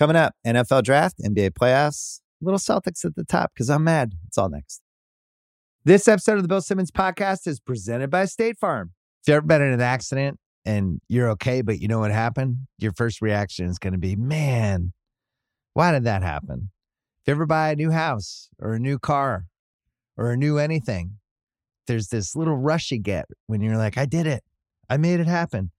Coming up, NFL draft, NBA playoffs, little Celtics at the top because I'm mad. It's all next. This episode of the Bill Simmons podcast is presented by State Farm. If you've ever been in an accident and you're okay, but you know what happened, your first reaction is going to be, man, why did that happen? If you ever buy a new house or a new car or a new anything, there's this little rush you get when you're like, I did it. I made it happen.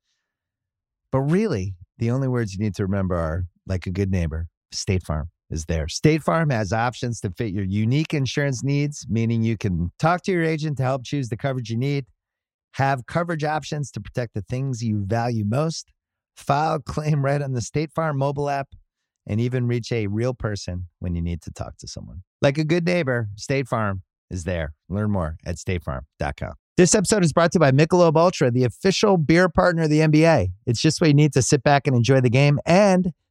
But really, the only words you need to remember are like a good neighbor, State Farm is there. State Farm has options to fit your unique insurance needs, meaning you can talk to your agent to help choose the coverage you need, have coverage options to protect the things you value most, file claim right on the State Farm mobile app, and even reach a real person when you need to talk to someone. Like a good neighbor, State Farm is there. Learn more at statefarm.com. This episode is brought to you by Michelob Ultra, the official beer partner of the NBA. It's just what you need to sit back and enjoy the game and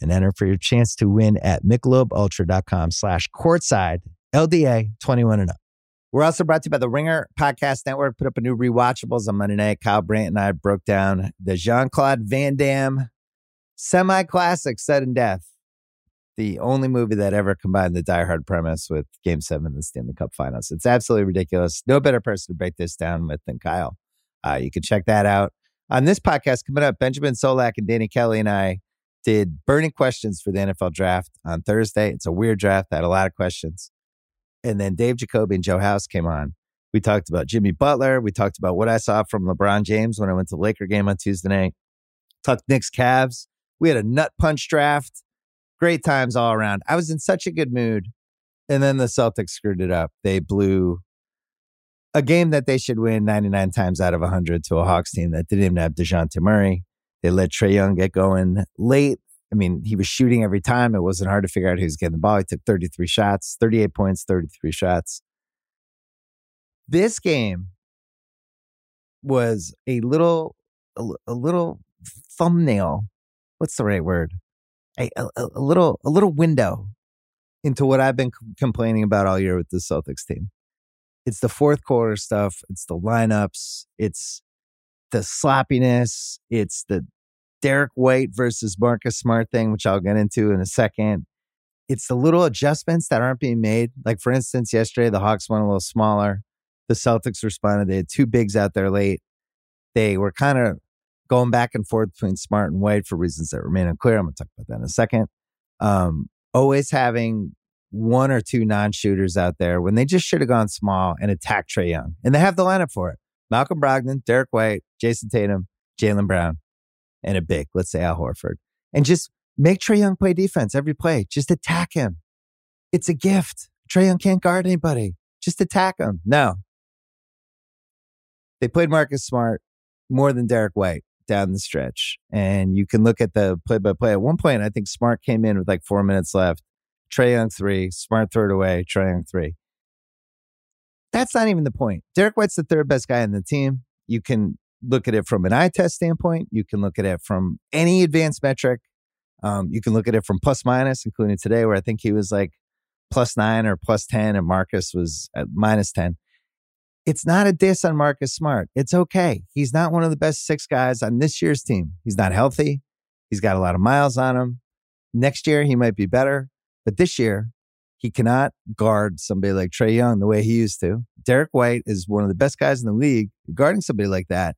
and enter for your chance to win at michelobultra.com slash courtside LDA 21 and up. We're also brought to you by the Ringer Podcast Network. Put up a new rewatchables on Monday night. Kyle Brandt and I broke down the Jean Claude Van Damme semi classic Sudden Death, the only movie that ever combined the Die Hard premise with Game 7 of the Stanley Cup Finals. It's absolutely ridiculous. No better person to break this down with than Kyle. Uh, you can check that out. On this podcast coming up, Benjamin Solak and Danny Kelly and I did burning questions for the NFL draft on Thursday. It's a weird draft. I had a lot of questions. And then Dave Jacoby and Joe House came on. We talked about Jimmy Butler. We talked about what I saw from LeBron James when I went to the Laker game on Tuesday night. Talked Knicks Cavs. We had a nut punch draft. Great times all around. I was in such a good mood. And then the Celtics screwed it up. They blew a game that they should win 99 times out of 100 to a Hawks team that didn't even have Dejounte Murray. They let Trae Young get going late. I mean, he was shooting every time. It wasn't hard to figure out who was getting the ball. He took 33 shots, 38 points, 33 shots. This game was a little, a, a little thumbnail. What's the right word? A, a, a, little, a little window into what I've been complaining about all year with the Celtics team. It's the fourth quarter stuff. It's the lineups. It's the sloppiness. It's the Derrick White versus Marcus Smart thing, which I'll get into in a second. It's the little adjustments that aren't being made. Like, for instance, yesterday, the Hawks went a little smaller. The Celtics responded. They had two bigs out there late. They were kind of going back and forth between Smart and White for reasons that remain unclear. I'm going to talk about that in a second. Um, always having one or two non shooters out there when they just should have gone small and attacked Trae Young. And they have the lineup for it. Malcolm Brogdon, Derrick White, Jayson Tatum, Jaylen Brown, and a big, let's say Al Horford. And just make Trae Young play defense every play. Just attack him. It's a gift. Trae Young can't guard anybody. Just attack him. No. They played Marcus Smart more than Derrick White down the stretch. And you can look at the play by play. At one point, I think Smart came in with like four minutes left. Trae Young three, Smart third away, Trae Young three. That's not even the point. Derrick White's the third best guy in the team. You can look at it from an eye test standpoint. You can look at it from any advanced metric. Um, you can look at it from plus minus, including today, where I think he was like plus nine or plus 10, and Marcus was at minus 10. It's not a diss on Marcus Smart. It's okay. He's not one of the best six guys on this year's team. He's not healthy. He's got a lot of miles on him. Next year, he might be better. But this year, he cannot guard somebody like Trae Young the way he used to. Derrick White is one of the best guys in the league guarding somebody like that.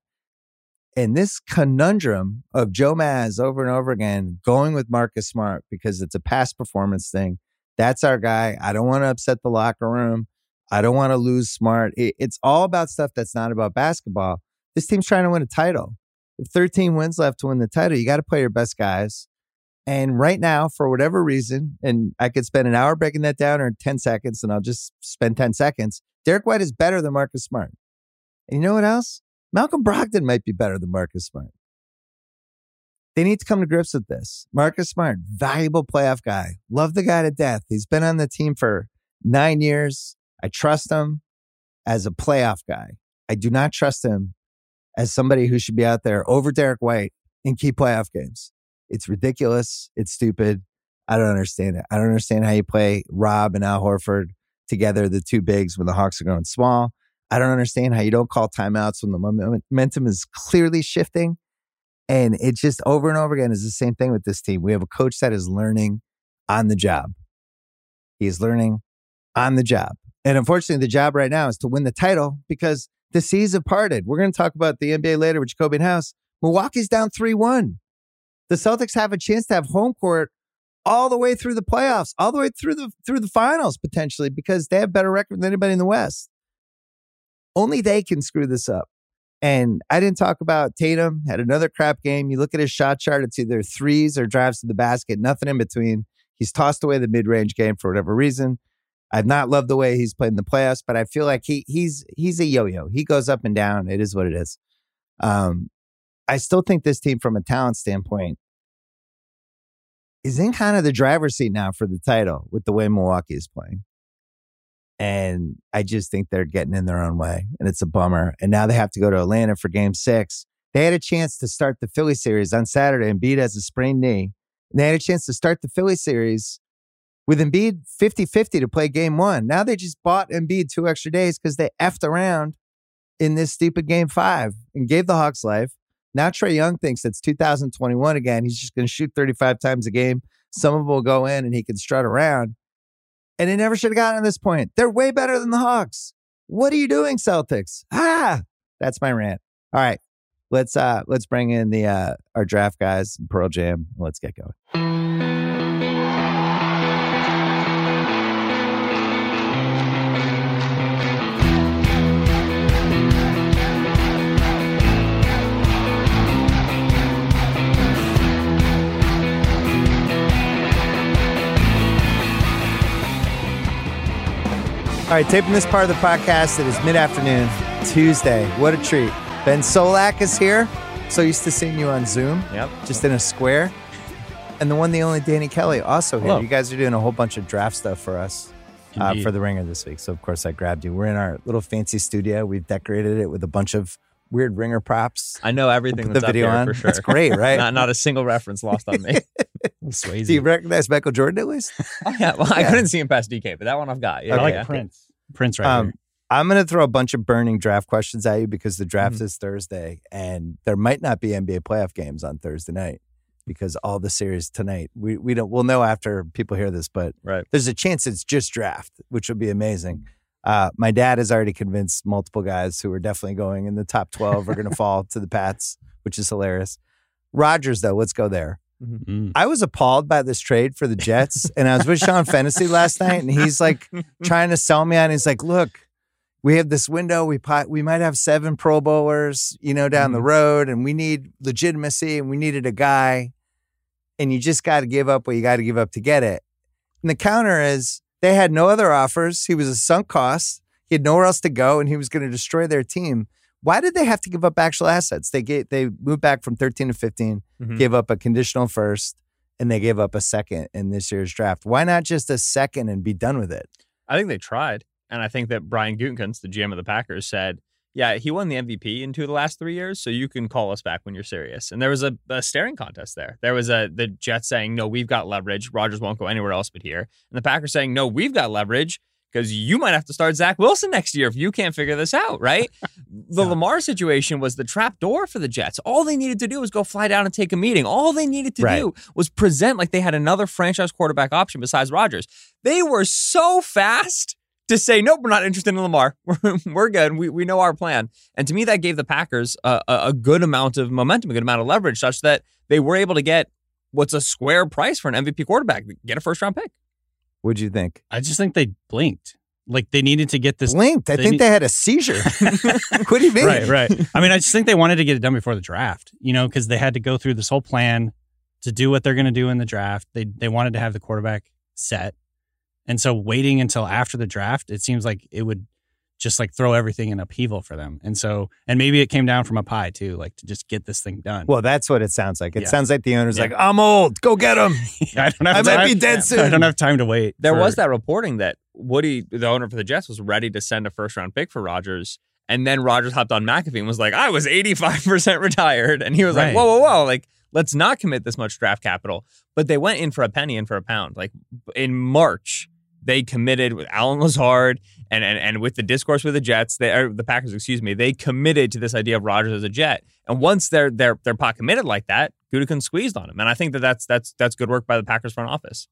And this conundrum of Joe Maz over and over again going with Marcus Smart because it's a past performance thing. That's our guy. I don't want to upset the locker room. I don't want to lose Smart. it's all about stuff that's not about basketball. This team's trying to win a title. If 13 wins left to win the title, you got to play your best guys. And right now, for whatever reason, and I could spend an hour breaking that down or 10 seconds, and I'll just spend 10 seconds. Derrick White is better than Marcus Smart. And you know what else? Malcolm Brogdon might be better than Marcus Smart. They need to come to grips with this. Marcus Smart, valuable playoff guy. Love the guy to death. He's been on the team for nine years. I trust him as a playoff guy. I do not trust him as somebody who should be out there over Derrick White in key playoff games. It's ridiculous. It's stupid. I don't understand it. I don't understand how you play Rob and Al Horford together, the two bigs when the Hawks are going small. I don't understand how you don't call timeouts when the momentum is clearly shifting. And it just over and over again is the same thing with this team. We have a coach that is learning on the job. He is learning on the job. And unfortunately, the job right now is to win the title because the seas have parted. We're going to talk about the NBA later with Jacoby House. Milwaukee's down 3 1. The Celtics have a chance to have home court all the way through the playoffs, all the way through the through the finals potentially because they have better record than anybody in the West. Only they can screw this up. And I didn't talk about Tatum, had another crap game. You look at his shot chart, it's either threes or drives to the basket, nothing in between. He's tossed away the mid range game for whatever reason. I've not loved the way he's played in the playoffs, but I feel like he he's he's a yo-yo. He goes up and down. It is what it is. Um, I still think this team, from a talent standpoint, is in kind of the driver's seat now for the title with the way Milwaukee is playing. And I just think they're getting in their own way, and it's a bummer. And now they have to go to Atlanta for Game Six. They had a chance to start the Philly series on Saturday, Embiid as a sprained knee. And they had a chance to start the Philly series with Embiid 50 50 to play game one. Now they just bought Embiid two extra days because they effed around in this stupid game five and gave the Hawks life. Now Trae Young thinks it's 2021 again. He's just going to shoot 35 times a game. Some of them will go in and he can strut around. And they never should have gotten to this point. They're way better than the Hawks. What are you doing, Celtics? Ah, that's my rant. All right. Let's uh let's bring in the uh our draft guys, Pearl Jam. Let's get going. All right, taping this part of the podcast. It is mid afternoon, Tuesday. What a treat. Ben Solak is here. So used to seeing you on Zoom. Yep. Just in a square. And the one, the only Danny Kelly also here. Hello. You guys are doing a whole bunch of draft stuff for us uh, Indeed. for the ringer this week. So, of course, I grabbed you. We're in our little fancy studio. We've decorated it with a bunch of weird ringer props. I know everything We'll that's the video up here on. for sure. That's great, right? not, not a single reference lost on me. Swayze. Do you recognize Michael Jordan at least? oh, yeah, well, I couldn't see him past DK, but that one I've got. Yeah, I like yeah. Prince. Prince right Um, here. I'm going to throw a bunch of burning draft questions at you because the draft Mm-hmm. is Thursday and there might not be NBA playoff games on Thursday night because all the series tonight we we don't we'll know after people hear this, but Right. there's a chance it's just draft, which would be amazing. Uh, my dad has already convinced multiple guys who are definitely going in the top 12 are going to fall to the Pats, which is hilarious. Rodgers, though, let's go there. Mm. I was appalled by this trade for the Jets, and I was with Sean Fennessy last night, and he's like trying to sell me on. He's like, "Look, we have this window. We pot, we might have seven Pro Bowlers, you know, down the road, and we need legitimacy, and we needed a guy, and you just got to give up what you got to give up to get it." And the counter is they had no other offers. He was a sunk cost. He had nowhere else to go, and he was going to destroy their team. Why did they have to give up actual assets? They gave, they moved back from 13 to 15 Mhm. gave up a conditional first and they gave up a second in this year's draft. Why not just a second and be done with it? I think they tried. And I think that Brian Gutekunst, the GM of the Packers, said, yeah, he won the MVP in two of the last three years, so you can call us back when you're serious. And there was a, a staring contest there. There was a the Jets saying, no, we've got leverage. Rodgers won't go anywhere else but here. And the Packers saying, no, we've got leverage because you might have to start Zach Wilson next year if you can't figure this out, right? the Lamar situation was the trap door for the Jets. All they needed to do was go fly down and take a meeting. All they needed to Right. do was present like they had another franchise quarterback option besides Rodgers. They were so fast to say, nope, we're not interested in Lamar. We're, we're good. We, we know our plan. And to me, that gave the Packers a, a, a good amount of momentum, a good amount of leverage, such that they were able to get what's a square price for an MVP quarterback, get a first round pick. What'd you think? I just think they blinked. Like they needed to get this. Blinked. I they think need- they had a seizure. what do you mean? Right, right. I mean, I just think they wanted to get it done before the draft, you know, because they had to go through this whole plan to do what they're going to do in the draft. They they wanted to have the quarterback set, and so waiting until after the draft, it seems like it would just like throw everything in upheaval for them. And so, and maybe it came down from a pie too, like to just get this thing done. Well, that's what it sounds like. It Yeah. sounds like the owner's Yeah. like, I'm old. Go get him. I don't have time. I might be dead soon. I don't have time to wait. There for- was that reporting that Woody, the owner for the Jets, was ready to send a first round pick for Rodgers. And then Rodgers hopped on McAfee and was like, I was 85% retired. And he was Right. like, whoa, whoa, whoa. Like, let's not commit this much draft capital. But they went in for a penny and for a pound. Like in March, they committed with Allen Lazard and, and, and with the discourse with the Jets, they, or the Packers, excuse me, they committed to this idea of Rodgers as a Jet. And once they're they're they're pot committed like that, Gutekunst squeezed on him. And I think that that's that's that's good work by the Packers front office.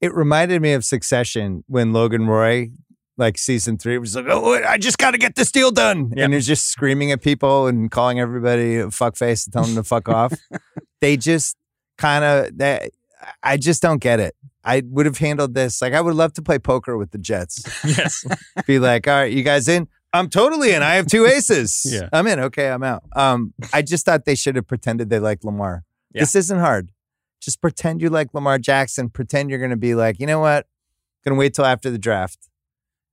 It reminded me of Succession when Logan Roy, like season three, was like, "Oh, I just got to get this deal done," Yeah. and he's just screaming at people and calling everybody a fuckface and telling them to fuck off. They just kind of that. I just don't get it. I would have handled this like I would love to play poker with the Jets. Yes. Be like, all right, you guys in? I'm totally in. I have two aces. Yeah. I'm in. Okay, I'm out. Um, I just thought they should have pretended they like Lamar. Yeah. This isn't hard. Just pretend you like Lamar Jackson. Pretend you're going to be like, you know what? Going to wait till after the draft.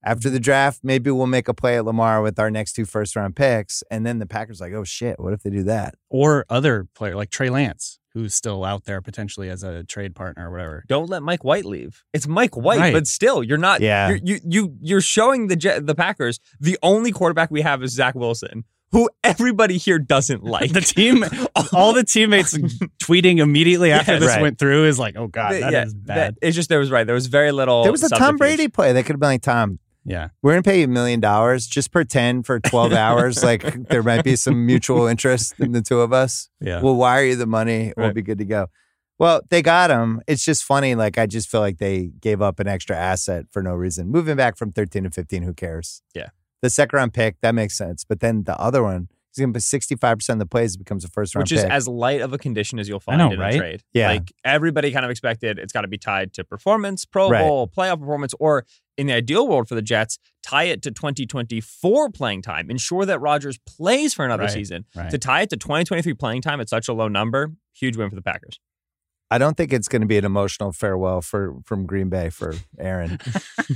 After the draft, maybe we'll make a play at Lamar with our next two first round picks. And then the Packers like, oh shit, what if they do that? or other player like Trey Lance, who's still out there potentially as a trade partner or whatever. don't let Mike White leave. It's Mike White, Right. but still, you're not. Yeah. you're, you you you're showing the Jet, the Packers the only quarterback we have is Zach Wilson, who everybody here doesn't like. the team, all the teammates tweeting immediately after Yes. this Right. went through is like, oh god, that is Yeah, bad. that- it's just there was right. There was very little. there was a Tom. Brady play. They could have been like, Tom, yeah, we're going to pay you a million dollars. Just pretend for 12 hours like there might be some mutual interest in the two of us. yeah. We'll wire you the money. We'll Right. be good to go. Well, they got him. It's just funny. Like, I just feel like they gave up an extra asset for no reason. Moving back from 13 to 15, who cares? Yeah. The second round pick, that makes sense. But then the other one, he's going to put 65% of the plays, it becomes a first round which is pick. as light of a condition as you'll find know, in right? a trade. Yeah. like everybody kind of expected it's got to be tied to performance, Pro Right. Bowl, playoff performance, or in the ideal world for the Jets, tie it to 2024 playing time. Ensure that Rodgers plays for another Right. season. Right. To tie it to 2023 playing time at such a low number, huge win for the Packers. I don't think it's going to be an emotional farewell for from Green Bay for Aaron.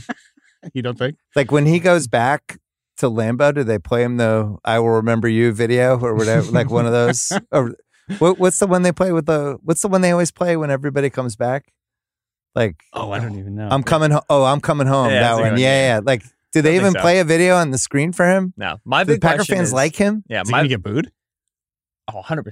you don't think? like when he goes back to Lambeau? do they play him the "I will remember you" video or whatever? like one of those. Or what, what's the one they play with the? What's the one they always play when everybody comes back? Like Oh, I don't even know. I'm coming. Ho- oh, I'm coming home. Yeah, that one. one, Yeah, yeah. yeah. Like, do they even so. play a video on the screen for him? No, my Do the big Packer question fans is- like him? Yeah, Is he my gonna get booed? oh, 100%.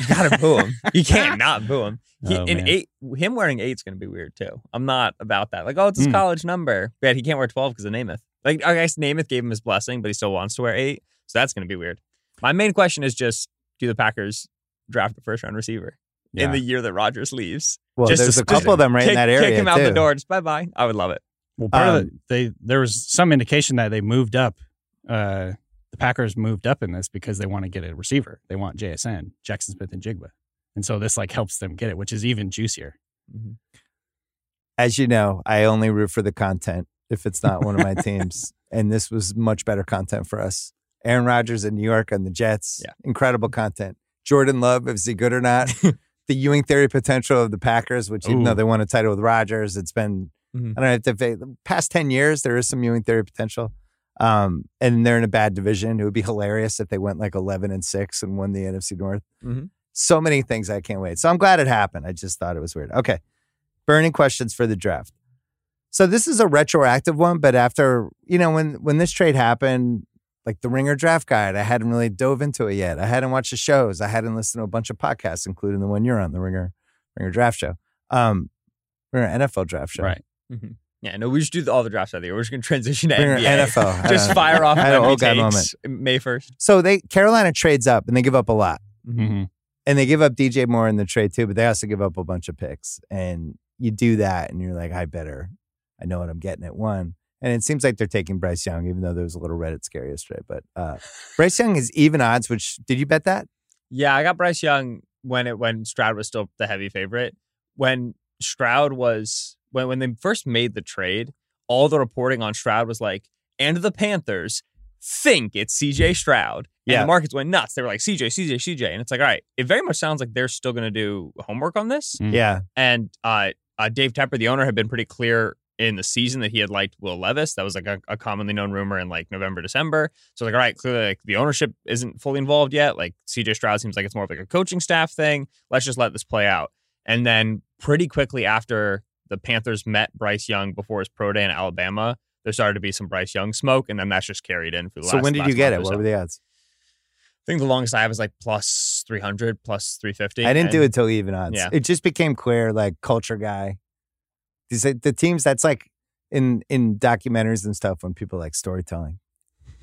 You got to boo him. You can't not boo him. He, Oh, in eight, him wearing eight's going to be weird too. I'm not about that. Like, oh, it's his Mm. college number. But he can't wear 12 because of Namath. Like, I guess Namath gave him his blessing, but he still wants to wear eight. So that's going to be weird. My main question is just do the Packers draft a first round receiver in the year that Rodgers leaves? Well, Just there's to a couple of them right kick, in that area Kick him out the door. Just bye bye. I would love it. Well, part of Um, the, they there was some indication that they moved up. Uh, the Packers moved up in this because they want to get a receiver. They want JSN, Jaxon Smith-Njigba, and so this like helps them get it, which is even juicier. As you know, I only root for the content if it's not one of my teams, and this was much better content for us. Aaron Rodgers in New York on the Jets, Yeah. incredible content. Jordan Love, is he good or not? the Ewing theory potential of the Packers, which even though they won a title with Rodgers, it's been Mhm. I don't know if the the past ten years there is some Ewing theory potential. Um, and they're in a bad division. It would be hilarious if they went like eleven and six and won the NFC North. Mhm. So many things I can't wait. So I'm glad it happened. I just thought it was weird. Okay, burning questions for the draft. So this is a retroactive one, but after you know when when this trade happened, like the Ringer draft guide, I hadn't really dove into it yet. I hadn't watched the shows. I hadn't listened to a bunch of podcasts, including the one you're on, the Ringer Ringer draft show. Um, Ringer NFL draft show. Right. Mm-hmm. Yeah, no, we just do the, all the drafts out of the year. We're just going to transition to Ringer NBA. NFL. Just Uh, fire off I an old guy takes May 1st. So they Carolina trades up and they give up a lot. hmm And they give up DJ Moore in the trade too, but they also give up a bunch of picks. And you do that and you're like, I better I know what I'm getting at one. And it seems like they're taking Bryce Young, even though there was a little Reddit scare yesterday. But uh, Bryce Young is even odds, which did you bet that? Yeah, I got Bryce Young when it when Stroud was still the heavy favorite. When Stroud was when when they first made the trade, all the reporting on Stroud was like, and the Panthers think it's CJ Stroud. And Yeah. the markets went nuts. They were like CJ, CJ, CJ. And it's like, all right, it very much sounds like they're still gonna do homework on this. Mm. Yeah. And uh, uh Dave Tepper, the owner, had been pretty clear in the season that he had liked Will Levis. That was like a, a commonly known rumor in like November, December. So like, all right, clearly like the ownership isn't fully involved yet. Like CJ Stroud seems like it's more of like a coaching staff thing. Let's just let this play out. And then pretty quickly after the Panthers met Bryce Young before his pro day in Alabama, there started to be some Bryce Young smoke, and then that's just carried in for the So last. when did you get it? What so. were the odds? I think the longest I have is like plus 300, plus 350. I didn't do it till even odds. Yeah. It just became clear, like culture guy. These the teams that's like in in documentaries and stuff when people like storytelling.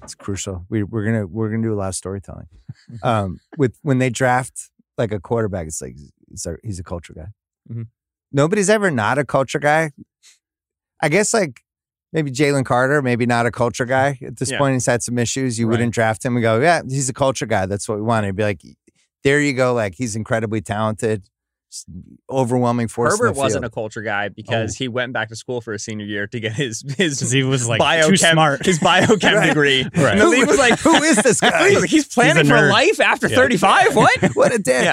It's crucial. We we're gonna we're gonna do a lot of storytelling. Um, with when they draft like a quarterback, it's like he's a, he's a culture guy. Mhm. Nobody's ever not a culture guy. I guess like maybe Jalen Carter, maybe not a culture guy at this Yeah. point. He's had some issues. You Right. wouldn't draft him and go, yeah, he's a culture guy. That's what we want. He'd be like, there you go. Like he's incredibly talented, overwhelming force. in Herbert the wasn't a culture guy because he went back to school for his senior year to get his his he was like biochem, too smart. his biochem Right. degree. Right. And the league was like, who is this guy? He's, he's planning He's for nerd. life after Yeah. 35. What? what a dick.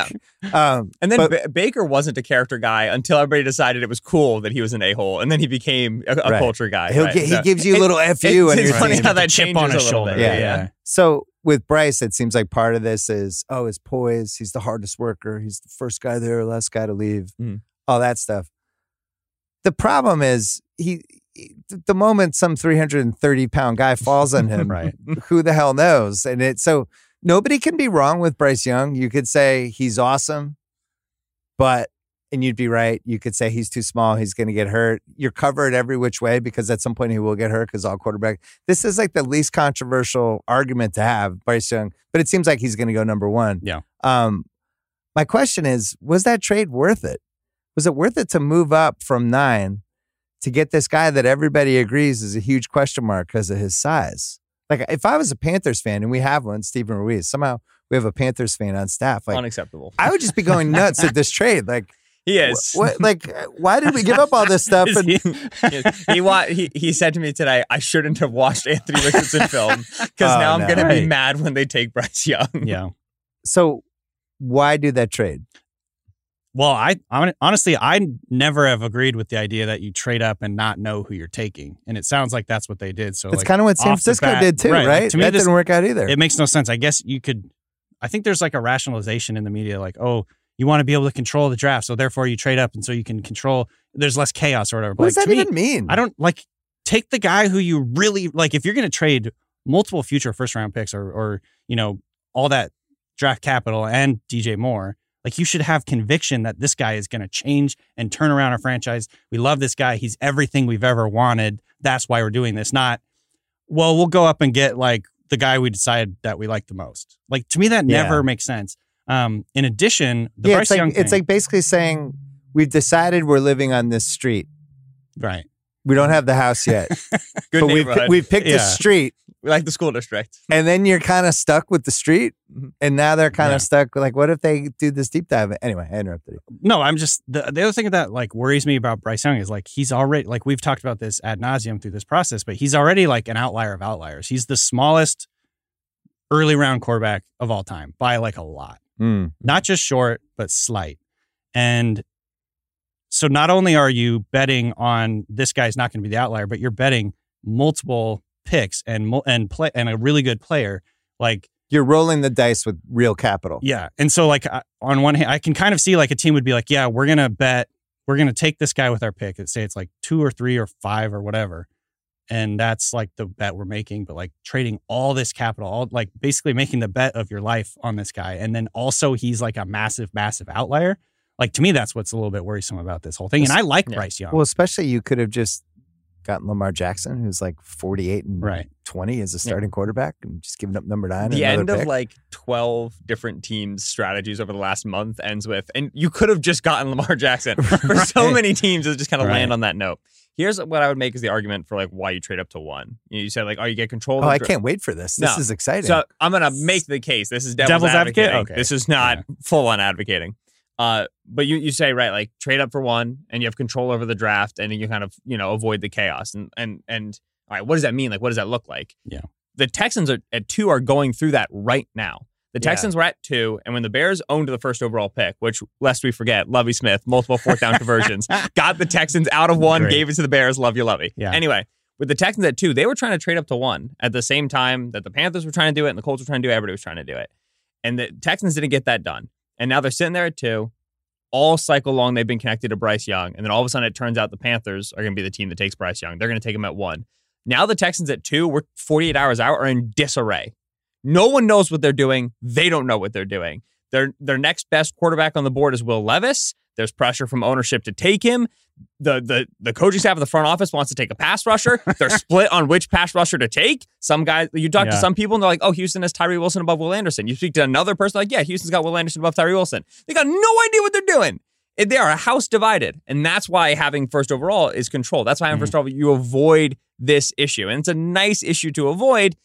Yeah. Um, And then But- Ba- Baker wasn't a character guy until everybody decided it was cool that he was an a hole, and then he became a, a Right. culture guy. he'll right? get, he gives you a it- little fu it's, on it's your funny how that chip changes on his a little shoulder. bit. Yeah. yeah. So with Bryce, it seems like part of this is oh, his poise. He's the hardest worker. He's the first guy there, last guy to leave. Mhm. All that stuff. The problem is he. he- The moment some 330 pound guy falls on him, Right. who the hell knows? And it so nobody can be wrong with Bryce Young. You could say he's awesome, but and you'd be right. You could say he's too small. He's going to get hurt. You're covered every which way because at some point he will get hurt because all quarterback. This is like the least controversial argument to have, Bryce Young. But it seems like he's going to go number one. Yeah. Um, my question is, was that trade worth it? Was it worth it to move up from nine to get this guy that everybody agrees is a huge question mark because of his size? Like, if I was a Panthers fan and we have one, Steven Ruiz, somehow we have a Panthers fan on staff. Like, Unacceptable. I would just be going nuts at this trade. Like, He is. what? Like, uh, why did we give up all this stuff? And, he- he, wa- he he said to me today, I shouldn't have watched Anthony Richardson film because Oh, now I'm no. going to be mad when they take Bryce Young. yeah. so, why do that trade? Well, I, I honestly, I never have agreed with the idea that you trade up and not know who you're taking, and it sounds like that's what they did. So It's like, kind of what San Francisco bat- did too, right, right? like, to me, that this- didn't work out either. it makes no sense. I guess you could. I think there's like a rationalization in the media, like, oh, you want to be able to control the draft, so therefore you trade up, and so you can control. There's less chaos or whatever. But what does like, that to me, even mean? I don't like take the guy who you really like. If you're going to trade multiple future first round picks or or you know all that draft capital and DJ Moore, like you should have conviction that this guy is going to change and turn around our franchise. We love this guy. He's everything we've ever wanted. That's why we're doing this. Not well, we'll go up and get like the guy we decided that we like the most. Like to me, that Yeah. never makes sense. Um, in addition, the yeah, Bryce it's like Young it's like basically saying we've decided we're living on this street. right. We don't have the house yet, Good but we've we've picked a street, we like the school district. and then you're kind of stuck with the street, and now they're kind Yeah. of stuck. Like, what if they do this deep dive? Anyway, I interrupted you. No, I'm just the the other thing that like worries me about Bryce Young is like he's already like we've talked about this ad nauseum through this process, but he's already like an outlier of outliers. He's the smallest early round quarterback of all time by like a lot. Hmm. Not just short, but slight. And so not only are you betting on this guy's not going to be the outlier, but you're betting multiple picks and and play and a really good player like You're rolling the dice with real capital. yeah. And so, like, on one hand, I can kind of see like a team would be like, yeah, we're going to bet, we're going to take this guy with our pick. Let's say it's like two or three or five or whatever. And that's like the bet we're making, but like trading all this capital, all like basically making the bet of your life on this guy. And then also, he's like a massive, massive outlier. Like, to me, that's what's a little bit worrisome about this whole thing. And I like Yeah. Bryce Young. Well, especially you could have just gotten Lamar Jackson, who's like 48 and Right. 20 as a starting quarterback, and just giving up number nine. the end another of like 12 different teams strategies over the last month ends with and you could have just gotten lamar jackson for so many teams to just kind of Right. land on that note here's what i would make as the argument for like why you trade up to one you, know, you said like oh you get control Oh, I dra- can't wait for this. This No. is exciting. so i'm gonna make the case this is devil's, Devil's advocate? advocating. Okay. this is not full on advocating uh but you you say right like trade up for one and you have control over the draft and you kind of you know avoid the chaos and and and all right what does that mean like what does that look like Yeah. the texans are at two are going through that right now The Yeah. Texans were at two, and when the Bears owned the first overall pick, which lest we forget, Lovie Smith, multiple fourth down conversions, got the Texans out of one, Great. gave it to the Bears. Love you, Lovie. Yeah. Anyway, with the Texans at two, they were trying to trade up to one at the same time that the Panthers were trying to do it and the Colts were trying to do it. Everybody was trying to do it. And the Texans didn't get that done. And now they're sitting there at two. All cycle long, they've been connected to Bryce Young. And then all of a sudden, it turns out the Panthers are going to be the team that takes Bryce Young. They're going to take him at one. Now the Texans at two, we're 48 hours out, are in disarray. No one knows what they're doing. They don't know what they're doing. Their their next best quarterback on the board is Will Levis. There's pressure from ownership to take him. The the the coaching staff of the front office wants to take a pass rusher. They're split on which pass rusher to take. Some guys, you talk to some people and they're like, "Oh, Houston has Tyree Wilson above Will Anderson." You speak to another person like, "Yeah, Houston's got Will Anderson above Tyree Wilson." They got no idea what they're doing. They are a house divided, and that's why having first overall is control. That's why having Mhm. first overall you avoid this issue, and it's a nice issue to avoid.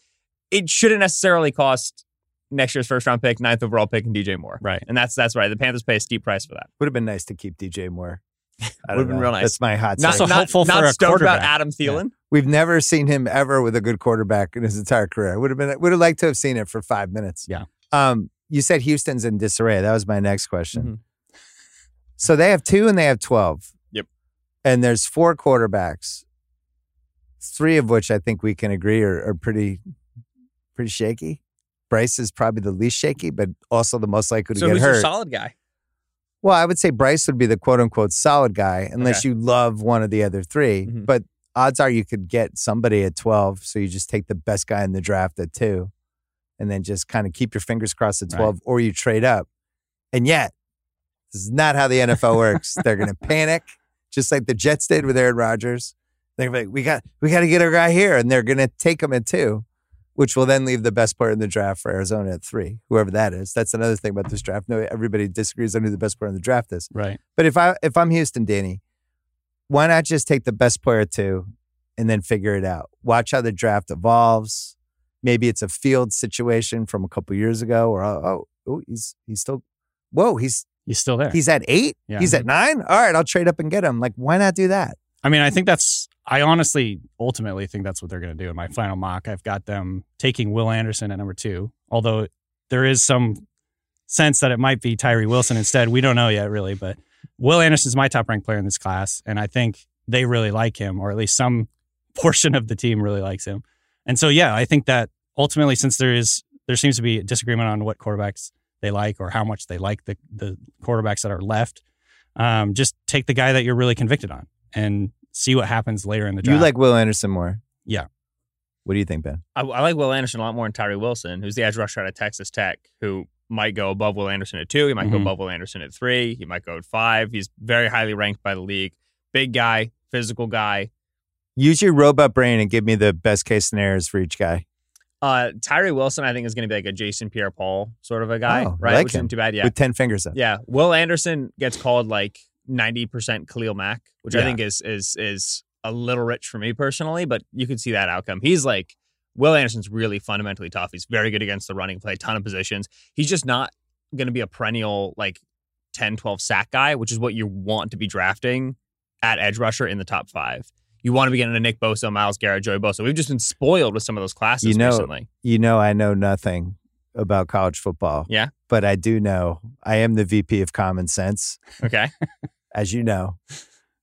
It shouldn't necessarily cost next year's first round pick, ninth overall pick, and DJ Moore. Right. And that's that's right. The Panthers pay a steep price for that. Would have been nice to keep DJ Moore. Would've been real nice. That's my hot Not, take. Also not, hopeful not for a stoked about quarterback. Adam Thielen. We've never seen him ever with a good quarterback in his entire career. Would have been would have liked to have seen it for five minutes. Yeah. Um, you said Houston's in disarray. That was my next question. Mhm. So they have two and they have twelve. Yep. And there's four quarterbacks, three of which I think we can agree are, are pretty pretty shaky. Bryce is probably the least shaky, but also the most likely to So get who's hurt. your solid guy? Well, I would say Bryce would be the quote unquote solid guy, unless you love one of the other 3 Mhm. But odds are you could get somebody at 12. So you just take the best guy in the draft at two and then just kind of keep your fingers crossed at Right. 12 or you trade up. And yet, this is not how the NFL works. They're going to panic, just like the Jets did with Aaron Rodgers. They're like, we got, we got to get our guy here. And they're going to take him at two, which will then leave the best player in the draft for Arizona at three, whoever that is. That's another thing about this draft. No, everybody disagrees on who the best player in the draft is. Right. But if I if I'm Houston, Danny, why not just take the best player two and then figure it out? Watch how the draft evolves. Maybe it's a field situation from a couple years ago, or oh, oh, oh, he's he's still, whoa, he's He's still there. he's at eight, Yeah. he's at nine. All right, I'll trade up and get him. Like, why not do that? I mean, I think that's. I honestly, ultimately, think that's what they're going to do. In my final mock, I've got them taking Will Anderson at number two. Although there is some sense that it might be Tyree Wilson instead. We don't know yet, really. But Will Anderson's my top ranked player in this class, and I think they really like him, or at least some portion of the team really likes him. And so, yeah, I think that ultimately, since there is there seems to be a disagreement on what quarterbacks they like or how much they like the the quarterbacks that are left, um, just take the guy that you're really convicted on and see what happens later in the draft. You like Will Anderson more? Yeah. What do you think, Ben? I, I like Will Anderson a lot more than Tyree Wilson, who's the edge rusher out of Texas Tech, who might go above Will Anderson at two. He might go Mhm. above Will Anderson at three. He might go at five. He's very highly ranked by the league. Big guy, physical guy. Use your robot brain and give me the best case scenarios for each guy. Uh, Tyree Wilson, I think, is going to be like a Jason Pierre Paul sort of a guy, Oh, I right? like Which him. isn't too bad. Yeah. With 10 fingers up. Yeah. Will Anderson gets called like 90% Khalil Mack, which I think is is is a little rich for me personally, but you could see that outcome. He's like Will Anderson's really fundamentally tough. He's very good against the running play, ton of positions. He's just not going to be a perennial like 10, 12 sack guy, which is what you want to be drafting at edge rusher in the top five. You want to be getting a Nick Bosa, Myles Garrett, Joey Bosa. We've just been spoiled with some of those classes You know- recently. you know I know nothing about college football. Yeah. But I do know I am the VP of common sense, Okay. as you know.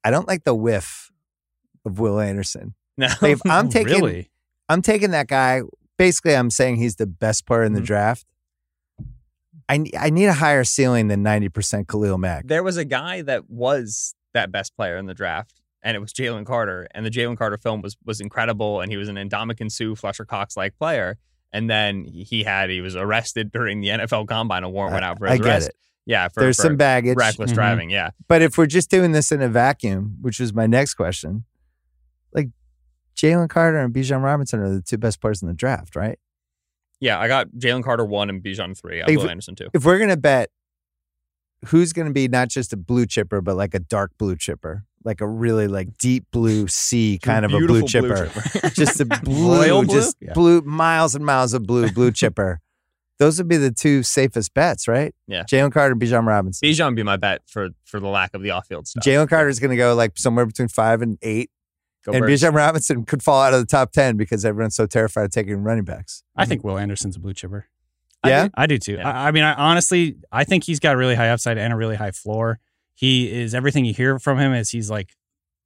I don't like the whiff of Will Anderson. No. Like, if I'm taking really. I'm taking that guy. Basically, I'm saying he's the best player in the Mhm. draft. I I need a higher ceiling than 90% Khalil Mack. there was a guy that was that best player in the draft, and it was Jalen Carter. And the Jalen Carter film was was incredible, and he was an Ndamukong Suh Fletcher Cox like player. And then he had he was arrested during the NFL Combine. A warrant went out for I his get arrest. it. Yeah, for, There's for some baggage. reckless Mhm. driving. Yeah, But if we're just doing this in a vacuum, which was my next question, like Jalen Carter and Bijan Robinson are the two best players in the draft, right? yeah. I got Jalen Carter one and Bijan three. I Will if- Anderson two. If we're gonna bet who's gonna be not just a blue chipper, but like a dark blue chipper, like a really like deep blue sea kind of a blue chipper. chipper. just a blue, blue? just Yeah. blue, miles and miles of blue, blue chipper. Those would be the two safest bets, right? Yeah. Jalen Carter, and Bijan Robinson. Bijan would be my bet for for the lack of the off field stuff. Jalen Carter is going to go like somewhere between five and eight, Go and Bijan Robinson could fall out of the top ten because everyone's so terrified of taking running backs. I think Will Anderson's a blue chipper. Yeah? I do too. Yeah. I, I mean, I honestly, I think he's got a really high upside and a really high floor. He is everything you hear from him is he's like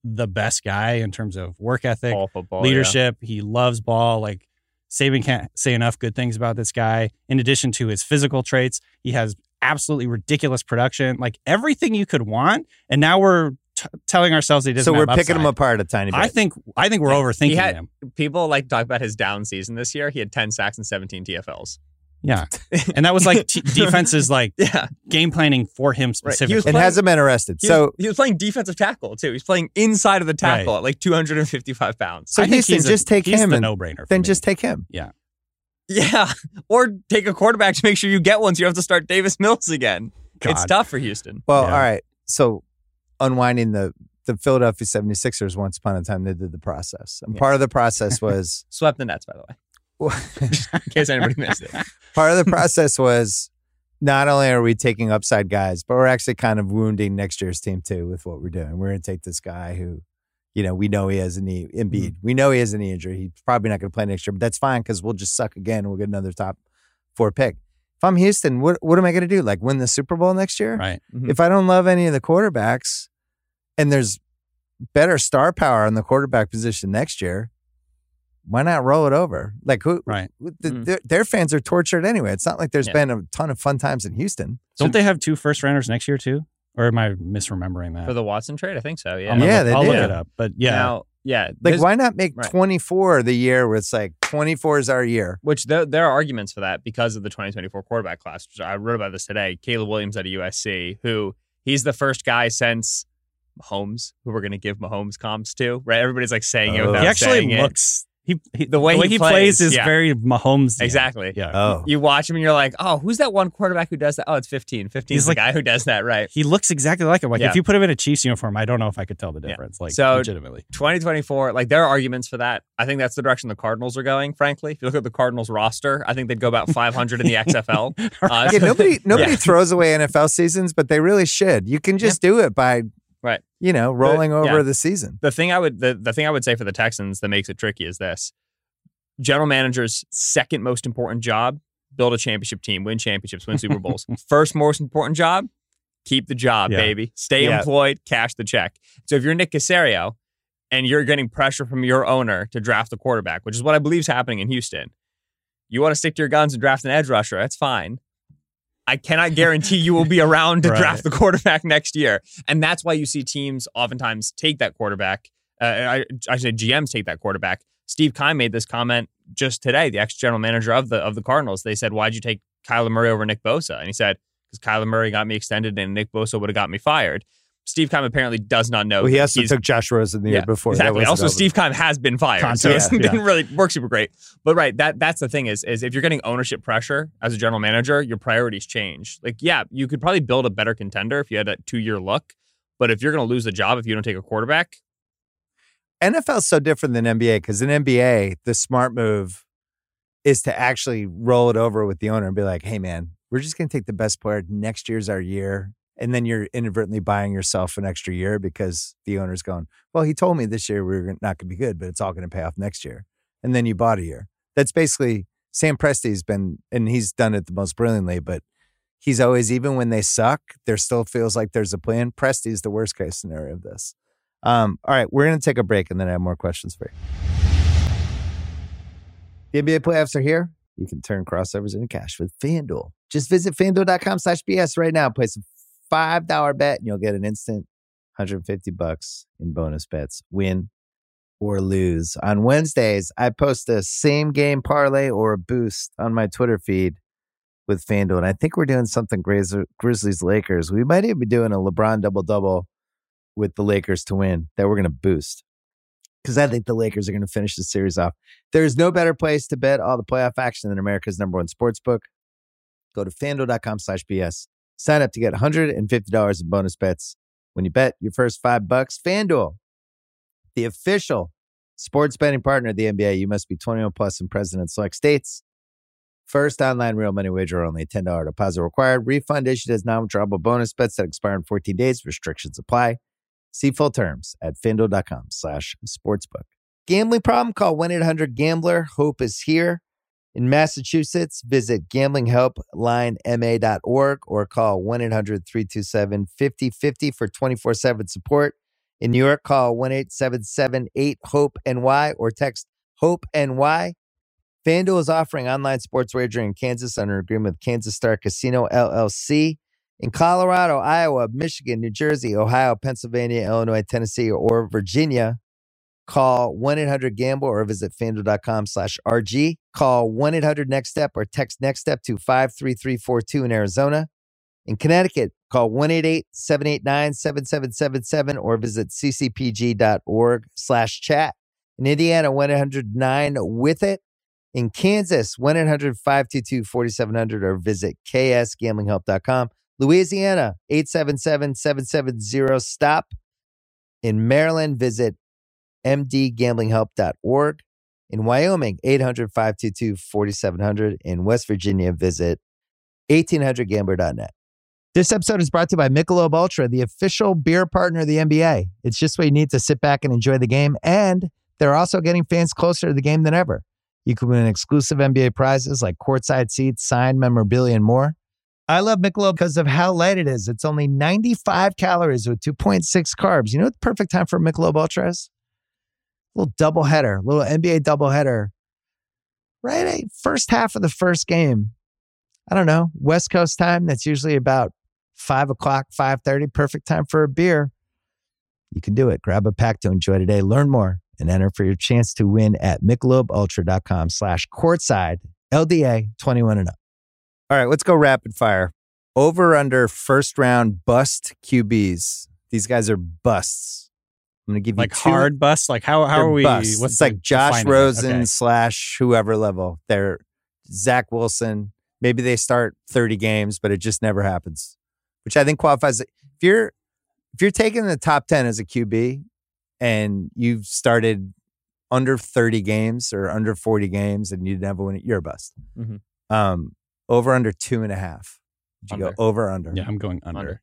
the best guy in terms of work ethic, All football leadership. He loves ball. Like Saban can't say enough good things about this guy. In addition to his physical traits, he has absolutely ridiculous production, like everything you could want. And now we're t- telling ourselves he doesn't. So we're have picking him apart a tiny bit. I think I think we're overthinking had- him. People like talk about his down season this year. He had 10 sacks and 17 TFLs. Yeah, and that was like t- defenses like Yeah. game planning for him Right. He specifically. was and hasn't been arrested. He, so was, he was playing defensive tackle too. He's playing inside of the tackle Right. at like 255 pounds. so I think Houston, he's a- just take he's him the and no brainer. then just take him. Yeah. Yeah, or take a quarterback to make sure you get one so you don't have to start Davis Mills again. It's tough for Houston. Well, Yeah. all right. So unwinding the the Philadelphia 76ers once upon a time they did the process. And Yeah. part of the process was Swept the Nets, by the way, in case anybody missed it. part of the process was not only are we taking upside guys, but we're actually kind of wounding next year's team too with what we're doing. We're going to take this guy who, you know, we know he has a knee, Embiid. Mm-hmm. We know he has a knee injury. He's probably not going to play next year, but that's fine because we'll just suck again. and We'll get another top four pick. If I'm Houston, what what am I going to do? Like win the Super Bowl next year? right. Mm-hmm. If I don't love any of the quarterbacks, and there's better star power on the quarterback position next year, why not roll it over? Like who? Right. who- the- Mm. their, their fans are tortured anyway. It's not like there's Yeah. been a ton of fun times in Houston. Don't they have two first rounders next year too? Or am I misremembering that? For the Watson trade, I think so. Yeah. I'm yeah, look, they I'll look did. it up. But yeah, Now, yeah. Like, why not make right. 24 the year where it's like 24 is our year? Which there, there are arguments for that because of the 2024 quarterback class. Which I wrote about this today. Caleb Williams at USC, who he's the first guy since Mahomes who we're going to give Mahomes comps to. Right? Everybody's like saying it Oh. without he actually saying it. looks. He, he The way he plays, plays, is yeah. very Mahomes. Exactly. Yeah. Oh, You watch him and you're like, oh, who's that one quarterback who does that? Oh, it's 15. 15 He's is the like- guy who does that, right? He looks exactly like him. Like Yeah. if you put him in a Chiefs uniform, I don't know if I could tell the Yeah. difference. Like So- legitimately. 2024, like there are arguments for that. I think that's the direction the Cardinals are going, frankly. If you look at the Cardinals roster, I think they'd go about 500 in the XFL. Uh, yeah, nobody nobody Yeah. throws away NFL seasons, but they really should. You can just do it by, Right. you know, rolling over yeah. the season. the thing I would the, the thing I would say for the Texans that makes it tricky is this. General manager's second most important job, build a championship team, win championships, win Super Bowls. First most important job, keep the job, Yeah. baby. Stay Yeah. employed, cash the check. So if you're Nick Caserio and you're getting pressure from your owner to draft a quarterback, which is what I believe is happening in Houston, you want to stick to your guns and draft an edge rusher, that's fine. I cannot guarantee you will be around to Right. draft the quarterback next year. And that's why you see teams oftentimes take that quarterback. Uh, I, I say GMs take that quarterback. Steve Keim made this comment just today, the ex general manager of the of the Cardinals. They said, Why'd you take Kyler Murray over Nick Bosa? And he said, Because Kyler Murray got me extended and Nick Bosa would have got me fired. Steve Keim apparently does not know. Well, he also took Josh Rosen the year before. Exactly. Also. Steve Keim has been fired, so Context, it yeah. didn't really work super great. But right, that that's the thing is is if you're getting ownership pressure as a general manager, your priorities change. Like, yeah, you could probably build a better contender if you had a two year look, but if you're going to lose the job if you don't take a quarterback, NFL is so different than NBA because in NBA, the smart move is to actually roll it over with the owner and be like, hey, man, we're just going to take the best player. Next year's our year. And then you're inadvertently buying yourself an extra year because the owner's going, well, he told me this year we are not going to be good, but it's all going to pay off next year. And then you bought a year. That's basically Sam Presti's been, and he's done it the most brilliantly, but he's always, even when they suck, there still feels like there's a plan. Presti's the worst case scenario of this. Um, all right, we're going to take a break and then I have more questions for you. The NBA playoffs are here. You can turn crossovers into cash with FanDuel. Just visit fanduel.com slash BS right now. Place a $5 bet and you'll get an instant 150 bucks in bonus bets. Win or lose. On Wednesdays, I post a same game parlay or a boost on my Twitter feed with FanDuel. And I think we're doing something Grizz- Grizzlies Lakers. We might even be doing a LeBron double double with the Lakers to win that we're going to boost because I think the Lakers are going to finish the series off. There's no better place to bet all the playoff action than America's number one sports book. Go to fanduel.com slash BS. Sign up to get $150 in bonus bets when you bet your first five bucks. FanDuel, the official sports betting partner of the NBA. You must be 21 plus and present in select states. First online real money wager only. $10 deposit required. Refund issued as non-withdrawable bonus bets that expire in 14 days. Restrictions apply. See full terms at fanduel.com slash sportsbook. Gambling problem? Call 1-800-GAMBLER. Hope is here. In Massachusetts, visit gamblinghelplinema.org or call 1 800 327 5050 for 24 7 support. In New York, call 1 877 8 HOPE NY or text HOPE NY. FanDuel is offering online sports wagering in Kansas under agreement with Kansas Star Casino LLC. In Colorado, Iowa, Michigan, New Jersey, Ohio, Pennsylvania, Illinois, Tennessee, or Virginia, call 1-800-GAMBLE or visit fanduel.com slash RG. Call 1-800-NEXT-STEP or text NEXT STEP to 53342 in Arizona. In Connecticut, call 1-888-789-7777 or visit ccpg.org slash chat. In Indiana, 1-800-9-WITH-IT. In Kansas, 1-800-522-4700 or visit ksgamblinghelp.com. Louisiana, 877-770-STOP. In Maryland, visit mdgamblinghelp.org. In Wyoming, 800-522-4700. In West Virginia, visit 1800gambler.net. This episode is brought to you by Michelob Ultra, the official beer partner of the NBA. It's just what you need to sit back and enjoy the game, and they're also getting fans closer to the game than ever. You can win exclusive NBA prizes like courtside seats, signed memorabilia, and more. I love Michelob because of how light it is. It's only 95 calories with 2.6 carbs. You know what the perfect time for Michelob Ultra is? Little double header, little NBA double header. Right, first half of the first game. I don't know West Coast time. That's usually about five o'clock, five thirty. Perfect time for a beer. You can do it. Grab a pack to enjoy today. Learn more and enter for your chance to win at michelobultra.com slash courtside LDA 21 and up. All right, let's go rapid fire. Over under first round bust QBs. These guys are busts. I'm gonna give you like two- hard bust. Like how how they're we? busts. What's it's the like Josh? Rosen Okay. slash whoever level. They're Zach Wilson. Maybe they start 30 games, but it just never happens. Which I think qualifies. If you're if you're taking the top 10 as a QB and you've started under 30 games or under 40 games and you never win it, you're a bust. Mhm. Um, over under two and a half. Did you Under. go over under? Yeah, I'm going under. Under.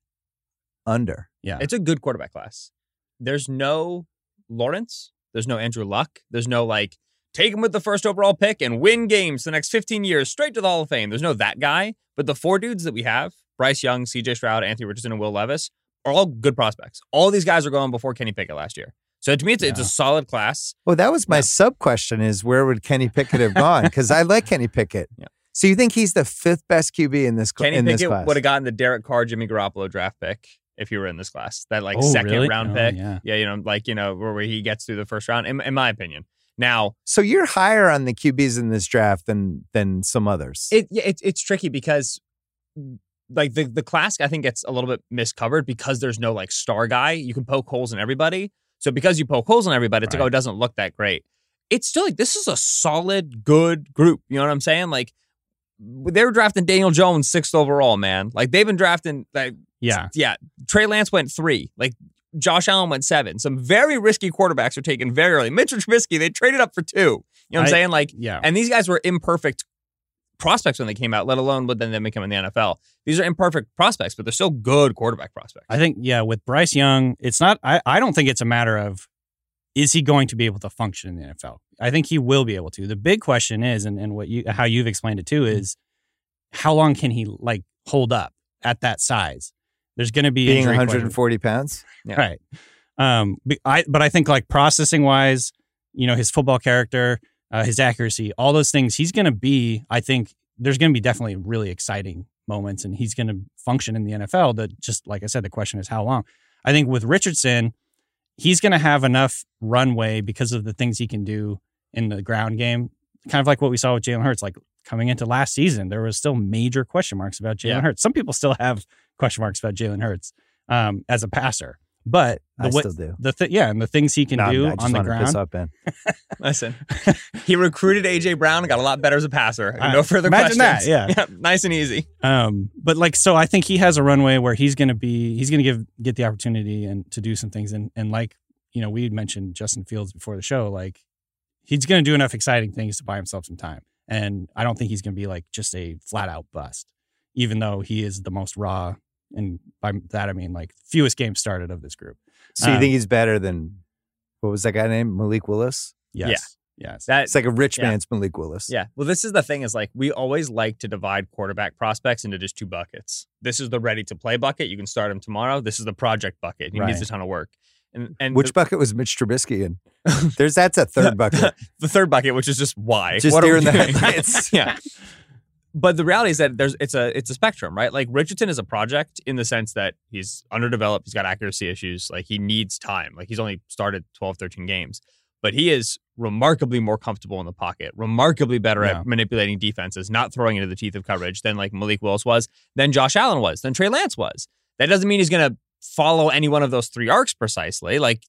Under. Yeah, It's a good quarterback class. There's no Lawrence. There's no Andrew Luck. There's no like take him with the first overall pick and win games the next 15 years straight to the Hall of Fame. There's no that guy. But the four dudes that we have, Bryce Young, CJ Stroud, Anthony Richardson, and Will Levis, are all good prospects. All these guys are going before Kenny Pickett last year. So to me, it's, it's a solid class. Well, that was my Yeah. sub question is where would Kenny Pickett have gone? Because I like Kenny Pickett. Yeah. So you think he's the fifth best QB in this, cl- Kenny in this Pickett class? would have gotten the Derek Carr, Jimmy Garoppolo draft pick if you were in this class. That like Oh, second really? round Oh, pick. yeah. you know, like, you know, where, where he gets through the first round, in, in my opinion. Now, so you're higher on the QBs in this draft than than some others. It yeah, it's it's tricky because like the the class I think gets a little bit miscovered because there's no like star guy. You can poke holes in everybody. So because you poke holes in everybody, it's like oh, it doesn't look that great. It's still like this is a solid, good group. You know what I'm saying? Like they were drafting Daniel Jones sixth overall, man. Like they've been drafting like yeah. yeah. Trey Lance went three. Like Josh Allen went seven. Some very risky quarterbacks are taken very early. Mitchell Trubisky, they traded up for two. You know what I'm saying? Like Yeah. and these guys were imperfect prospects when they came out, let alone when then they become in the NFL. These are imperfect prospects, but they're still good quarterback prospects. I think, yeah, with Bryce Young, it's not, I, I don't think it's a matter of is he going to be able to function in the NFL? I think he will be able to. The big question is, and, and what you, how you've explained it too, Mm-hmm. is how long can he like hold up at that size? There's going to be being injury 140 pounds. Yeah. Right. Um, but I, but I think like processing wise, you know, his football character, uh, his accuracy, all those things, he's going to be, I think there's going to be definitely really exciting moments and he's going to function in the NFL. That just, like I said, the question is how long. I think with Richardson, he's going to have enough runway because of the things he can do in the ground game. Kind of like what we saw with Jalen Hurts, like coming into last season, there was still major question marks about Jalen Yeah. Hurts. Some people still have question marks about Jalen Hurts um, as a passer, but the I way- still do. the th- yeah, and the things he can No, do I just on the wanna piss ground. off Ben. Listen, he recruited AJ Brown and got a lot better as a passer. Uh, no further imagine that, questions. yeah. nice and easy. Um, but like, so I think he has a runway where he's going to be, he's going to give get the opportunity and to do some things, and and like you know, we had mentioned Justin Fields before the show, like he's going to do enough exciting things to buy himself some time, and I don't think he's going to be like just a flat out bust, even though he is the most raw, and by that I mean like fewest games started of this group. So you Um, think he's better than what was that guy named Malik Willis? Yes. Yes. That It's like a rich Yeah. man's Malik Willis. Yeah. Well, this is the thing is like we always like to divide quarterback prospects into just two buckets. This is the ready to play bucket. You can start him tomorrow. This is the project bucket. He needs a ton of work. And and Which bucket was Mitch Trubisky in? There's that's a third bucket. the, the third bucket, which is just why. Just what are we in the doing? headlights. yeah. But the reality is that there's it's a it's a spectrum, right? Like Richardson is a project in the sense that he's underdeveloped, he's got accuracy issues, like he needs time. Like he's only started 12, 13 games. But he is remarkably more comfortable in the pocket, remarkably better Yeah. at manipulating defenses, not throwing into the teeth of coverage than like Malik Willis was, than Josh Allen was, than Trey Lance was. That doesn't mean he's gonna follow any one of those three arcs precisely. Like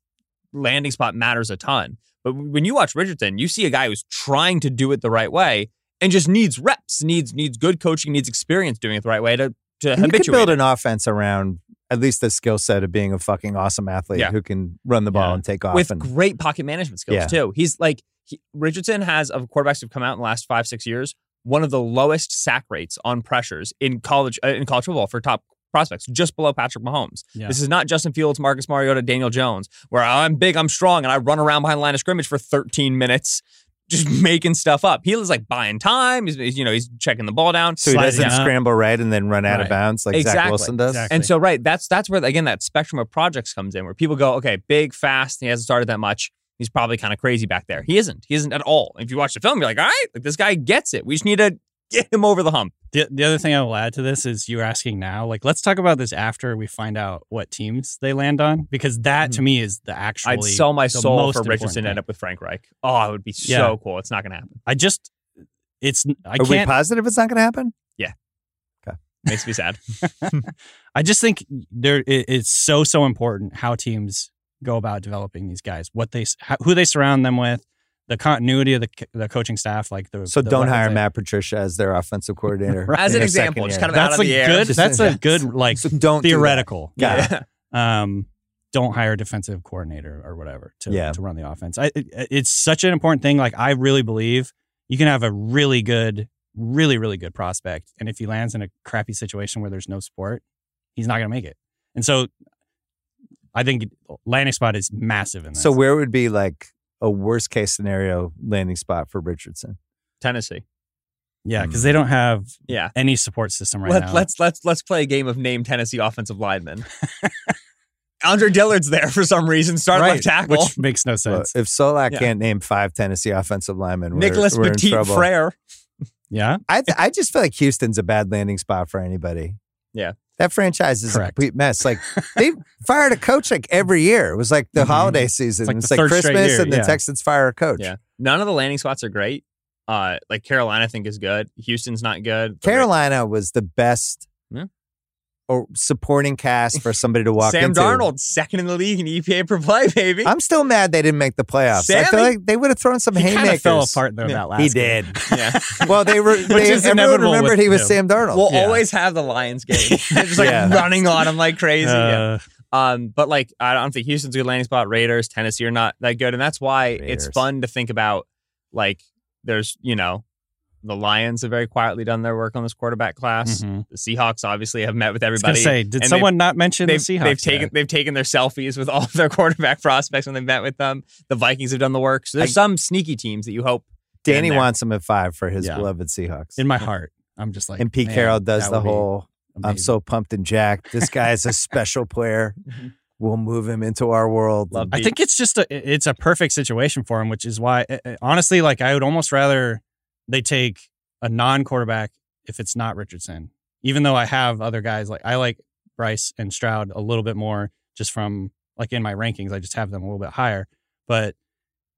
landing spot matters a ton. But when you watch Richardson, you see a guy who's trying to do it the right way and just needs reps, needs needs good coaching, needs experience doing it the right way to to And you could build an offense around at least the skill set of being a fucking awesome athlete Yeah. who can run the ball Yeah. and take off. with and great pocket management skills Yeah. too. He's like he, Richardson has of quarterbacks who've come out in the last five six years one of the lowest sack rates on pressures in college uh, in college football for top prospects, just below Patrick Mahomes. Yeah. This is not Justin Fields, Marcus Mariota, Daniel Jones, where I'm big, I'm strong, and I run around behind the line of scrimmage for 13 minutes. Just making stuff up. He was like buying time. He's, he's, you know he's checking the ball down. so he doesn't up. scramble right and then run out of bounds like Zach Exactly. Wilson does. Exactly. And so, right, that's that's where again that spectrum of projects comes in, where people go, okay, big, fast. He hasn't started that much. He's probably kind of crazy back there. He isn't. He isn't at all. If you watch the film, you're like, all right, like this guy gets it. We just need to get him over the hump. The, the other thing I will add to this is you're asking now, like, let's talk about this after we find out what teams they land on, because that to mm-hmm. me is the actually. I'd sell my soul for Richardson to end up with Frank Reich. Oh, it would be so cool. It's not going to happen. I just, it's, I Are we can't, positive it's not going to happen? Yeah. Okay. Makes me sad. I just think there, it, it's so, so important how teams go about developing these guys, what they, how, who they surround them with, the continuity of the, the coaching staff, like the. So the don't hire they- Matt Patricia as their offensive coordinator. Right. As an example, just kind of That's out a of the air. good, Just- that's a good, like, So don't do that. theoretical. Yeah. um, don't hire a defensive coordinator or whatever to, Yeah. to run the offense. I, it, it's such an important thing. Like I really believe you can have a really good, really, really good prospect. And if he lands in a crappy situation where there's no support, he's not going to make it. And so I think landing spot is massive in this. So where would be like a worst case scenario landing spot for Richardson? Tennessee. yeah, because hmm. they don't have Yeah. any support system right Let, now. Let's let's let's play a game of name Tennessee offensive linemen. Andre Dillard's there for some reason. Start right, left tackle. which makes no Well, sense. if Solak Yeah. can't name five Tennessee offensive linemen, we're, Nicholas we're in Petit trouble. Frere. yeah, I th- I just feel like Houston's a bad landing spot for anybody. Yeah. That franchise is Correct. a complete mess. Like they fired a coach like every year. It was like the Mhm. holiday season. like It's like, Christmas year, and the yeah. Texans fire a coach. Yeah. None of the landing spots are great. Uh, like Carolina, I think is good. Houston's not good. Carolina was the best. Or supporting cast for somebody to walk Sam into. Darnold, second in the league in EPA per play, baby. I'm still mad they didn't make the playoffs. I feel like they would have thrown some he kind haymakers. of fell apart though Yeah. that last. He game. did. yeah. Well, they were. they, is everyone inevitable remembered with he was him. Sam Darnold. We'll Yeah. always have the Lions game. They're just like Yeah. running on him like crazy. Yeah. Uh, Um, but like I don't think Houston's a good landing spot. Raiders, Tennessee are not that good, and that's why it's fun to think about. Like, there's you know, the Lions have very quietly done their work on this quarterback class. mhm. The Seahawks obviously have met with I was everybody. say, did someone not mention the They've, Seahawks? they've taken yet? they've taken their selfies with all of their quarterback prospects when they met with them. The Vikings have done the work. So there's I- some sneaky teams that you hope. Danny wants him at five for his Yeah. beloved Seahawks. in my heart. I'm just like, and Pete man, Carroll does the whole. I'm so pumped and jacked. This guy is a special player. Mhm. We'll move him into our world. Love I Pete. think it's just a it's a perfect situation for him, which is why uh, uh, honestly, like I would almost rather they take a non-quarterback if it's not Richardson. Even though I have other guys like I like Bryce and Stroud a little bit more, just from like in my rankings, I just have them a little bit higher. But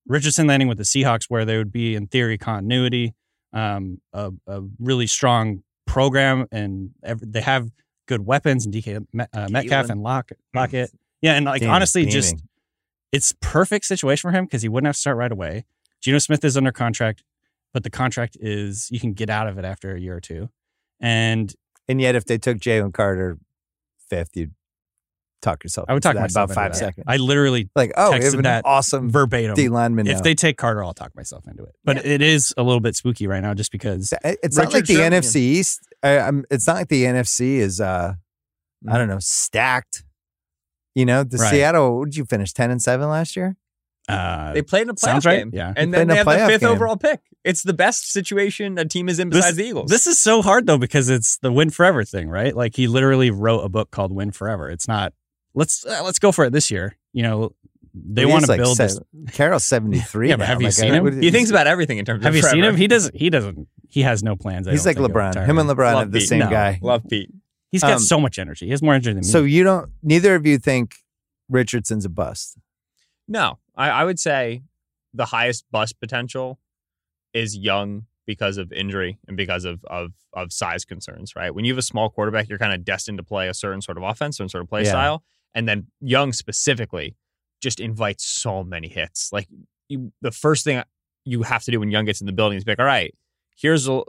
Richardson landing with the Seahawks, where they would be in theory continuity, um, a, a really strong program, and ev they have good weapons and DK uh, Metcalf and Lock, Lockett. Yeah, and like Damn, honestly, just it's perfect situation for him because he wouldn't have to start right away. Geno Smith is under contract, but the contract is you can get out of it after a year or two. And And yet, if they took Jalen Carter fifth, you'd talk yourself. I would talk myself about five seconds. I literally like, oh, have an that awesome verbatim. D lineman. If now. they take Carter, I'll talk myself into it. But it is a little bit spooky right now, just because. it's not like the Sherman. NFC East. I, I'm, it's not like the NFC is. uh I Mm. don't know, stacked. You know, the Right. Seattle. What did you finish? Ten and seven last year. Uh, They played in a playoff sounds right. game. Yeah. And They then they have the fifth game. overall pick. It's the best situation a team is in besides the Eagles. This is so hard though because it's the win forever thing, right? Like he literally wrote a book called Win Forever. It's not let's uh, let's go for it this year. You know, they want to like build se- this. Carroll's seventy three. Yeah, but have you seen him? he thinks about everything in terms Have of you seen him? He doesn't. He doesn't. He has no plans. I He's don't like LeBron. Him and. LeBron Love have the Pete. same No. guy. Love Pete. He's got Um, so much energy. He has more energy than me. So you don't. Neither of you think Richardson's a bust. No, I, I would say the highest bust potential is young because of injury and because of of of size concerns, right? When you have a small quarterback, you're kind of destined to play a certain sort of offense, certain sort of play Yeah. style, and then young specifically just invites so many hits. Like you, the first thing you have to do when young gets in the building is be like, all right, here's a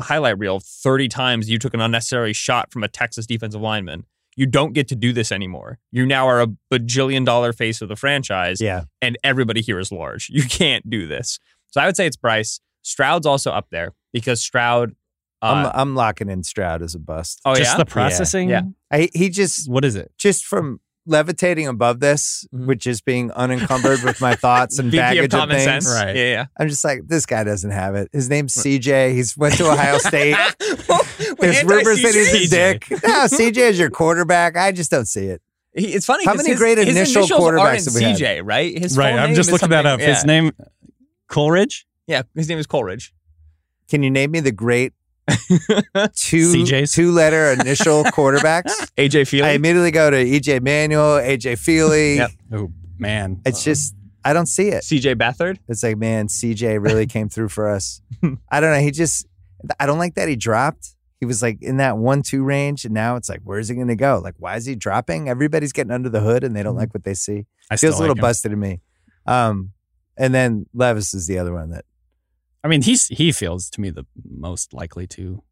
highlight reel 30 times you took an unnecessary shot from a Texas defensive lineman. You don't get to do this anymore. You now are a bajillion dollar face of the franchise Yeah, and everybody here is large. You can't do this. So I would say it's Bryce. Stroud's also up there because Stroud. I'm Uh, I'm locking in Stroud as a bust. oh just yeah, the processing. Yeah. I, he just What is it? just from levitating above this, Mhm. with just being unencumbered with my thoughts and baggage of common things. sense. Right. Yeah, yeah. I'm just like, this guy doesn't have it. His name's CJ. He's went to Ohio State. There's rumors that he's a dick. No, CJ is your quarterback. I just don't see it. He, it's funny. How many his, great his initial quarterbacks aren't have we had? CJ, right? His Right. I'm just looking that up. Yeah. His name Coleridge. Yeah, his name is Coleridge. Can you name me the great two CJs? two letter initial quarterbacks? AJ Feeley. I immediately go to EJ Manuel, AJ Feeley. Yep. Oh man. It's just I don't see it. CJ Beathard. It's like, man, CJ really came through for us. I don't know. He just I don't like that he dropped. He was like in that one two range, and now it's like, where's he going to go? Like, why is he dropping? Everybody's getting under the hood, and they don't like what they see. I Feels a little like busted to me. Um, and then Levis is the other one that I mean, he's he feels to me the most likely to.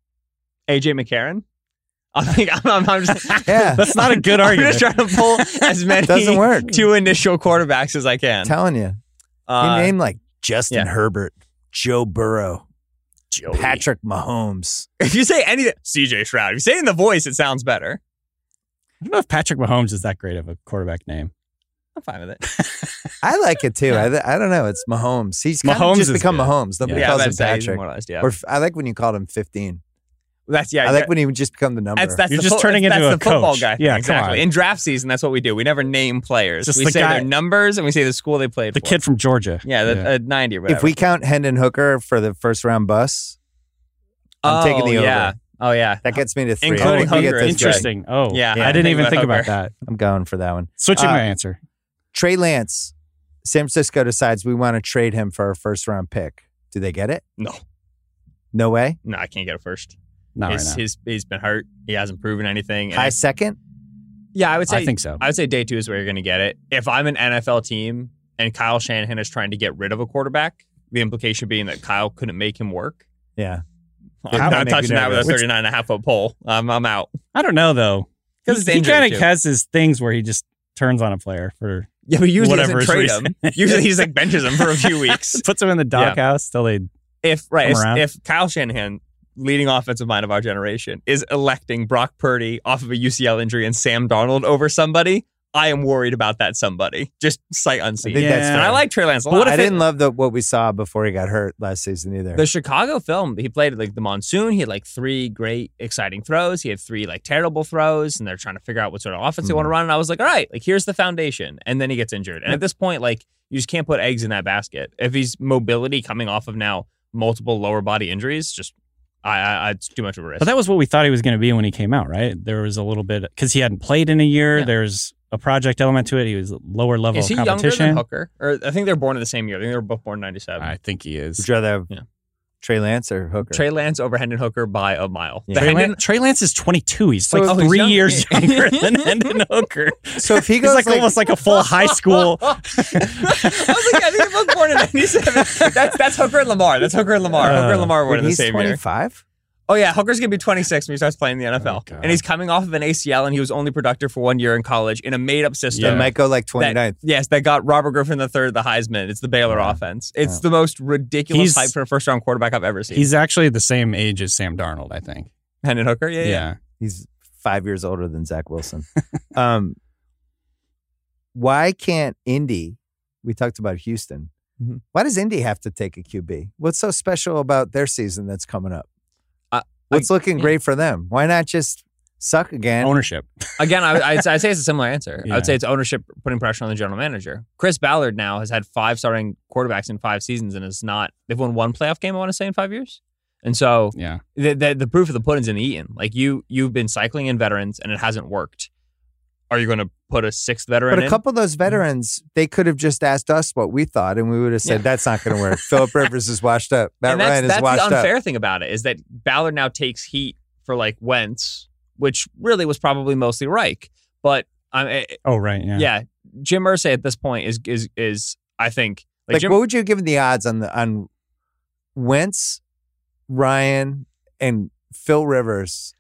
AJ McCarron. I think I'm, I'm, I'm just. Yeah. That's not a good I'm argument. just trying to pull as many doesn't work. two initial quarterbacks as I can. telling you, Uh, he named like Justin yeah. Herbert, Joe Burrow, Joey. Patrick Mahomes. if you say anything, CJ Stroud. If you say it in the voice, it sounds better. I don't know if Patrick Mahomes is that great of a quarterback name. I'm fine with it. I like it too. I, I don't know. It's Mahomes. He's kind Mahomes of just become good. Mahomes. Nobody yeah, calls I'm him about to say he's Patrick. immortalized, Yeah, Or f- I like when you called him 15. that's yeah. I like when he would just become the number. That's, that's You're the just fo- turning that's, into that's a the football coach. guy. Yeah, exactly. In draft season, that's what we do. We never name players. Just we the say guy- their numbers and we say the school they played The for. kid from Georgia. yeah, the, Uh, 90 or whatever. if we count Hendon Hooker for the first round bus, I'm oh, taking the over. yeah. Oh yeah. that gets me to three. Including I think we get Hooker, this right. Interesting. Oh, Yeah, I I didn't think even about think about Hooker. that. I'm going for that one. Switching Uh, my answer. Trey Lance, San Francisco decides we want to trade him for our first round pick. Do they get it? No. No way. No, I can't get it first. Not his, right now. his, he's been hurt. He hasn't proven anything. High I- second. yeah, I would say I think so. I would say day two is where you're going to get it. If I'm an NFL team and Kyle Shanahan is trying to get rid of a quarterback, the implication being that Kyle couldn't make him work. Yeah. I'm That not touching that with a nervous. 39 and a half foot pole. I'm, I'm out. I don't know though. 'Cause He, he kind of has his things where he just turns on a player for Yeah, but usually Whatever doesn't trade him. Usually he's like benches him for a few weeks. puts him in the doghouse till they. If right, if, if Kyle Shanahan, leading offensive mind of our generation, is electing Brock Purdy off of a UCL injury and Sam Darnold over somebody, I am worried about that somebody. Just sight I unseen. think that's and I like Trey Lance a But what lot. I didn't love the what we saw before he got hurt last season either. The Chicago film, he played like the monsoon. He had like three great, exciting throws. He had three like terrible throws, and they're trying to figure out what sort of offense they want to mm. run. And I was like, all right, like here's the foundation. And then he gets injured. And at this point, like you just can't put eggs in that basket. If he's mobility coming off of now multiple lower body injuries, just I, I, I it's too much of a risk. But that was what we thought he was going to be when he came out, right? There was a little bit because he hadn't played in a year. Yeah. There's a project element to it. He was lower level Is of he younger competition. than Hooker? Or I think they're born in the same year. I think they were both born in '97. I think he is. Would you rather have Yeah. Trey Lance or Hooker? Trey Lance over Hendon Hooker by a mile. Yeah. The Trey, Hendon- Lance, Trey Lance is 22. He's So- like Oh, he's three young. years younger than Hendon Hooker. so if he He's goes like, almost like a full high school. I was like, I think they're both born in '97. That's that's Hooker and Lamar. That's Hooker and Lamar. Uh, Hooker and Lamar were wait, in the he's same year. 25. Oh yeah, Hooker's gonna be 26 when he starts playing in the NFL, Oh, and he's coming off of an ACL, and he was only productive for one year in college in a made-up system. It Yeah. might go like that- 29th. yes, that got Robert Griffin the III the Heisman. It's the Baylor Yeah. offense. It's Yeah. the most ridiculous He's- hype for a first-round quarterback I've ever seen. He's actually the same age as Sam Darnold, I think. Hendon Hooker, yeah, Yeah. yeah. He's five years older than Zach Wilson. um, why can't Indy we talked about Houston. Mhm. Why does Indy have to take a QB? What's so special about their season that's coming up? I- What's looking yeah. great for them? Why not just suck again? Ownership. Again, I, I'd, I'd say it's a similar answer. I would say it's ownership putting pressure on the general manager. Chris Ballard now has had five starting quarterbacks in five seasons and is not. They've won one playoff game. I want to say in five years. And so Yeah. the, the the proof of the pudding's in the eating. Like you you've been cycling in veterans and it hasn't worked. Are you going to put a sixth veteran? But a in? couple of those veterans, they could have just asked us what we thought, and we would have said Yeah. that's not going to work. Philip Rivers is washed up. Matt and that's, Ryan is that's washed the unfair up. thing about it is that Ballard now takes heat for like Wentz, which really was probably mostly Reich. But um, Oh, right. Yeah. yeah. Jim Irsay at this point is is is I think like, Like, Jim, what would you have given the odds on the on Wentz, Ryan, and Phil Rivers?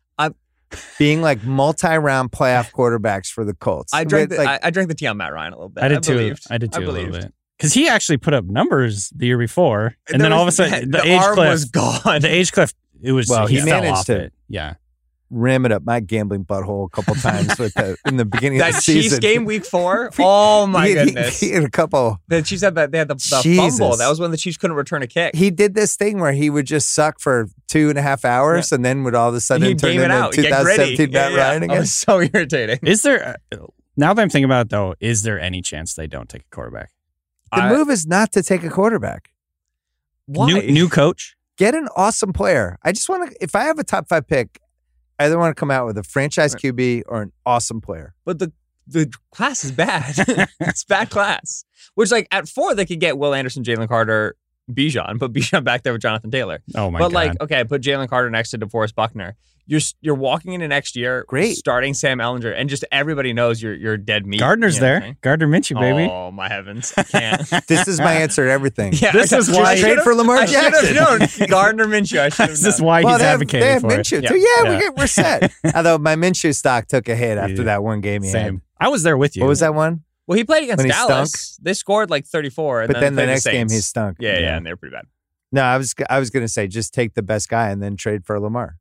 I'm- being like multi-round playoff quarterbacks for the Colts. I drank the, like, I, I drank the tea on Matt Ryan a little bit. I did too. believed. I did too I a little bit. Because he actually put up numbers the year before, and There then all of a sudden the, the age arm cliff was gone. The age cliff. It was. Well, he, he fell managed off to- it. Yeah. Ram it up my gambling butthole a couple times with the, in the beginning of that the Chiefs season. game week four. Oh my he, he- goodness! He, had a couple. the Chiefs had that. They had the, the Jesus. fumble. That was when the Chiefs couldn't return a kick. He did this thing where he would just suck for two and a half hours, and then would all of a sudden He'd turn game it into out. Get gritty. 2017 Matt Yeah, yeah. Ryan again. It was so irritating. Is there? Now that I'm thinking about it, though, is there any chance they don't take a quarterback? The I- move is not to take a quarterback. Why? New new coach. Get an awesome player. I just want to. If I have a top five pick, I either want to come out with a franchise QB or an awesome player. but the the class is bad. it's bad class. Which like at four they could get Will Anderson, Jalen Carter, Bijan, put Bijan back there with Jonathan Taylor. Oh my but god. But like, okay, put Jalen Carter next to DeForest Buckner. You're you're walking into next year, Great. starting Sam Ehlinger, and just everybody knows you're you're dead meat. Gardner's you know what I'm there. Gardner Minshew, baby. Oh my heavens, I can't. This is my answer to everything. yeah, This is just why- Trade should've- for Lamar I should Jackson. have known Gardner Minshew. I should have this is why he's they have, advocating they have for Minshew it. too. Yeah, Yeah. We get, we're set. Although my Minshew stock took a hit after Yeah. that one game Same. had. I was there with you. What was that one? Well, he played against When he Dallas. They scored like 34, and But then the played next game he stunk. Yeah, yeah, Yeah. and they were pretty bad. No, I was I was gonna say just take the best guy and then trade for Lamar.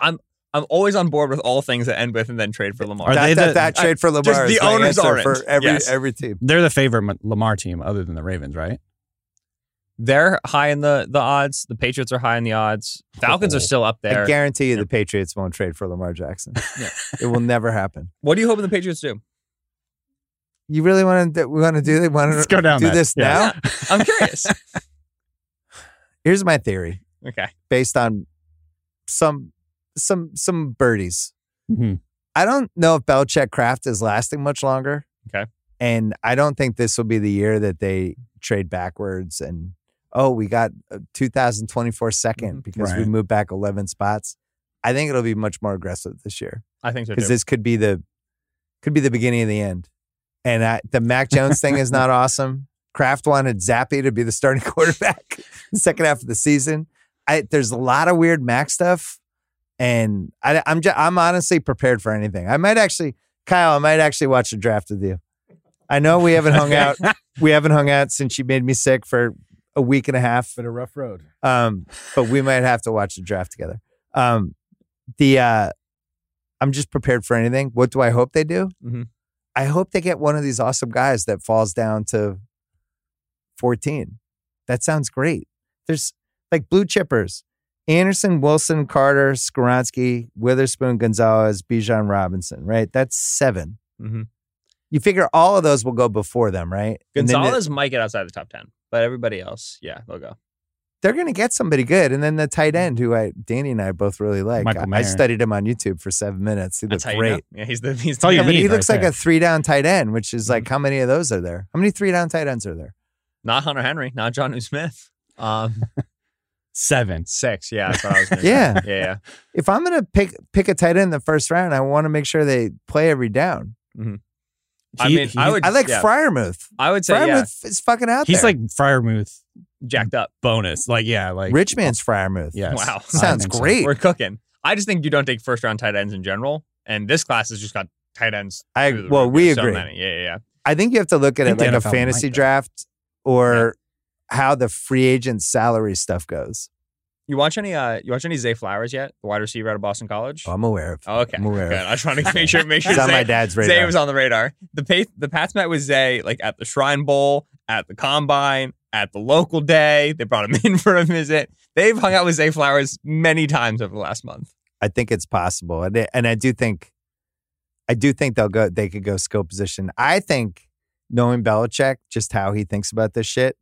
I'm I'm always on board with all things that end with and then trade for Lamar. Are that, they that, the- that trade for just Lamar the is my owners aren't. for every Yes. every team. They're the favorite Lamar team, other than the Ravens, right? They're high in the the odds. The Patriots are high in the odds. Falcons are still up there. I guarantee you the Patriots won't trade for Lamar Jackson. Yeah. It will never happen. What are you hoping the Patriots do? You really want to we want to do they want to go down do that. this Yeah. now? I'm curious. Here's my theory okay. based on some some some birdies. Mhm. I don't know if Belichick Kraft is lasting much longer. Okay. And I don't think this will be the year that they trade backwards and oh, we got a 2024 second Mhm. because we moved back 11 spots. I think it'll be much more aggressive this year I think so because this could be the could be the beginning of the end. And I, the Mac Jones thing is not awesome. Kraft wanted Zappe to be the starting quarterback the second half of the season. I, there's a lot of weird Mac stuff, and I, I'm just, I'm honestly prepared for anything. I might actually, Kyle, I might actually watch the draft with you. I know we haven't hung out. We haven't hung out since you made me sick for a week and a half. Been a rough road. Um, but we might have to watch the draft together. Um, the uh, I'm just prepared for anything. What do I hope they do? Mhm. I hope they get one of these awesome guys that falls down to 14. That sounds great. There's like blue chippers. Anderson, Wilson, Carter, Skoronski, Witherspoon, Gonzalez, Bijan Robinson, right? That's 7 Mhm. You figure all of those will go before them, right? And then the- Gonzalez might get outside the top ten, but everybody else, yeah, they'll go. They're going to get somebody good. And then the tight end, who I Danny and I both really like. Michael I, I studied him on YouTube for seven minutes. He how you know. great. Yeah, he's the he's the you Yeah, but he right looks like there. a three down tight end, which is Mm-hmm. like how many of those are there? How many three down tight ends are there? not Hunter Henry, not Jonnu Smith. Um, Seven. six. Yeah, that's what I was. Yeah. yeah, yeah. If I'm going to pick pick a tight end in the first round, I want to make sure they play every down. I He- mean, he- I would. I like yeah. Freiermuth. I would say yeah, is fucking out there. He's there. like Freiermuth jacked up. bonus. Like yeah, like Richmond's Freiermuth. Yes. Wow. Sounds think so. great. We're cooking. I just think you don't take first round tight ends in general, and this class has just got tight ends. I- the well, we There's so agree. many. Yeah, yeah, yeah. I think you have to look at it like a fantasy though. draft or how the free agent salary stuff goes. You watch any? Uh, you watch any Zay Flowers yet? The wide receiver out of Boston College. Oh, I'm aware of. Oh, okay. I'm aware Good. of. I just want to make sure. Make sure He's on my dad's Zay was on the radar. The pa- the Pats met with Zay like at the Shrine Bowl at the combine, at the local day. They brought him in for a visit. They've hung out with Zay Flowers many times over the last month. I think it's possible, and I- and I do think, I do think they'll go. They could go skill position. I think knowing Belichick, just how he thinks about this shit.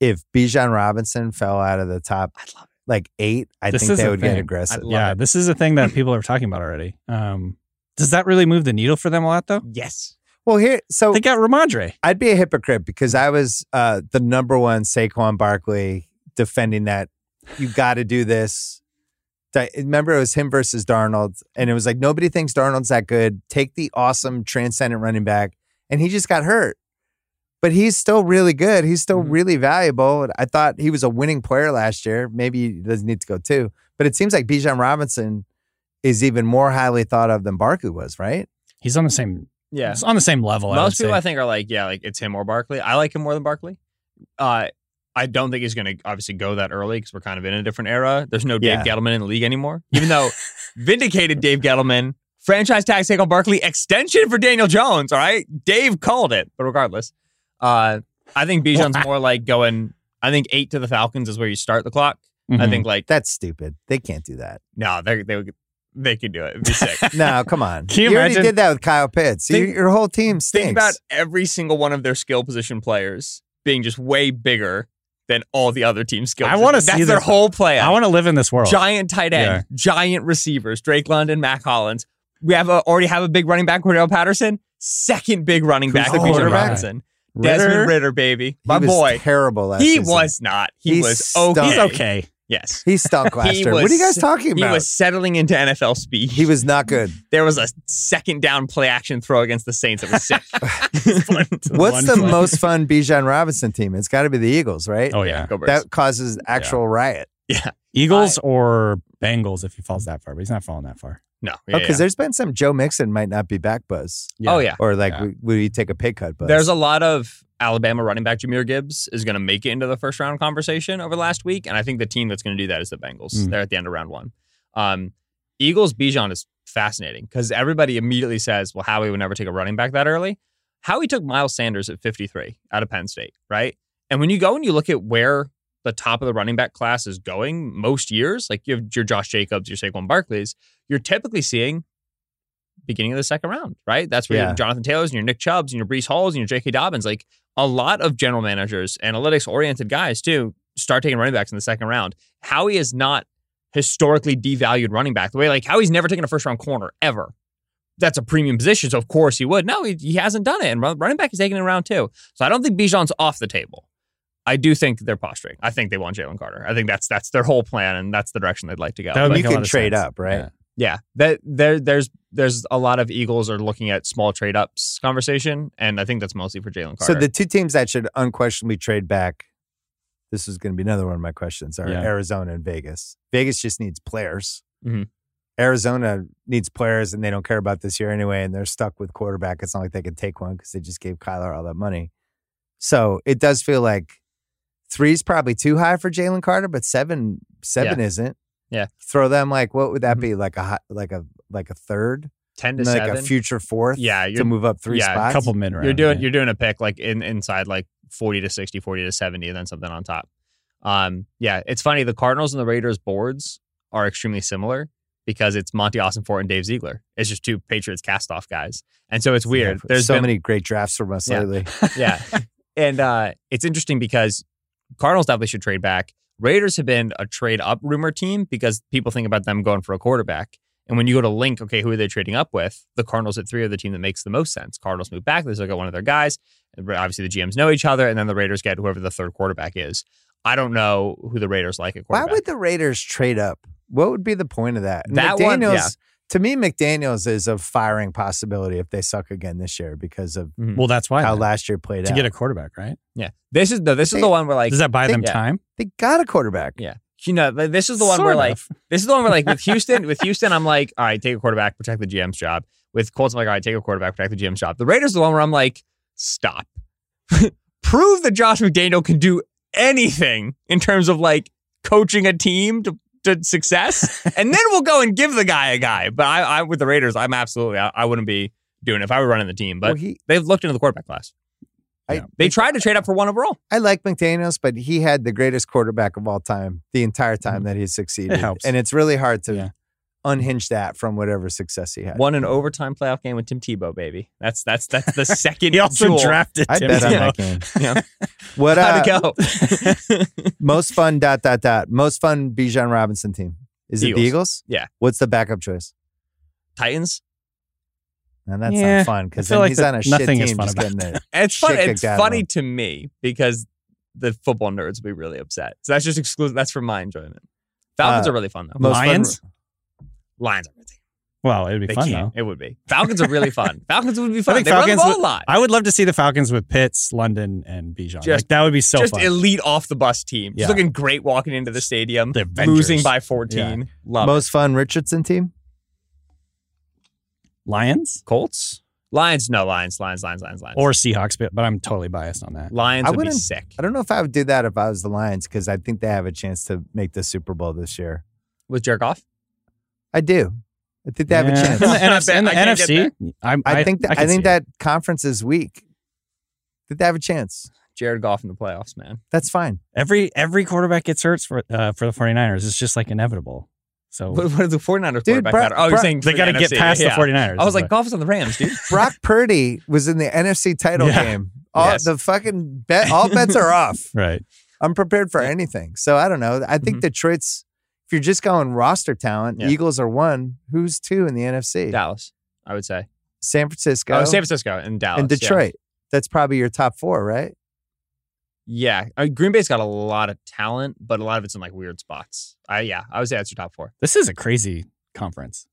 If Bijan Robinson fell out of the top I'd love it. like eight, I This think they the would get aggressive. Yeah, it. this is a thing that people are talking about already. Um, does that really move the needle for them a lot though? Yes. Well, here, so They got Rhamondre. I'd be a hypocrite because I was uh, the number one Saquon Barkley defending that you got to do this. Remember, it was him versus Darnold, and it was like nobody thinks Darnold's that good. Take the awesome transcendent running back, and he just got hurt. But he's still really good. He's still Mhm. really valuable. I thought he was a winning player last year. Maybe he doesn't need to go too. But it seems like Bijan Robinson is even more highly thought of than Barkley was, right? He's on the same. Yeah. It's on the same level. I would Most people say. I think are like, yeah, like it's him or Barkley. I like him more than Barkley. Uh, I don't think he's going to obviously go that early because we're kind of in a different era. There's no Dave Yeah. Gettleman in the league anymore, even though vindicated Dave Gettleman, franchise tag Saquon Barkley, extension for Daniel Jones. All right, Dave called it, but regardless, uh, I think Bijan's more like going. I think eight to the Falcons is where you start the clock. I Mhm. think like That's stupid. They can't do that. no, they they would- they can do it. It'd be sick. No, come on. Can you already did that with Kyle Pitts. Think- your, your whole team stinks. Think about every single one of their skill position players being just way bigger than all the other team skill. I wanna see their this. whole plan. I want to live in this world. giant tight end, giant receivers, Drake London, Mack Hollins. We have a, already have a big running back, Cordarrelle Patterson. Second big running Who's back, the Bijan quarterback? Robinson. Desmond Ridder, baby, He my was boy. terrible last He season. was not. He, He was stunk. okay. He's okay. Yes. He stunk last He year. What are you guys talking about? He was settling into NFL speed. He was not good. There was a second down play action throw against the Saints that was sick. What's the play. most fun Bijan Robinson team? It's got to be the Eagles, right? Oh yeah, Go Birds. that causes actual riot. yeah. Eagles or Bengals if he falls that far, but he's not falling that far. No. Oh, Yeah, because yeah. there's been some Joe Mixon might not be back buzz, Oh yeah. or like Yeah. would he take a pay cut buzz? There's a lot of Alabama running back Jahmyr Gibbs is going to make it into the first round conversation over the last week, and I think the team that's going to do that is the Bengals. Mm. They're at the end of round one. Um, Eagles Bijan is fascinating because everybody immediately says, "Well, Howie would never take a running back that early." Howie took Miles Sanders at 53 out of Penn State, right? And when you go and you look at where the top of the running back class is going most years, like you have your Josh Jacobs, your Saquon Barkleys, you're typically seeing beginning of the second round, right? That's where Yeah. your Jonathan Taylors and your Nick Chubbs and your Breece Halls and your J.K. Dobbins, like a lot of general managers, analytics oriented guys too, start taking running backs in the second round. Howie is not historically devalued running back the way like Howie's never taken a first round corner ever. That's a premium position, so of course he would. No, he, he hasn't done it, and running back is taken in round two. So I don't think Bijan's off the table. I do think they're posturing. I think they want Jalen Carter. I think that's that's their whole plan, and that's the direction they'd like to go. That would you can trade sense. up, right? Yeah. Yeah, that there there's there's a lot of Eagles are looking at small trade ups conversation, and I think that's mostly for Jalen Carter. So the two teams that should unquestionably trade back. This is going to be another one of my questions. Are Yeah. Arizona and Vegas? Vegas just needs players. Mhm. Arizona needs players, and they don't care about this year anyway. And they're stuck with quarterback. It's not like they can take one because they just gave Kyler all that money. So it does feel like three is probably too high for Jalen Carter, but seven seven isn't. Yeah. Throw them like what would that Mhm. be? Like a like a like a third, ten to like seven. a future fourth. Yeah, to you're- move up three yeah, a A spots. couple mid round. you're doing you're doing a pick like in inside like forty to 60, 40 to seventy, and then something on top. Um, yeah, it's funny. The Cardinals and the Raiders boards are extremely similar because it's Monti Ossenfort and Dave Ziegler. It's just two Patriots cast off guys, and so it's weird. Yeah, There's so been, many great drafts from us Yeah. lately. yeah. And uh, it's interesting because Cardinals definitely should trade back. Raiders have been a trade up rumor team because people think about them going for a quarterback. And when you go to link, okay, who are they trading up with? The Cardinals at three are the team that makes the most sense. Cardinals move back. They look at one of their guys. Obviously, the GMs know each other, and then the Raiders get whoever the third quarterback is. I don't know who the Raiders like at Why would the Raiders trade up? What would be the point of that? And That one, McDaniels, yeah. To me, McDaniels is a firing possibility if they suck again this year because of mm-hmm. Well, that's why how then. last year played out. to out. get a quarterback, right? yeah, this is the this is the one where like Does that buy them yeah. time? they got a quarterback. yeah, you know, this is the one where Sort like. This is the one where, like, with Houston, with Houston, I'm like, all right, take a quarterback, protect the GM's job. With Colts, I'm like, all right, take a quarterback, protect the GM's job. The Raiders are the one where I'm like, stop. Prove that Josh McDaniel can do anything in terms of like coaching a team to, to success, and then we'll go and give the guy a guy. But I, I with the Raiders, I'm absolutely, I, I wouldn't be doing it if I were running the team. But Well, he they've looked into the quarterback class. I, Yeah. They tried to trade up for one overall. I like McDaniels, but he had the greatest quarterback of all time the entire time Mhm. that he's succeeded. helps. And it's really hard to Yeah. Unhinge that from whatever success he had. Won an overtime playoff game with Tim Tebow, baby. That's that's that's the second. He also jewel. drafted I Tim bet on that game. Yeah. What How'd uh, it go? most fun dot dot dot most fun Bijan Robinson team? Is it the Eagles. Eagles? Yeah. What's the backup choice? Titans. And that's Yeah, not fun because then like he's that on a shit nothing team is fun just about getting it. It's fun. It's kicked out of funny to me because the football nerds will be really upset. So that's just exclusive. That's for my enjoyment. Falcons Uh, are really fun though. Most fun- Lions? Lions are really. Well, it'd be They fun can't. though. It would be. Falcons are really fun. Falcons would be fun. think they run the ball would- a lot. I would love to see the Falcons with Pitts, London, and Bijan. Just- like that would be so just fun. elite off the bus team. Yeah. Just looking great walking into the stadium, The Avengers. losing by 14. Love it. Most fun Richardson team? Lions Colts? Lions? No, Lions, Lions, Lions, Lions, Lions. or Seahawks, but, but I'm totally biased on that. Lions I would be wouldn't- sick. I don't know if I would do that if I was the Lions because I think they have a chance to make the Super Bowl this year. With Jared Goff? I do. I think they have a chance. In the, NFC, bet- in the I can't I, I, think that, I, can think see it. that conference is weak. I think they have a chance. Jared Goff in the playoffs, man. That's fine. every every quarterback gets hurt for uh, for the 49ers. It's just like inevitable. So What, what does the 49ers Dude, quarterback Brock- matter? Oh, you're saying they got to get past the 49ers. I was like, Goff is on the Rams, dude. Brock Purdy was in the NFC title Yeah. game. All Yes. the fucking bet, all bets are off. right. I'm prepared for anything. So I don't know. I think Mhm. Detroit's. If you're just going roster talent, Yeah. Eagles are one. Who's two in the NFC? Dallas, I would say. San Francisco Oh, San Francisco and Dallas. and yeah. Detroit. That's probably your top four, right? Yeah. I mean, Green Bay's got a lot of talent, but a lot of it's in like weird spots. I yeah, I would say that's your top four. This is a crazy conference.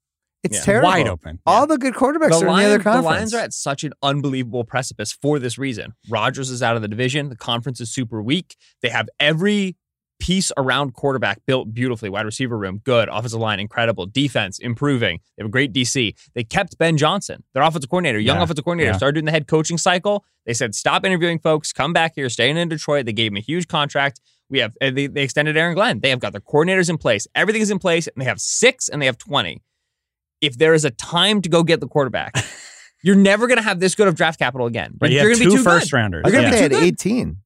It's Yeah. terrible. Wide open. All the good quarterbacks The are in the other Lions, the conference. Lions are at such an unbelievable precipice for this reason. Rodgers is out of the division. The conference is super weak. They have every piece around quarterback built beautifully. Wide receiver room, good. Offensive line, incredible. Defense, improving. They have a great DC. They kept Ben Johnson, their offensive coordinator, young Yeah. offensive coordinator, Yeah. started doing the head coaching cycle. They said, stop interviewing folks, come back here, staying in Detroit. They gave him a huge contract. We have they, they extended Aaron Glenn. They have got their coordinators in place. Everything is in place, and they have six and they have 20. If there is a time to go get the quarterback, you're never going to have this good of draft capital again. But you you're have gonna be two too first good. rounders. I You're think gonna Yeah. they be had too good. 18.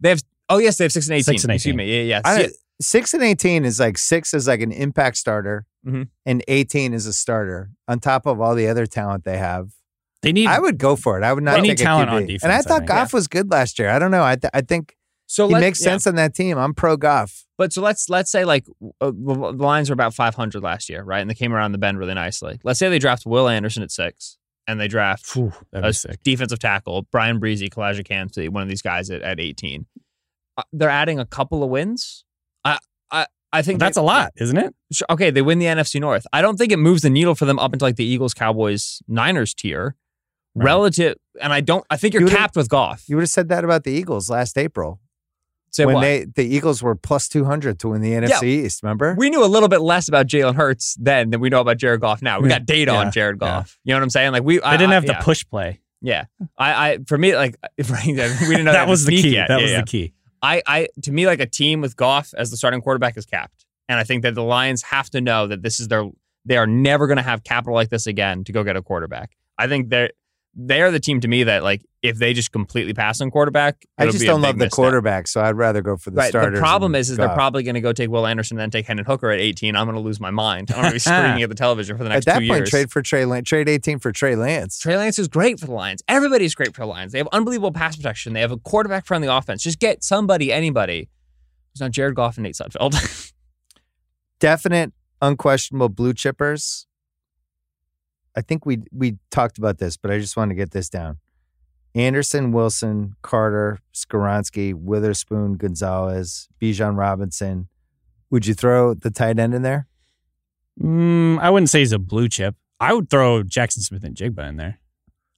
They have oh yes, they have six and eighteen. Six and Excuse 18. me. Yeah, yeah. I, six and 18 is like six is like an impact starter, Mhm. and 18 is a starter on top of all the other talent they have. They need. I would go for it. I would not They need talent QB. on And I defense, I thought think. Goff was good last year. I don't know. I, th- I think so he let's- makes yeah. sense on that team. I'm pro Goff. But so let's let's say like uh, the the Lions were about 500 last year, right? And they came around the bend really nicely. Let's say they draft Will Anderson at six, and they draft Phew, that'd a sick. defensive tackle Bryan Bresee, Calijah Campbell, one of these guys at, at 18. Uh, they're adding a couple of wins. I I I think That's they- a lot, isn't it? Okay, they win the NFC North. I don't think it moves the needle for them up into like the Eagles, Cowboys, Niners tier. Right. Relative, and I don't. I think you're You capped with Goff. You would have said that about the Eagles last April Say when what? they the Eagles were plus 200 to win the NFC East. Remember? we knew a little bit less about Jalen Hurts then than we know about Jared Goff now. We got data on Yeah. Jared Yeah. Goff. You know what I'm saying? Like we, They didn't have yeah. the push play. Yeah, I, I, for me, like we didn't know that was the key. Yet. That Yeah, was yeah. the key. I, I, to me, like a team with Goff as the starting quarterback is capped, and I think that the Lions have to know that this is their. They are never going to have capital like this again to go get a quarterback. I think they're the team to me that like if they just completely pass on quarterback, I just don't love the quarterback, so I'd rather go for the right. starters. The problem is, is they're probably going to go take Will Anderson, then take Hendon Hooker at 18. I'm going to lose my mind. I'm going to be screaming at the television for the next. at that two point years. trade for Trey Lance, trade 18 for Trey Lance. Trey Lance is great for the Lions. Everybody's great for the Lions. They have unbelievable pass protection. They have a quarterback friendly offense. Just get somebody, anybody. It's not Jared Goff and Nate Sudfeld. Definite, unquestionable blue chippers. I think we we talked about this, but I just want to get this down. Anderson, Wilson, Carter, Skoronski, Witherspoon, Gonzalez, Bijan Robinson. Would you throw the tight end in there? Mm, I wouldn't say he's a blue chip. I would throw Jaxon Smith-Njigba in there.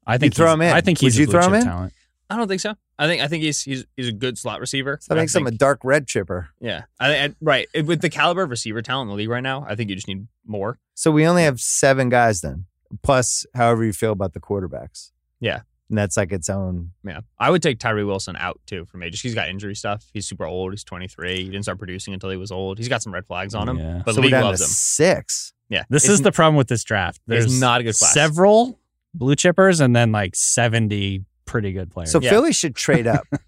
I think throw him in. I think Would he's you a blue throw chip him in? talent. I don't think so. I think I think he's he's he's a good slot receiver. So that I makes him a dark red chipper. yeah. I, I, right with the caliber of receiver talent in the league right now. I think you just need more. So we only have seven guys then, plus however you feel about the quarterbacks. Yeah. And that's like its own. Yeah, I would take Tyree Wilson out too for me. Just he's got injury stuff. He's super old. He's 23. He didn't start producing until he was old. He's got some red flags on him, Yeah. but so we're league loves to him. six. Yeah, This It's- is the problem with this draft. There's not a good class. several blue chippers and then like 70 pretty good players. So Yeah. Philly should trade up.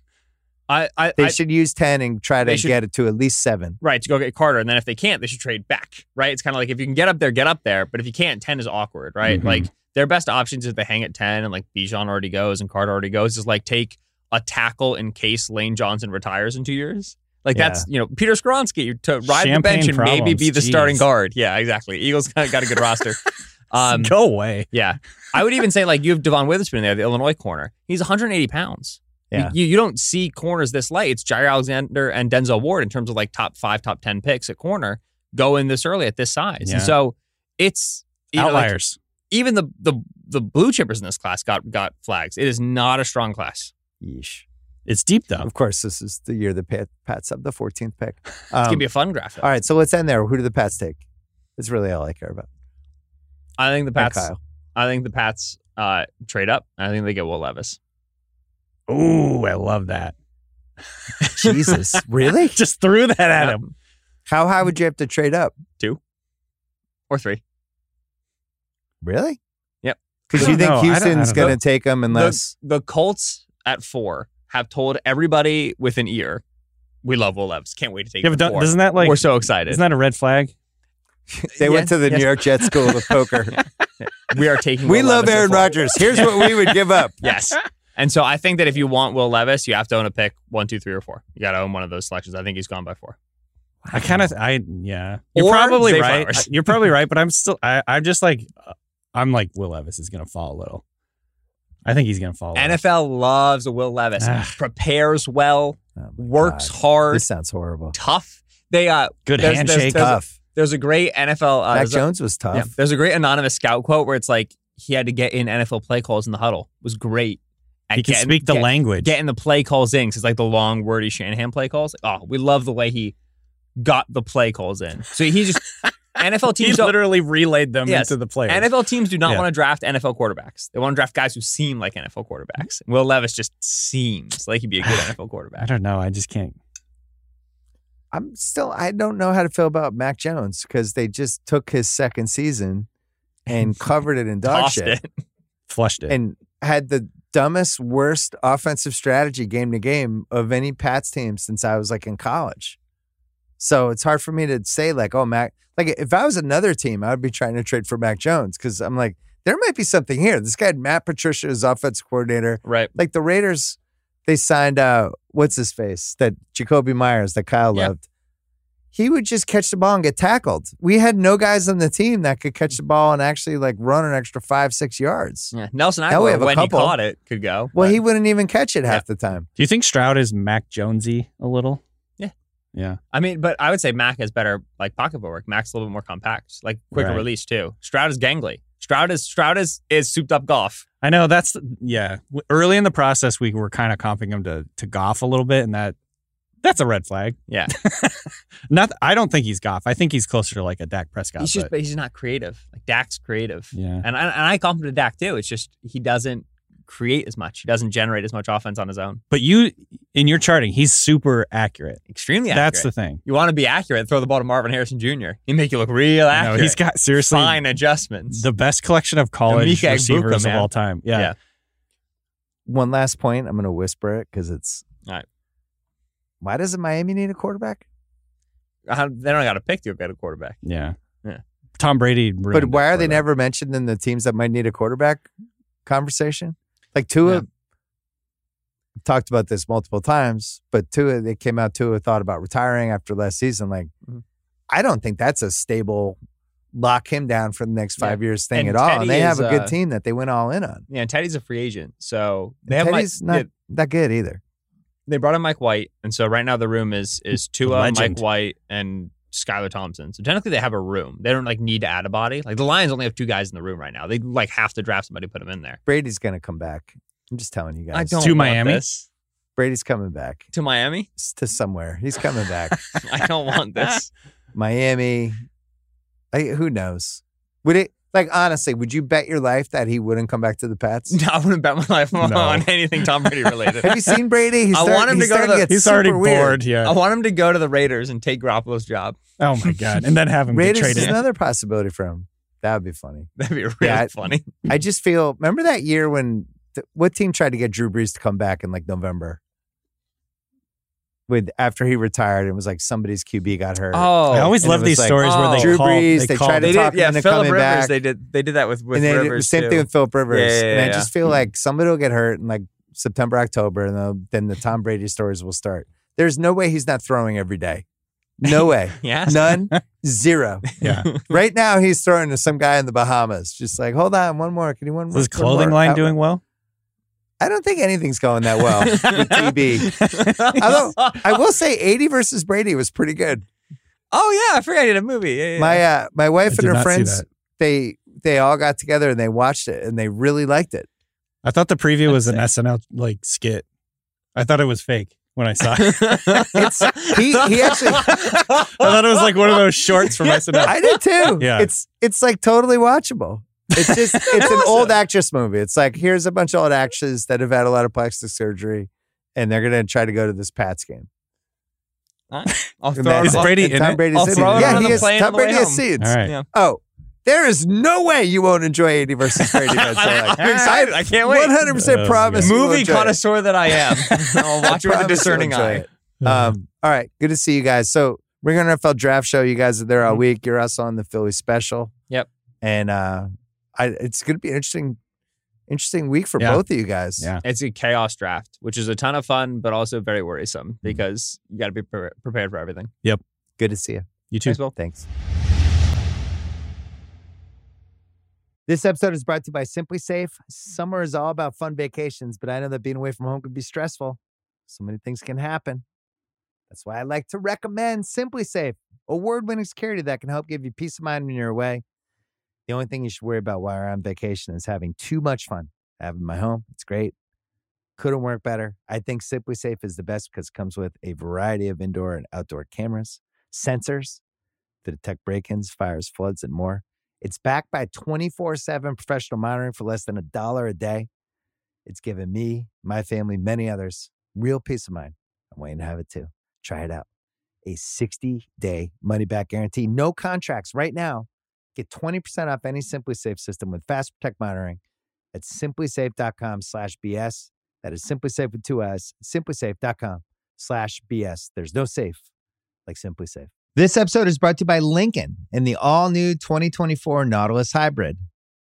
I, I, They I should use 10 and try to should- get it to at least seven. right to go get Carter, and then if they can't, they should trade back. Right? It's kind of like if you can get up there, get up there. But if you can't, ten is awkward. Right? Mhm. Like their best options is they hang at ten, and like Bijan already goes and Carter already goes. Is like take a tackle in case Lane Johnson retires in two years. Like that's you know Peter Skoronski to ride the Champagne bench and maybe be the starting guard. Yeah, exactly. Eagles got, got a good roster. Um, Go away. Yeah. I would even say like you have Devon Witherspoon there, the Illinois corner. He's 180 pounds. You- Yeah. You, you don't see corners this late. It's Jaire Alexander and Denzel Ward in terms of like top five, top 10 picks at corner go in this early at this size. Yeah. And so it's you know, like, Outliers. even the, the the blue chippers in this class got got flags. It is not a strong class. Yeesh. it's deep though. Of course, this is the year the Pat, Pats have the 14th pick. It's Um, gonna be a fun graphic. all right, so let's end there. Who do the Pats take? That's really all I care about. I think the Pats. I think the Pats uh, trade up. I think they get Will Levis. Ooh, I love that. Jesus, really? Just threw that at Yeah. him. How high would you have to trade up? Two or three. Really? Yep. Because you don't think know. I don't- I Houston's don't going to take them unless The, the Colts at four have told everybody with an ear, "We love Will Levis. Can't wait to take Yeah, him but at don't- four. doesn't that like We're so excited. isn't that a red flag? they went Yes, to the yes. New York Jets School of Poker. we are taking. we Will love Levis at Aaron four. Rodgers. Here's what we would give up. Yes. And so I think that if you want Will Levis, you have to own a pick one, two, three, or four. You got to own one of those selections. I think he's gone by four. I kind of, I yeah. You're Or probably Zay right. Flowers. You're probably right, but I'm still, I, I'm just like, uh, I'm like Will Levis is gonna fall a little. I think he's gonna fall. A little. NFL loves Will Levis. Prepares well, Oh works God. hard, This sounds horrible. tough. They uh, Good there's- there's- handshake. there's a- Tough. there's a great NFL. Uh, Mac there's a- Jones was tough. Yeah, there's a great anonymous scout quote where it's like he had to get in NFL play calls in the huddle. It was great. At he can getting- speak the get- language. Getting the play calls in, 'cause it's like the long, wordy Shanahan play calls. Oh, we love the way he got the play calls in. So he just NFL teams don't, literally relayed them Yes. into the players. NFL teams do not Yeah. want to draft NFL quarterbacks. They want to draft guys who seem like NFL quarterbacks. Will Levis just seems like he'd be a good NFL quarterback. I don't know. I just can't. I'm still, I don't know how to feel about Mac Jones because they just took his second season and covered it in dog shit it. Flushed it. and had the dumbest, worst offensive strategy game to game of any Pats team since I was like in college. So it's hard for me to say like, oh, Mac. Like if I was another team, I would be trying to trade for Mac Jones because I'm like, there might be something here. This guy had Matt Patricia as offensive coordinator. Right. Like the Raiders, they signed uh what's his face that Jakobi Meyers that Kyle Yeah. loved. He would just catch the ball and get tackled. We had no guys on the team that could catch the ball and actually like run an extra five, six yards. Yeah. Nelson Now we have a when couple. he caught it, could go. Well, but- he wouldn't even catch it half the time. Do you think Stroud is Mac Jonesy a little? Yeah. Yeah. I mean, but I would say Mac has better like pocket footwork. Mac's a little bit more compact, like quicker Right. release too. Stroud is gangly. Stroud is Stroud is is souped up Goff. I know that's yeah. Early in the process, we were kind of comping him to to Goff a little bit, and that that's a red flag. Yeah. Not, I don't think he's Goff. I think he's closer to like a Dak Prescott. he's just, but- but he's not creative. Like Dak's creative, yeah. and I, and I compliment Dak too. It's just he doesn't create as much. He doesn't generate as much offense on his own. But you in your charting, he's super accurate. Extremely accurate. That's the thing. you want to be accurate. Throw the ball to Marvin Harrison Jr. He make you look real accurate. No, he's got seriously fine adjustments. the best collection of college Emeka Egbuka, receivers of all time. Yeah. Yeah. One last point. I'm going to whisper it because it's. All right. Why doesn't Miami need a quarterback? How- they don't got to pick to get a quarterback. Yeah. Yeah. Tom Brady. But why are they never mentioned in the teams that might need a quarterback conversation? Like Tua Yeah. talked about this multiple times, but Tua, they came out, Tua thought about retiring after last season. Like, Mhm. I don't think that's a stable lock him down for the next Yeah. five years thing And at all. And they have a good uh, team that they went all in on. Yeah, and Teddy's a free agent, so And have Teddy's Mike, not that good either. They brought in Mike White, and so right now the room is is Tua, Legend. Mike White, and Skylar Thompson. So technically they have a room. They don't like need to add a body. Like the Lions only have two guys in the room right now. They like have to draft somebody put them in there. Brady's going to come back. I'm just telling you guys. I don't To want Miami? this. Brady's coming back to Miami. S- to somewhere. He's coming back. I don't want this. Miami. I, who knows? Would it like honestly? Would you bet your life that he wouldn't come back to the Pats? No, I wouldn't bet my life on No. anything Tom Brady related. Have you seen Brady? He's I start- want him to go to starting the- get He's already super weird. bored. I want him to go to the Raiders and take Garoppolo's job. Oh my god. And then have him get Raiders is traded. another possibility for him. That would be funny. That'd be really Yeah, I- funny. I just feel. Remember that year when th- what team tried to get Drew Brees to come back in like November? With after he retired, it was like somebody's QB got hurt. Oh, I always love these like, stories where oh, they Drew call, Brees, They, they call tried to they talk did. him Yeah, into Philip coming Rivers. back. They did. They did that with with and then it- Rivers same too. thing with Philip Rivers. Yeah, yeah, and I yeah. just feel like somebody will get hurt in like September, October, and then- then the Tom Brady stories will start. There's no way he's not throwing every day. No way. yeah. None. Zero. Yeah. Right now, he's throwing to some guy in the Bahamas. Just like, hold on, one more. Can you one Is more? his clothing more? line I- doing well? I don't think anything's going that well with TB. Although I will say, 80 versus Brady was pretty good. oh yeah, I forgot he did a movie. Yeah, yeah. My uh, my wife I and her friends, they they all got together and they watched it and they really liked it. I thought the preview was an That's SNL like skit. I thought it was fake when I saw it. It's he he actually I thought it was like one of those shorts from SNL. I did too. Yeah. It's it's like totally watchable. It's just it's an old actress movie. It's like here's a bunch of old actresses that have had a lot of plastic surgery and they're gonna try to go to this Pats game. I'll throw Is it. it. Brady in Tom it? Brady's I'll in it. it Yeah, he is. Tom on the way Brady has seeds. All right. Yeah. Oh, there is no way you won't enjoy 80 versus Brady. That's all I'm, right. Excited. I can't wait. 100% Oh, promise. you Movie enjoy it. connoisseur that I am. I'll watch it with a you'll discerning enjoy eye. it. Um, all right, good to see you guys. So Ringer NFL Draft Show. You guys are there all Mhm. week. You're also on the Philly special. Yep. And uh, I, it's going to be an interesting, interesting week for Yeah. both of you guys. Yeah. It's a chaos draft, which is a ton of fun, but also very Mm-hmm. worrisome because you got to be pre- prepared for everything. Yep. Good to see you. You too. Thanks, Will. Thanks. This episode is brought to you by SimpliSafe. Summer is all about fun vacations, but I know that being away from home can be stressful. So many things can happen. That's why I like to recommend SimpliSafe, award winning security that can help give you peace of mind when you're away. The only thing you should worry about while you're on vacation is having too much fun. Having my home, it's great. Couldn't work better. I think SimpliSafe is the best because it comes with a variety of indoor and outdoor cameras, sensors to detect break ins, fires, floods, and more. It's backed by 24 7 professional monitoring for less than a dollar a day. It's given me, my family, many others real peace of mind. I'm waiting to have it too. Try it out. A 60 day money back guarantee, no contracts right now. Get 20% off any SimpliSafe system with Fast Protect monitoring at simplisafe.com slash BS. That is SimpliSafe with two S, simplisafe.com slash BS. There's no safe like SimpliSafe. This episode is brought to you by Lincoln and the all new 2024 Nautilus Hybrid.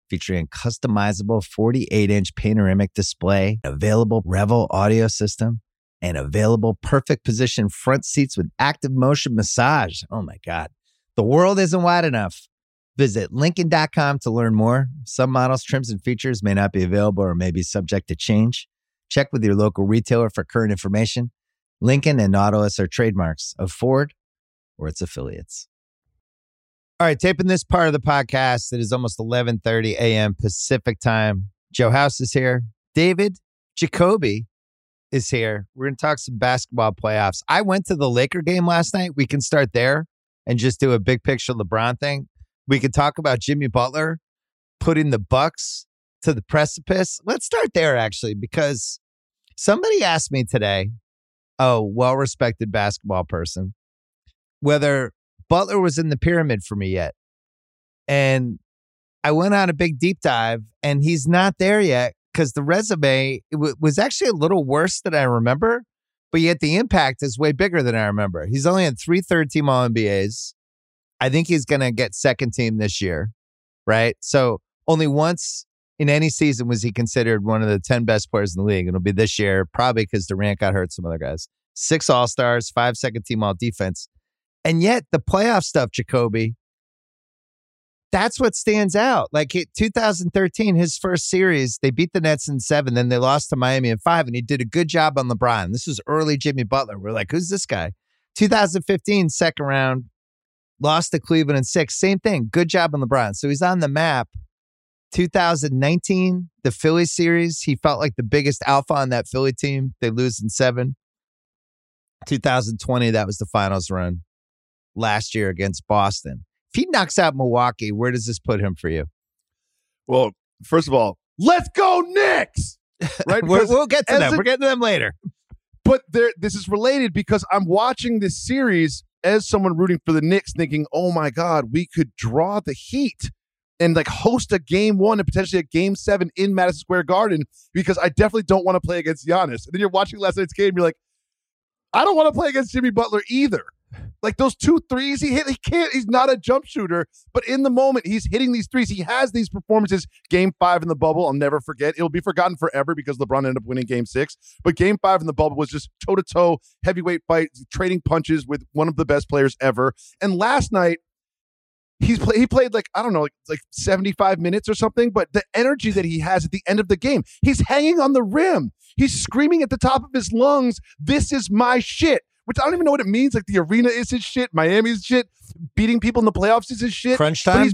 Featuring a customizable 48 inch panoramic display, available Revel audio system, and available perfect position front seats with active motion massage. Oh my God. The world isn't wide enough. Visit Lincoln.com to learn more. Some models, trims, and features may not be available or may be subject to change. Check with your local retailer for current information. Lincoln and Nautilus are trademarks of Ford or its affiliates. All right, taping this part of the podcast. It is almost 11:30 a.m. Pacific time. Joe House is here. David Jacoby is here. We're going to talk some basketball playoffs. I went to the Laker game last night. We can start there and just do a big picture LeBron thing. We could talk about Jimmy Butler putting the Bucks to the precipice. Let's start there actually because somebody asked me today, a well-respected basketball person, whether Butler was in the pyramid for me yet. And I went on a big deep dive and he's not there yet because the resume w- was actually a little worse than I remember, but yet the impact is way bigger than I remember. He's only had three third team All NBAs. I think he's going to get second team this year, right? So only once in any season was he considered one of the 10 best players in the league. It'll be this year, probably because Durant got hurt, some other guys. Six All Stars, five second team All Defense. And yet the playoff stuff, Jacoby, that's what stands out. Like 2013, his first series, they beat the Nets in seven, then they lost to Miami in five, and he did a good job on LeBron. This was early Jimmy Butler. We're like, who's this guy? 2015, second round, lost to Cleveland in six. Same thing. Good job on LeBron. So he's on the map. 2019, the Philly series, he felt like the biggest alpha on that Philly team. They lose in seven. 2020, that was the finals run last year against Boston. If he knocks out Milwaukee, where does this put him for you? Well, first of all, let's go Knicks. Right? Because- we'll get to them. a- We're getting to them later. but there, this is related because I'm watching this series as someone rooting for the Knicks, thinking, "Oh my God, we could draw the Heat." and like host a game one and potentially a game seven in Madison Square Garden because I definitely don't want to play against Giannis. And then you're watching last night's game, you're like, I don't want to play against Jimmy Butler either. Like those two threes he hit, he can't, he's not a jump shooter, but in the moment, he's hitting these threes. He has these performances. Game five in the bubble, I'll never forget. It'll be forgotten forever because LeBron ended up winning game six. But game five in the bubble was just toe to toe, heavyweight fight, trading punches with one of the best players ever. And last night, he's play, he played like I don't know like, like 75 minutes or something but the energy that he has at the end of the game he's hanging on the rim he's screaming at the top of his lungs this is my shit which I don't even know what it means like the arena is his shit Miami's shit beating people in the playoffs is his shit Crunch time.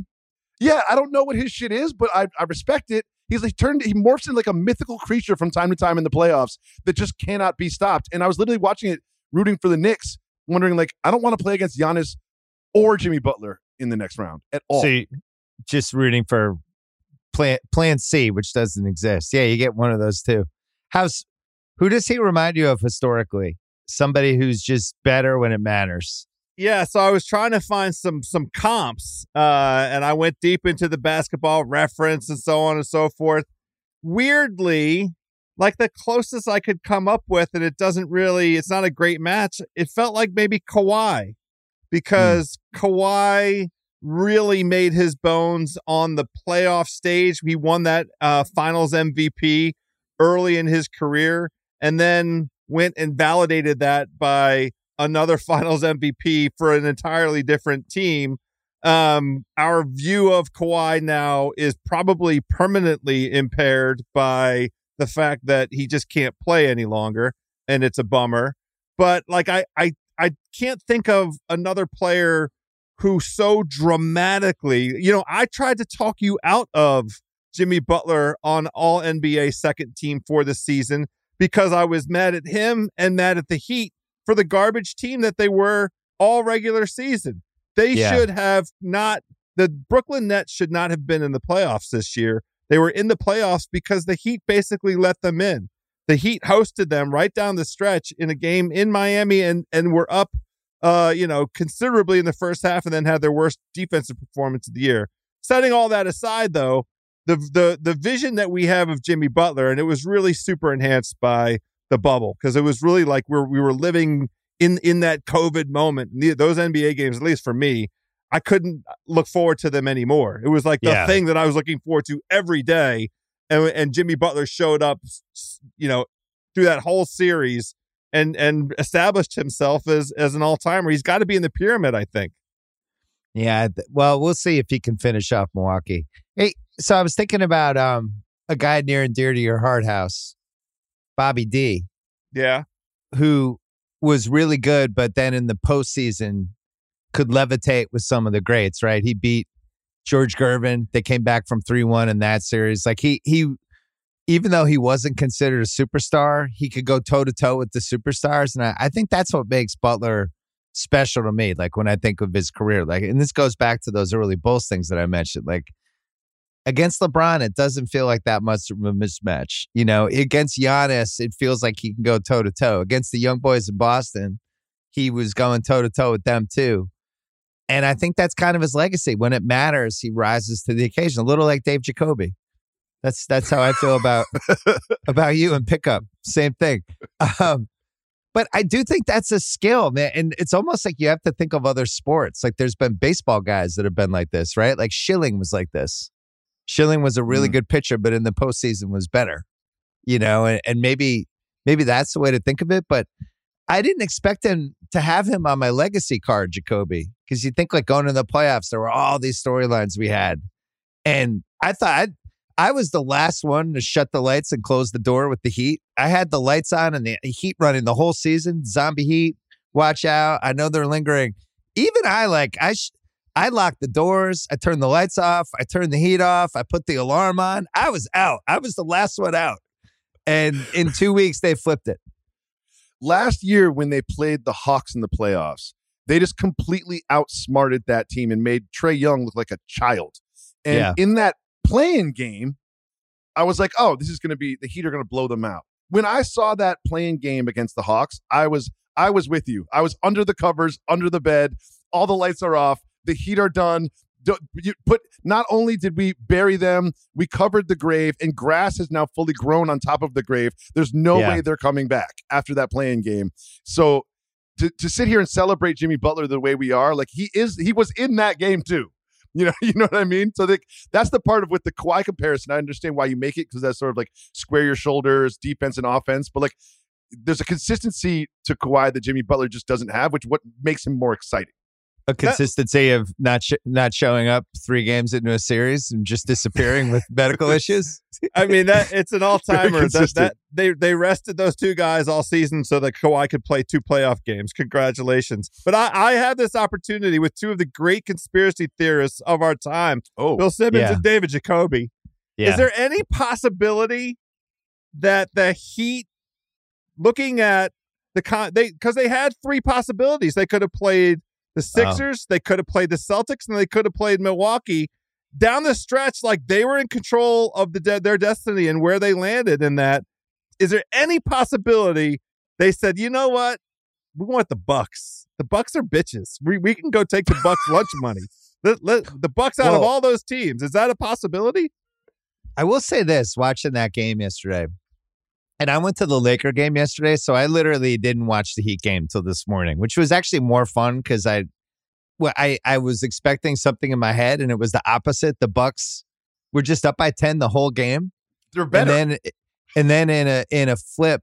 yeah I don't know what his shit is but I, I respect it he's like turned he morphs into like a mythical creature from time to time in the playoffs that just cannot be stopped and I was literally watching it rooting for the Knicks wondering like I don't want to play against Giannis or Jimmy Butler in the next round at all. So you- just rooting for plan plan C, which doesn't exist. Yeah, you get one of those too. How's who does he remind you of historically? Somebody who's just better when it matters. Yeah, so I was trying to find some some comps, uh, and I went deep into the basketball reference and so on and so forth. Weirdly, like the closest I could come up with, and it doesn't really, it's not a great match. It felt like maybe Kawhi, because Kawhi really made his bones on the playoff stage. He won that uh, Finals MVP early in his career, and then went and validated that by another finals MVP for an entirely different team. Um, our view of Kawhi now is probably permanently impaired by the fact that he just can't play any longer, and it's a bummer. But like I I I can't think of another player who so dramatically, you know, I tried to talk you out of Jimmy Butler on all NBA second team for the season because I was mad at him and mad at the Heat for the garbage team that they were all regular season. They Yeah. should have not, the Brooklyn Nets should not have been in the playoffs this year. They were in the playoffs because the Heat basically let them in. The Heat hosted them right down the stretch in a game in Miami and, and were up, uh, you know, considerably in the first half and then had their worst defensive performance of the year. Setting all that aside, though, the the the vision that we have of Jimmy Butler, and it was really super enhanced by the bubble because it was really like we're we were living in in that COVID moment. The- Those NBA games, at least for me, I couldn't look forward to them anymore. It was like the Yeah. thing that I was looking forward to every day, and and Jimmy Butler showed up, you know, through that whole series and and established himself as as an all timer. He's got to be in the pyramid, I think. Yeah. Well, we'll see if he can finish off Milwaukee. Hey, so I was thinking about um a guy near and dear to your heart house, Bobby D, Yeah, who was really good, but then in the postseason could levitate with some of the greats, right? He beat George Gervin. They came back from 3 1 in that series. Like he, he, even though he wasn't considered a superstar, he could go toe to toe with the superstars. And I, I think that's what makes Butler special to me. Like when I think of his career, like, and this goes back to those early Bulls things that I mentioned. Like against LeBron, it doesn't feel like that much of a mismatch. You know, against Giannis, it feels like he can go toe to toe. Against the young boys in Boston, he was going toe to toe with them too. And I think that's kind of his legacy. When it matters, he rises to the occasion. A little like Dave Jacoby. That's that's how I feel about about you and pickup. Same thing. Um, but I do think that's a skill, man. And it's almost like you have to think of other sports. Like there's been baseball guys that have been like this, right? Like Schilling was like this. Schilling was a really Mm. good pitcher, but in the postseason was better. You know, and, and maybe maybe that's the way to think of it. But I didn't expect him to have him on my legacy card, Jacoby, because you think like going to the playoffs, there were all these storylines we had, and I thought I'd, I was the last one to shut the lights and close the door with the Heat. I had the lights on and the Heat running the whole season. Zombie Heat, watch out! I know they're lingering. Even I like I. Sh- I locked the doors. I turned the lights off. I turned the heat off. I put the alarm on. I was out. I was the last one out. And in two weeks, they flipped it. last year when they played the Hawks in the playoffs, they just completely outsmarted that team and made Trae Young look like a child. And Yeah. in that play-in game, I was like, oh, this is going to be the Heat are going to blow them out. When I saw that play-in game against the Hawks, I was I was with you. I was under the covers, under the bed. All the lights are off. The Heat are done. you put not only did we bury them, we covered the grave, and grass has now fully grown on top of the grave. There's no Yeah. way they're coming back after that play-in game. So to, to sit here and celebrate Jimmy Butler the way we are, like he is, he was in that game too. You know, you know what I mean. So the, that's the part of with the Kawhi comparison. I understand why you make it because that's sort of like square your shoulders, defense and offense. But like, there's a consistency to Kawhi that Jimmy Butler just doesn't have, which what makes him more exciting. A consistency of not sh- not showing up three games into a series and just disappearing with medical issues. I mean that it's an all timer. that, that they they rested those two guys all season so that Kawhi could play two playoff games. Congratulations! But I, I had this opportunity with two of the great conspiracy theorists of our time, Oh, Bill Simmons Yeah. and David Jacoby. Yeah. Is there any possibility that the Heat, looking at the con, they because they had three possibilities, they could have played the oh. Sixers, they could have played the Celtics, and they could have played Milwaukee. Down the stretch, like they were in control of the de- their destiny and where they landed. In that, is there any possibility they said, you know what, we want the Bucks. The Bucks are bitches. We we can go take the Bucks lunch money. Let, let the Bucks out of all those teams. Is that a possibility? I will say this watching that game yesterday, and I went to the Laker game yesterday, so I literally didn't watch the Heat game till this morning, which was actually more fun because I, well, I I was expecting something in my head, and it was the opposite. The Bucks were just up by ten the whole game, they're better. and then and then in a in a flip.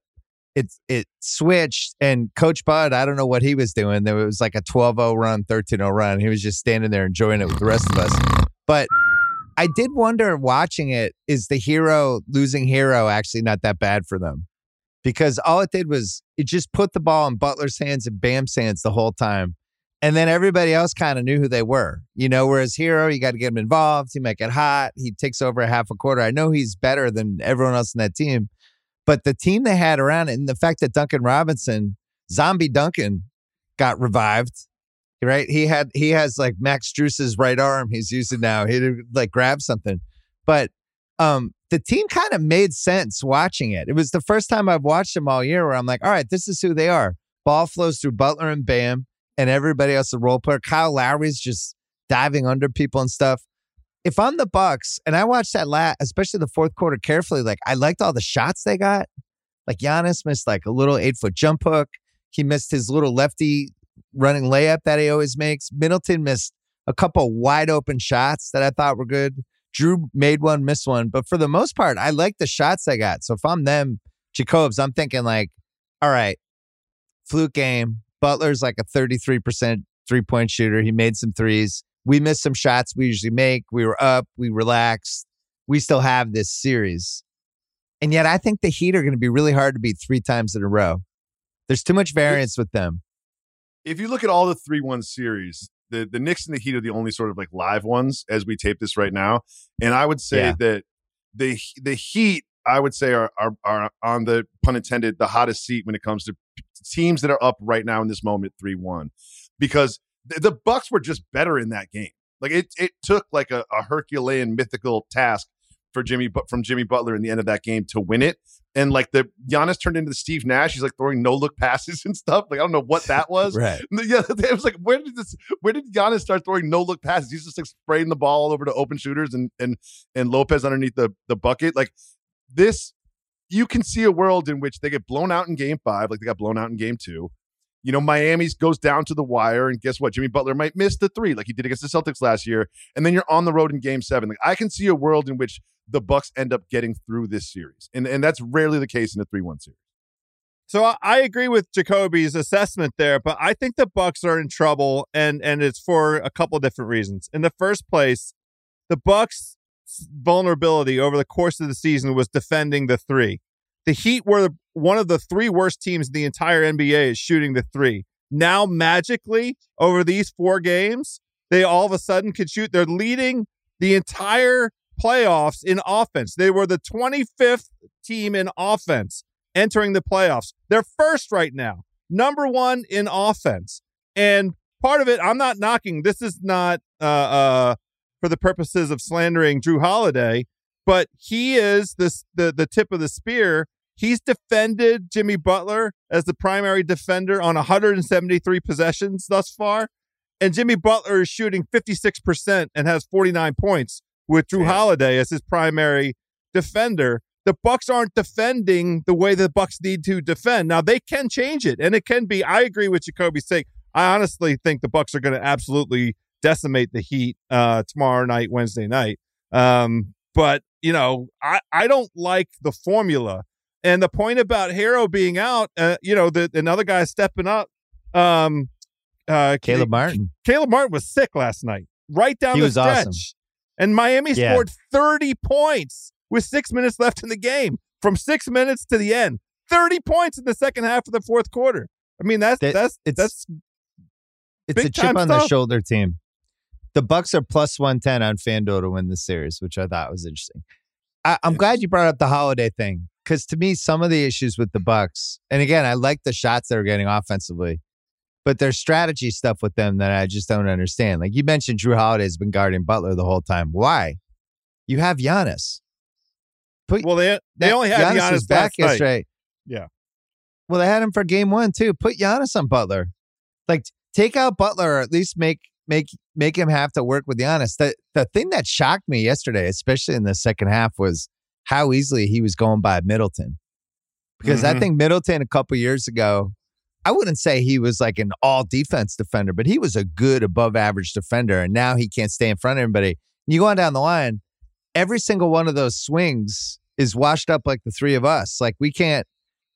It, it switched and coach bud i don't know what he was doing there was like a 12-0 run 13-0 run he was just standing there enjoying it with the rest of us but I did wonder watching it is the Herro losing Herro actually not that bad for them because all it did was it just put the ball in Butler's hands and Bam's hands the whole time. And then everybody else kind of knew who they were, you know. Whereas Herro, you got to get him involved. He might get hot. He takes over a half a quarter. I know he's better than everyone else in that team, but the team they had around it, and the fact that Duncan Robinson, Zombie Duncan, got revived right? He had he has like Max Strus's right arm he's using now. He like grab something, but um, the team kind of made sense watching it. It was the first time I've watched them all year where I'm like, all right, this is who they are. Ball flows through Butler and Bam, and everybody else a role player. Kyle Lowry's just diving under people and stuff. If I'm the Bucks and I watched that last, especially the fourth quarter carefully, like I liked all the shots they got. Like Giannis missed like a little eight foot jump hook. He missed his little lefty running layup that he always makes. Middleton missed a couple wide open shots that I thought were good. Jrue made one, missed one, but for the most part, I like the shots I got. So if I'm them, Jacobs, I'm thinking like, all right, fluke game. Butler's like a 33% three point shooter. He made some threes. We missed some shots we usually make. We were up. We relaxed. We still have this series. And yet I think the Heat are going to be really hard to beat three times in a row. There's too much variance with them. If you look at all the three one series, the the Knicks and the Heat are the only sort of like live ones as we tape this right now. And I would say Yeah. that the the Heat, I would say, are, are are on the pun intended the hottest seat when it comes to teams that are up right now in this moment three one, because the, the Bucks were just better in that game. Like it it took like a, a Herculean mythical task for Jimmy but from Jimmy Butler in the end of that game to win it. And like the Giannis turned into the Steve Nash. He's like throwing no look passes and stuff. Like I don't know what that was. Right. Yeah, it was like where did this? Where did Giannis start throwing no look passes? He's just like spraying the ball all over to open shooters and and and Lopez underneath the the bucket. Like this, you can see a world in which they get blown out in Game Five, like they got blown out in Game Two. You know, Miami's goes down to the wire, and guess what? Jimmy Butler might miss the three, like he did against the Celtics last year, and then you're on the road in Game Seven. Like I can see a world in which the Bucks end up getting through this series, and and that's rarely the case in a three-one series. So I, I agree with Jacoby's assessment there, but I think the Bucks are in trouble, and and it's for a couple different reasons. In the first place, the Bucks' vulnerability over the course of the season was defending the three. The Heat were one of the three worst teams in the entire NBA is shooting the three. Now, magically, over these four games, they all of a sudden can shoot. They're leading the entire playoffs in offense. They were the 25th team in offense entering the playoffs. They're first right now, number one in offense. And part of it, I'm not knocking. This is not uh, uh, for the purposes of slandering Jrue Holiday, but he is this the the tip of the spear. He's defended Jimmy Butler as the primary defender on 173 possessions thus far. and Jimmy Butler is shooting 56% and has 49 points with Jrue. Holiday as his primary defender. The Bucks aren't defending the way the Bucks need to defend. Now they can change it, and it can be. I agree with Jacoby's sake. I honestly think the Bucks are going to absolutely decimate the Heat uh, tomorrow night, Wednesday night. Um, but you know, I I don't like the formula. And the point about Herro being out, uh, you know, the another guy stepping up. Um, uh, Caleb Martin. Caleb Martin was sick last night, right down He the was stretch. awesome. And Miami Yeah. scored 30 points with six minutes left in the game. From six minutes to the end, 30 points in the second half of the fourth quarter. I mean, that's That- that's it's- that's It's a chip on the shoulder team. The Bucks are plus one ten on FanDuel to win the series, which I thought was interesting. I, I'm glad you brought up the holiday thing because to me, some of the issues with the Bucks, and again, I like the shots they're getting offensively, but there's strategy stuff with them that I just don't understand. Like you mentioned, Jrue Holiday's been guarding Butler the whole time. Why? You have Giannis. Put well. They they that- only had Giannis, was back yesterday. Yeah. Well, they had him for game one too. Put Giannis on Butler. Like take out Butler or at least make make make him have to work with Giannis. The the thing that shocked me yesterday, especially in the second half, was how easily he was going by Middleton. Because I Mhm. think Middleton a couple years ago, I wouldn't say he was like an all defense defender, but he was a good above average defender. And now he can't stay in front of anybody. You go on down the line, every single one of those swings is washed up like the three of us. Like we can't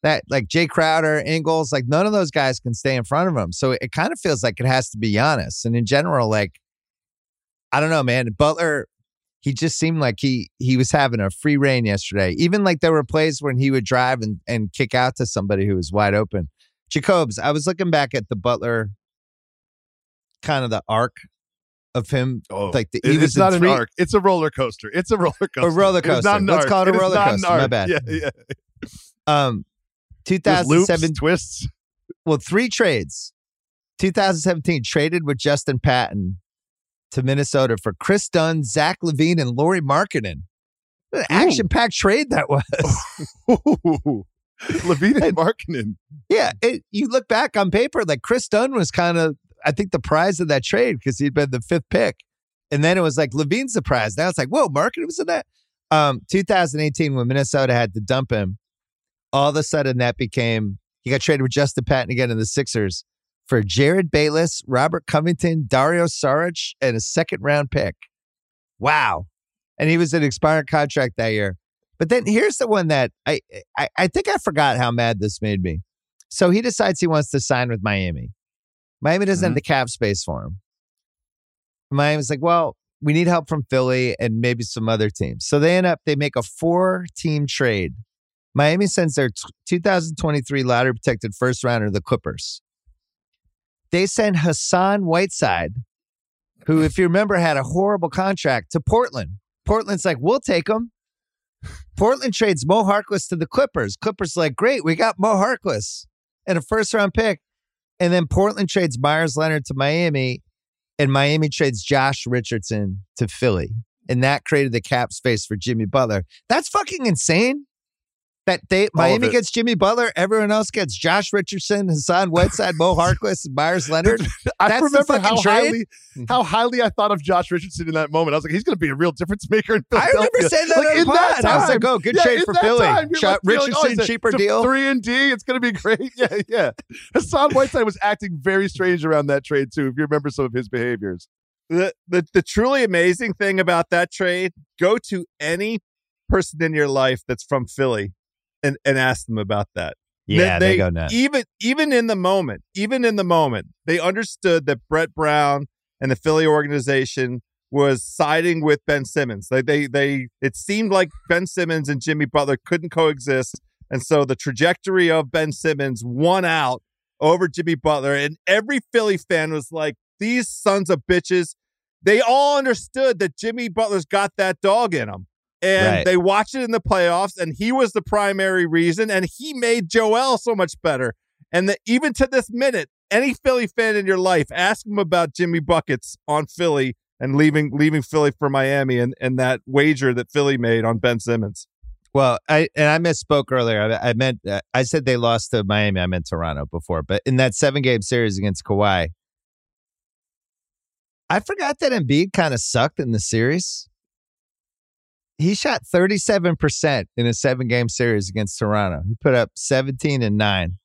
that like Jae Crowder, Ingles, like none of those guys can stay in front of him. So it kind of feels like it has to be Giannis. And in general, like I don't know, man. Butler, he just seemed like he he was having a free reign yesterday. Even like there were plays when he would drive and, and kick out to somebody who was wide open. Jacobs, I was looking back at the Butler kind of the arc of him. Oh, Like the, it- he it's was not three- an arc. It's a roller coaster. It's a roller coaster. A roller It coaster. an Let's arc. call it a is roller coaster. My bad. Yeah, yeah. Um, There's loops, 2007 twists. well, three trades. 2017 traded with Justin Patton to Minnesota for Kris Dunn, Zach LaVine, and Lauri Markkanen. What an action-packed trade that was. LaVine and Markkanen. yeah, it, you look back on paper, like Kris Dunn was kind of, I think, the prize of that trade because he'd been the fifth pick, and then it was like LaVine's the prize. Now it's like, whoa, Markkanen was in that. Um, 2018 when Minnesota had to dump him, all of a sudden that became he got traded with Justin Patton again in the Sixers for Jerryd Bayless, Robert Covington, Dario Saric, and a second round pick. Wow. And he was an expired contract that year. But then here's the one that I, I I think I forgot how mad this made me. So he decides he wants to sign with Miami. Miami doesn't have mm-hmm. the cap space for him. Miami's like, well, we need help from Philly and maybe some other teams. So they end up, they make a four team trade. Miami sends their t- 2023 lottery protected first rounder the Clippers. They send Hassan Whiteside, who, if you remember, had a horrible contract to Portland. Portland's like, we'll take him. Portland trades Mo Harkless to the Clippers. Clippers like, great, we got Mo Harkless and a first round pick. And then Portland trades Meyers Leonard to Miami, and Miami trades Josh Richardson to Philly. And that created the cap space for Jimmy Butler. That's fucking insane. That they Miami gets Jimmy Butler, everyone else gets Josh Richardson, Hassan Whiteside, Mo Harkless, and Meyers Leonard. I That's the remember how trade? highly how highly I thought of Josh Richardson in that moment. I was like, he's going to be a real difference maker in Philadelphia. I remember saying that Like, in that pod. I was like, time. oh, good Yeah, trade for Philly. time, you're Shot like, you're like, oh, Richardson, cheaper deal. Three and D. It's going to be great. Yeah, yeah. Hassan Whiteside was acting very strange around that trade too. If you remember some of his behaviors. the, the the truly amazing thing about that trade go to any person in your life that's from philly and and ask them about that Yeah, they, go nuts. even even in the moment even in the moment they understood that brett brown and the philly organization was siding with ben simmons they they, they it seemed like ben simmons and jimmy butler couldn't coexist and so the trajectory of ben simmons won out over jimmy butler and every philly fan was like these sons of bitches they all understood that Jimmy Butler's got that dog in him. And Right. they watched it in the playoffs, and he was the primary reason, and he made Joel so much better. And that even to this minute, any Philly fan in your life, ask him about Jimmy Buckets on Philly and leaving leaving Philly for Miami and, and that wager that Philly made on Ben Simmons. Well, I and I misspoke earlier. I, I meant uh, I said they lost to Miami. I meant Toronto before, but in that seven game series against Kawhi, I forgot that Embiid kind of sucked in the series. He shot 37% in a seven game series against Toronto. He put up 17 and 9.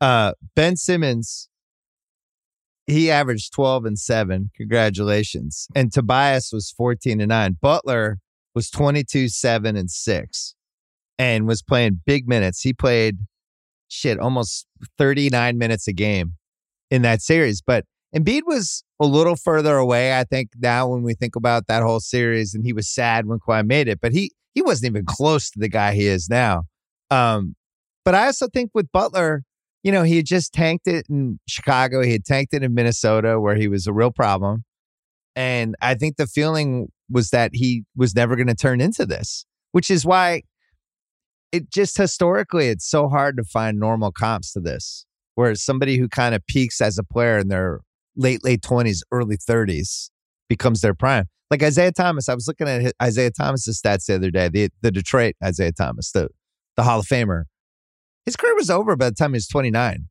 Uh, ben Simmons, he averaged 12 and 7. Congratulations. And Tobias was 14 and 9. Butler was 22, 7 and 6 and was playing big minutes. He played shit almost 39 minutes a game in that series. But Embiid was a little further away, I think, now when we think about that whole series, and he was sad when Kawhi made it, but he he wasn't even close to the guy he is now. Um, but I also think with Butler, you know, he had just tanked it in Chicago, he had tanked it in Minnesota, where he was a real problem. And I think the feeling was that he was never going to turn into this, which is why it just historically it's so hard to find normal comps to this. Where somebody who kind of peaks as a player in their late late twenties, early thirties becomes their prime. Like Isiah Thomas, I was looking at Isiah Thomas's stats the other day. The the Detroit Isiah Thomas, the the Hall of Famer. His career was over by the time he was twenty nine.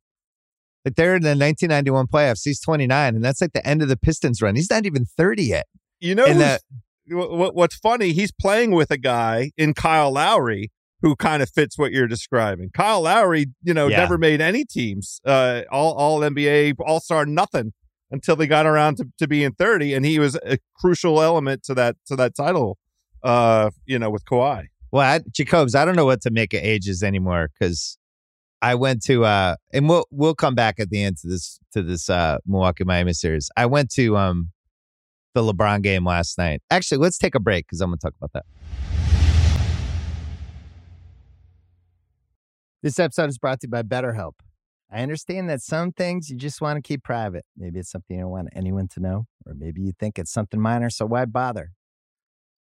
Like they're in the 1991 playoffs. He's 29, and that's like the end of the Pistons run. He's not even 30 yet. You know, what, what's funny? He's playing with a guy in Kyle Lowry who kind of fits what you're describing. Kyle Lowry, you know, Yeah. never made any teams, uh, all all NBA, All Star, nothing until they got around to, to being 30, and he was a crucial element to that to that title. Uh, you know, with Kawhi. Well, I, Jacobs, I don't know what to make of ages anymore because I went to uh and we'll we'll come back at the end to this to this uh Milwaukee Miami series. I went to um the LeBron game last night. Actually, let's take a break because I'm gonna talk about that. This episode is brought to you by BetterHelp. I understand that some things you just want to keep private. Maybe it's something you don't want anyone to know, or maybe you think it's something minor, so why bother?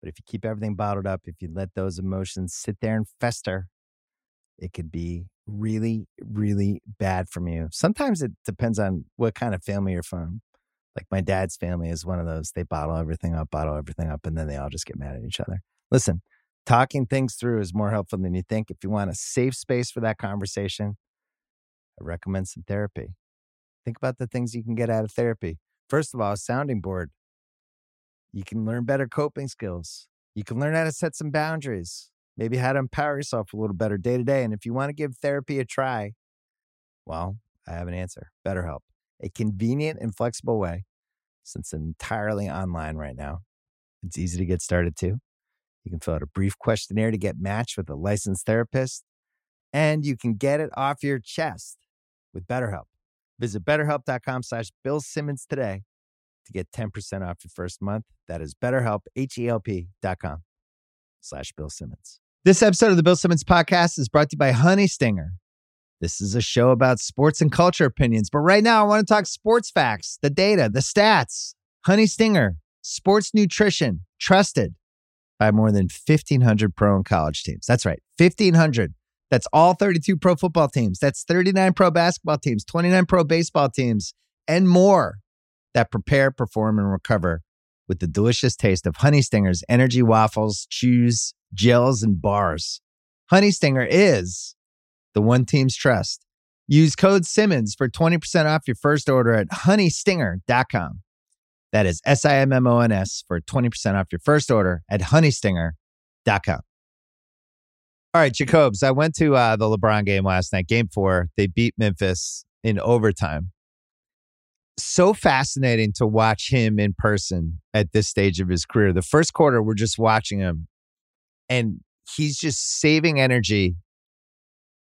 But if you keep everything bottled up, if you let those emotions sit there and fester, it could be really, really bad from you. Sometimes it depends on what kind of family you're from. Like my dad's family is one of those. They bottle everything up, bottle everything up, and then they all just get mad at each other. Listen, talking things through is more helpful than you think. If you want a safe space for that conversation, I recommend some therapy. Think about the things you can get out of therapy. First of all, a sounding board. You can learn better coping skills. You can learn how to set some boundaries, maybe how to empower yourself a little better day to day. And if you want to give therapy a try, well, I have an answer BetterHelp, a convenient and flexible way since it's entirely online right now. It's easy to get started too. You can fill out a brief questionnaire to get matched with a licensed therapist, and you can get it off your chest with BetterHelp. Visit betterhelp.com slash Bill Simmons today to get 10% off your first month. That is betterhelp, H-E-L-P dot com slash Bill Simmons. This episode of the Bill Simmons podcast is brought to you by Honey Stinger. This is a show about sports and culture opinions, but right now I want to talk sports facts, the data, the stats. Honey Stinger, sports nutrition, trusted by more than 1,500 pro and college teams. That's right, 1,500. That's all 32 pro football teams. That's 39 pro basketball teams, 29 pro baseball teams, and more that prepare, perform, and recover with the delicious taste of Honey Stinger's energy waffles, chews, gels, and bars. Honey Stinger is the one team's trust. Use code Simmons for 20% off your first order at honeystinger.com. That is S I M M O N S for 20% off your first order at honeystinger.com. All right, Jacobs, I went to uh, the LeBron game last night, game four. They beat Memphis in overtime. So fascinating to watch him in person at this stage of his career. The first quarter, we're just watching him, and he's just saving energy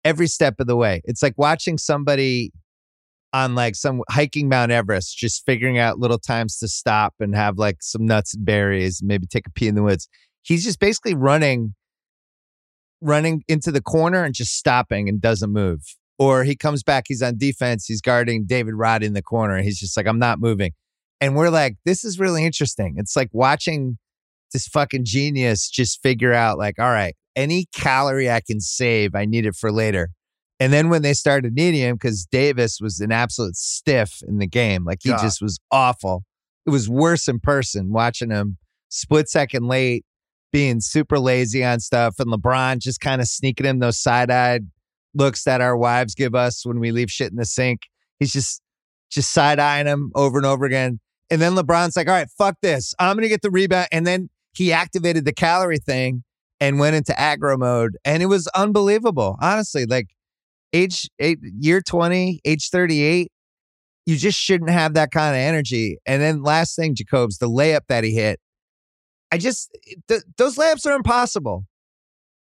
every step of the way. It's like watching somebody on like some hiking Mount Everest, just figuring out little times to stop and have like some nuts and berries, maybe take a pee in the woods. He's just basically running, running into the corner and just stopping and doesn't move. Or he comes back, he's on defense, he's guarding David Rod in the corner, and he's just like, I'm not moving. And we're like, this is really interesting. It's like watching this fucking genius just figure out, like, all right, any calorie I can save, I need it for later. And then when they started needing him, because Davis was an absolute stiff in the game, like he God. just was awful. It was worse in person watching him split second late, being super lazy on stuff, and LeBron just kind of sneaking him those side eyed looks that our wives give us when we leave shit in the sink. He's just just side eyeing him over and over again. And then LeBron's like, all right, fuck this. I'm going to get the rebound. And then he activated the calorie thing and went into aggro mode. And it was unbelievable. Honestly, like age eight, year 20, age 38, you just shouldn't have that kind of energy. And then last thing, Jacobs, the layup that he hit. I just, eh, th- those layups are impossible.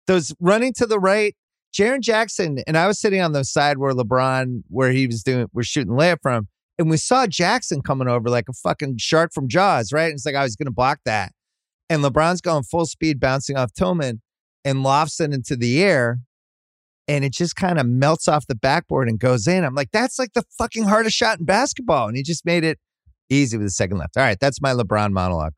Those running to the right, Jaren Jackson, and I was sitting on the side where LeBron, where he was doing, we're shooting layup from, and we saw Jackson coming over like a fucking shark from Jaws, right? And it's like I was going to block that, and LeBron's going full speed, bouncing off Tillman, and lofts it into the air, and it just kind of melts off the backboard and goes in. I'm like, that's like the fucking hardest shot in basketball, and he just made it easy with the second left. All right, that's my LeBron monologue.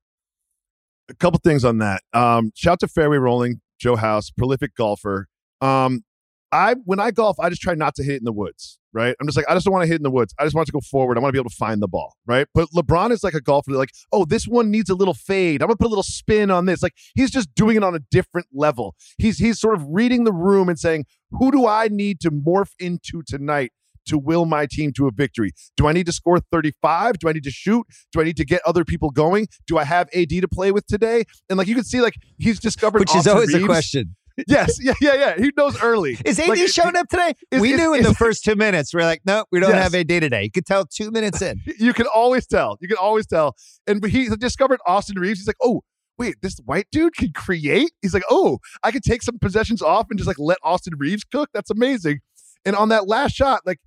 A couple things on that. Um, shout to Fairway Rolling, Joe House, prolific golfer. Um, I when I golf, I just try not to hit it in the woods. Right? I'm just like I just don't want to hit it in the woods. I just want to go forward. I want to be able to find the ball. Right? But LeBron is like a golfer. Like, oh, this one needs a little fade. I'm gonna put a little spin on this. Like he's just doing it on a different level. He's he's sort of reading the room and saying, who do I need to morph into tonight? To will my team to a victory? Do I need to score 35? Do I need to shoot? Do I need to get other people going? Do I have AD to play with today? And like you can see, like he's discovered, Which is Austin always a question. Yes, yeah, yeah, yeah. He knows early. Is AD Like, showing up today? is- we is- knew in is- the first two minutes. We're like, no, we don't Yes. have AD today. You could tell two minutes in. You can always tell. You can always tell. And he discovered Austin Reaves. He's like, oh, wait, this white dude can create. He's like, oh, I could take some possessions off and just like let Austin Reaves cook. That's amazing. And on that last shot, like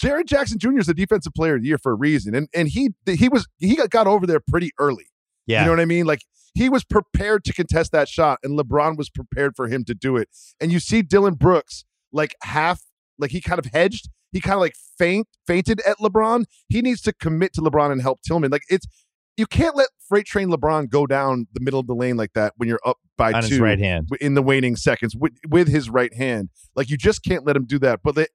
Jaren Jackson Jr. is the defensive player of the year for a reason, and and he he was he got, got over there pretty early. Yeah. You know what I mean? Like he was prepared to contest that shot, and LeBron was prepared for him to do it. And you see Dillon Brooks like half, like he kind of hedged. He kind of like faint fainted at LeBron. He needs to commit to LeBron and help Tillman. Like it's you can't let freight train LeBron go down the middle of the lane like that when you're up by on two right hand. in the waning seconds with, with his right hand. Like you just can't let him do that. But the,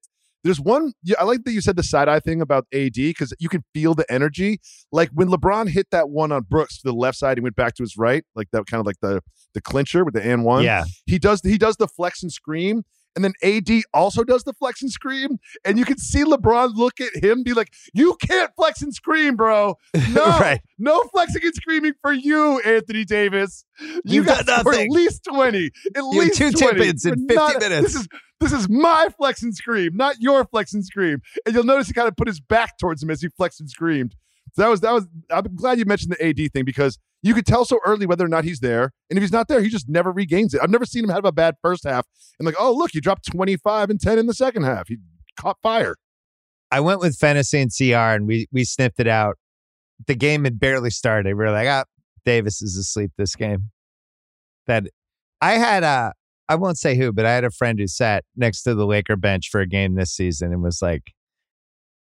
there's one. I like that you said the side eye thing about AD because you can feel the energy. Like when LeBron hit that one on Brooks to the left side he went back to his right, like that kind of like the the clincher with the and one. Yeah. he does he does the flex and scream. And then AD also does the flex and scream. And you can see LeBron look at him, be like, You can't flex and scream, bro. No, Right. no flexing and screaming for you, Anthony Davis. You You've got to nothing. at least 20. At You least two 20. tip-ins in We're 50 minutes. This is this is my flex and scream, not your flex and scream. And you'll notice he kind of put his back towards him as he flexed and screamed. So that was that was I'm glad you mentioned the AD thing because you could tell so early whether or not he's there. And if he's not there, he just never regains it. I've never seen him have a bad first half and like, oh look, he dropped 25 and 10 in the second half. He caught fire. I went with fantasy and CR and we we sniffed it out. The game had barely started. We were like, ah, Davis is asleep this game. That I had a I won't say who, but I had a friend who sat next to the Laker bench for a game this season and was like,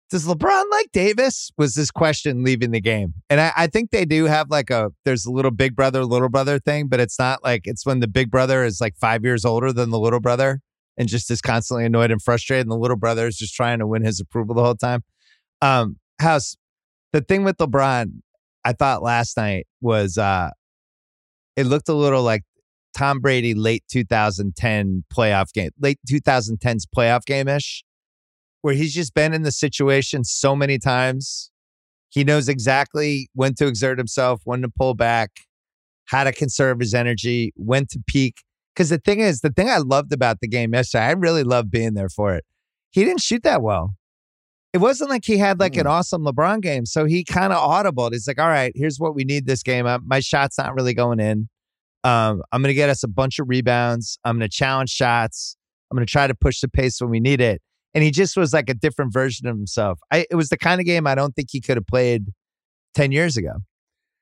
Does LeBron like Davis? Was this question leaving the game. And I, I think they do have like a there's a little big brother, little brother thing, but it's not like it's when the big brother is like five years older than the little brother and just is constantly annoyed and frustrated, and the little brother is just trying to win his approval the whole time. Um, House, the thing with LeBron, I thought last night was uh it looked a little like Tom Brady late 2010 playoff game, late 2010s playoff game ish, where he's just been in the situation so many times. He knows exactly when to exert himself, when to pull back, how to conserve his energy, when to peak. Because the thing is, the thing I loved about the game yesterday, I really loved being there for it. He didn't shoot that well. It wasn't like he had like an awesome LeBron game. So he kind of audibled. He's like, all right, here's what we need this game. My shot's not really going in. Um, I'm going to get us a bunch of rebounds. I'm going to challenge shots. I'm going to try to push the pace when we need it. And he just was like a different version of himself. I, it was the kind of game I don't think he could have played 10 years ago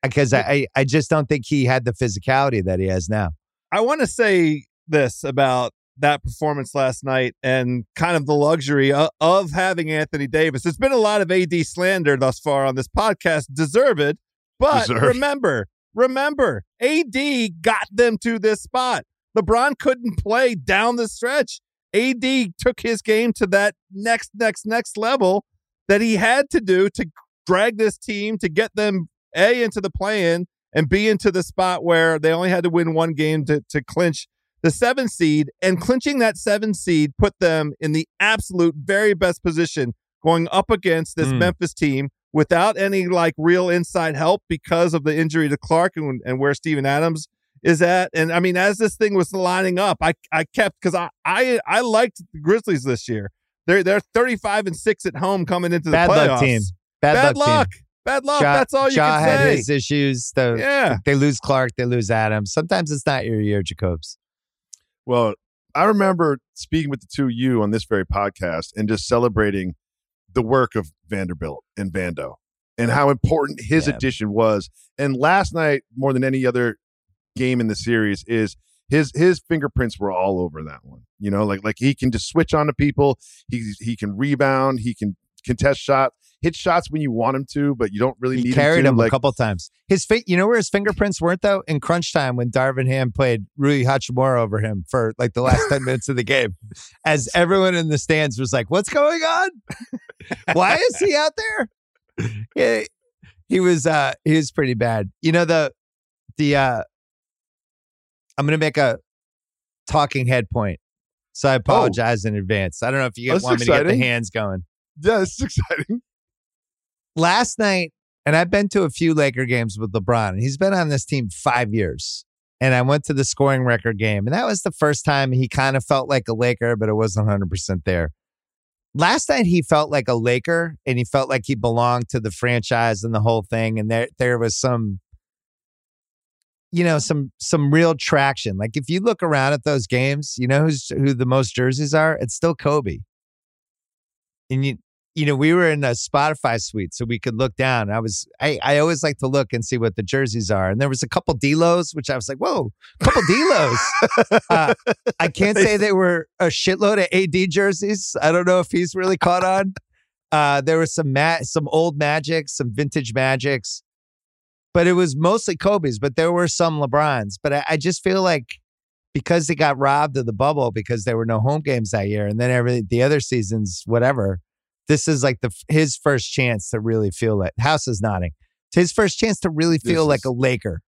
uh, because I, I, I just don't think he had the physicality that he has now. I want to say this about that performance last night and kind of the luxury of, of having Anthony Davis. There's been a lot of AD slander thus far on this podcast, deserved. But Deserved. remember, remember, AD got them to this spot. LeBron couldn't play down the stretch. AD took his game to that next, next, next level that he had to do to drag this team to get them A into the play in and B into the spot where they only had to win one game to, to clinch the seven seed. And clinching that seven seed put them in the absolute very best position going up against this Mm. Memphis team without any like real inside help because of the injury to Clarke and, and where Steven Adams is at. And I mean, as this thing was lining up, I I kept because I I I liked the Grizzlies this year. They're they're 35 and six at home coming into the Bad playoffs. luck team. Bad, Bad, luck. luck. Team. Bad luck. Ja- That's all you Ja can had say. his issues. The, yeah. They lose Clarke, they lose Adams. Sometimes it's not your year, Jacobs. Well, I remember speaking with the two of you on this very podcast and just celebrating the work of Vanderbilt and Vando and how important his Yeah. addition was. And last night, more than any other game in the series, is his his fingerprints were all over that one. You know, like like he can just switch on to people. He he can rebound. He can contest shots, hit shots when you want him to, but you don't really He need carried him to. him like, a couple times. His fi- you know where his fingerprints weren't though? In crunch time when Darvin Ham played Rui Hachimura over him for like the last 10 minutes of the game. As everyone in the stands was like, What's going on? Why is he out there? Yeah, he was uh he was pretty bad. You know, the the uh I'm gonna make a talking head point. So I oh. apologize in advance. I don't know if you That's want me to get the hands going yeah, this is exciting. last night, and I've been to a few Laker games with LeBron, and he's been on this team five years. And I went to the scoring record game, and that was the first time he kind of felt like a Laker, but it wasn't 100% there. Last night, he felt like a Laker, and he felt like he belonged to the franchise and the whole thing. And there, there was some, you know, some some real traction. Like if you look around at those games, you know who's who the most jerseys are. It's still Kobe. And you, you know, we were in a Spotify suite, so we could look down. I was, I, I always like to look and see what the jerseys are. And there was a couple D'Los, which I was like, whoa, couple D'Los. uh, I can't say they were a shitload of AD jerseys. I don't know if he's really caught on. Uh, there was some ma- some old Magics, some vintage Magics, but it was mostly Kobe's. But there were some LeBrons. But I, I just feel like because they got robbed of the bubble because there were no home games that year, and then every the other seasons, whatever. This is like the his first chance to really feel it. House is nodding. It's his first chance to really feel like a Laker.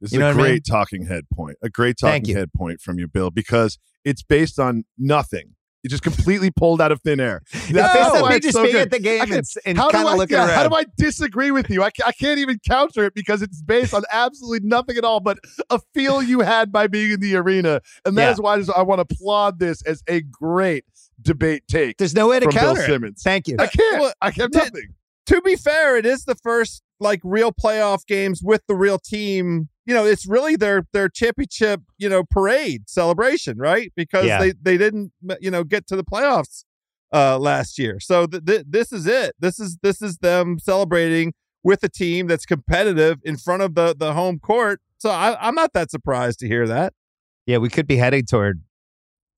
This You is a what I mean? great talking head point. A great talking head point from you, Bill, because it's based on nothing. It just completely pulled out of thin air. It's That's based on why me it's just so being good. at the game I can- and, and how do kind I of looking yeah, around. how do I disagree with you? I, I can't even counter it because it's based on absolutely nothing at all but a feel you had by being in the arena, and that is Yeah. why I, just, I want to applaud this as a great debate take There's no way to from Bill counter it. Simmons. Thank you. I can't. Well, I have did- nothing. to be fair, it is the first like real playoff games with the real team. You know, it's really their their championship, you know, parade celebration, right? Because Yeah. they they didn't, you know, get to the playoffs uh last year. So th- th- this is it. This is this is them celebrating with a team that's competitive in front of the the home court. So I, I'm not that surprised to hear that. Yeah, we could be heading toward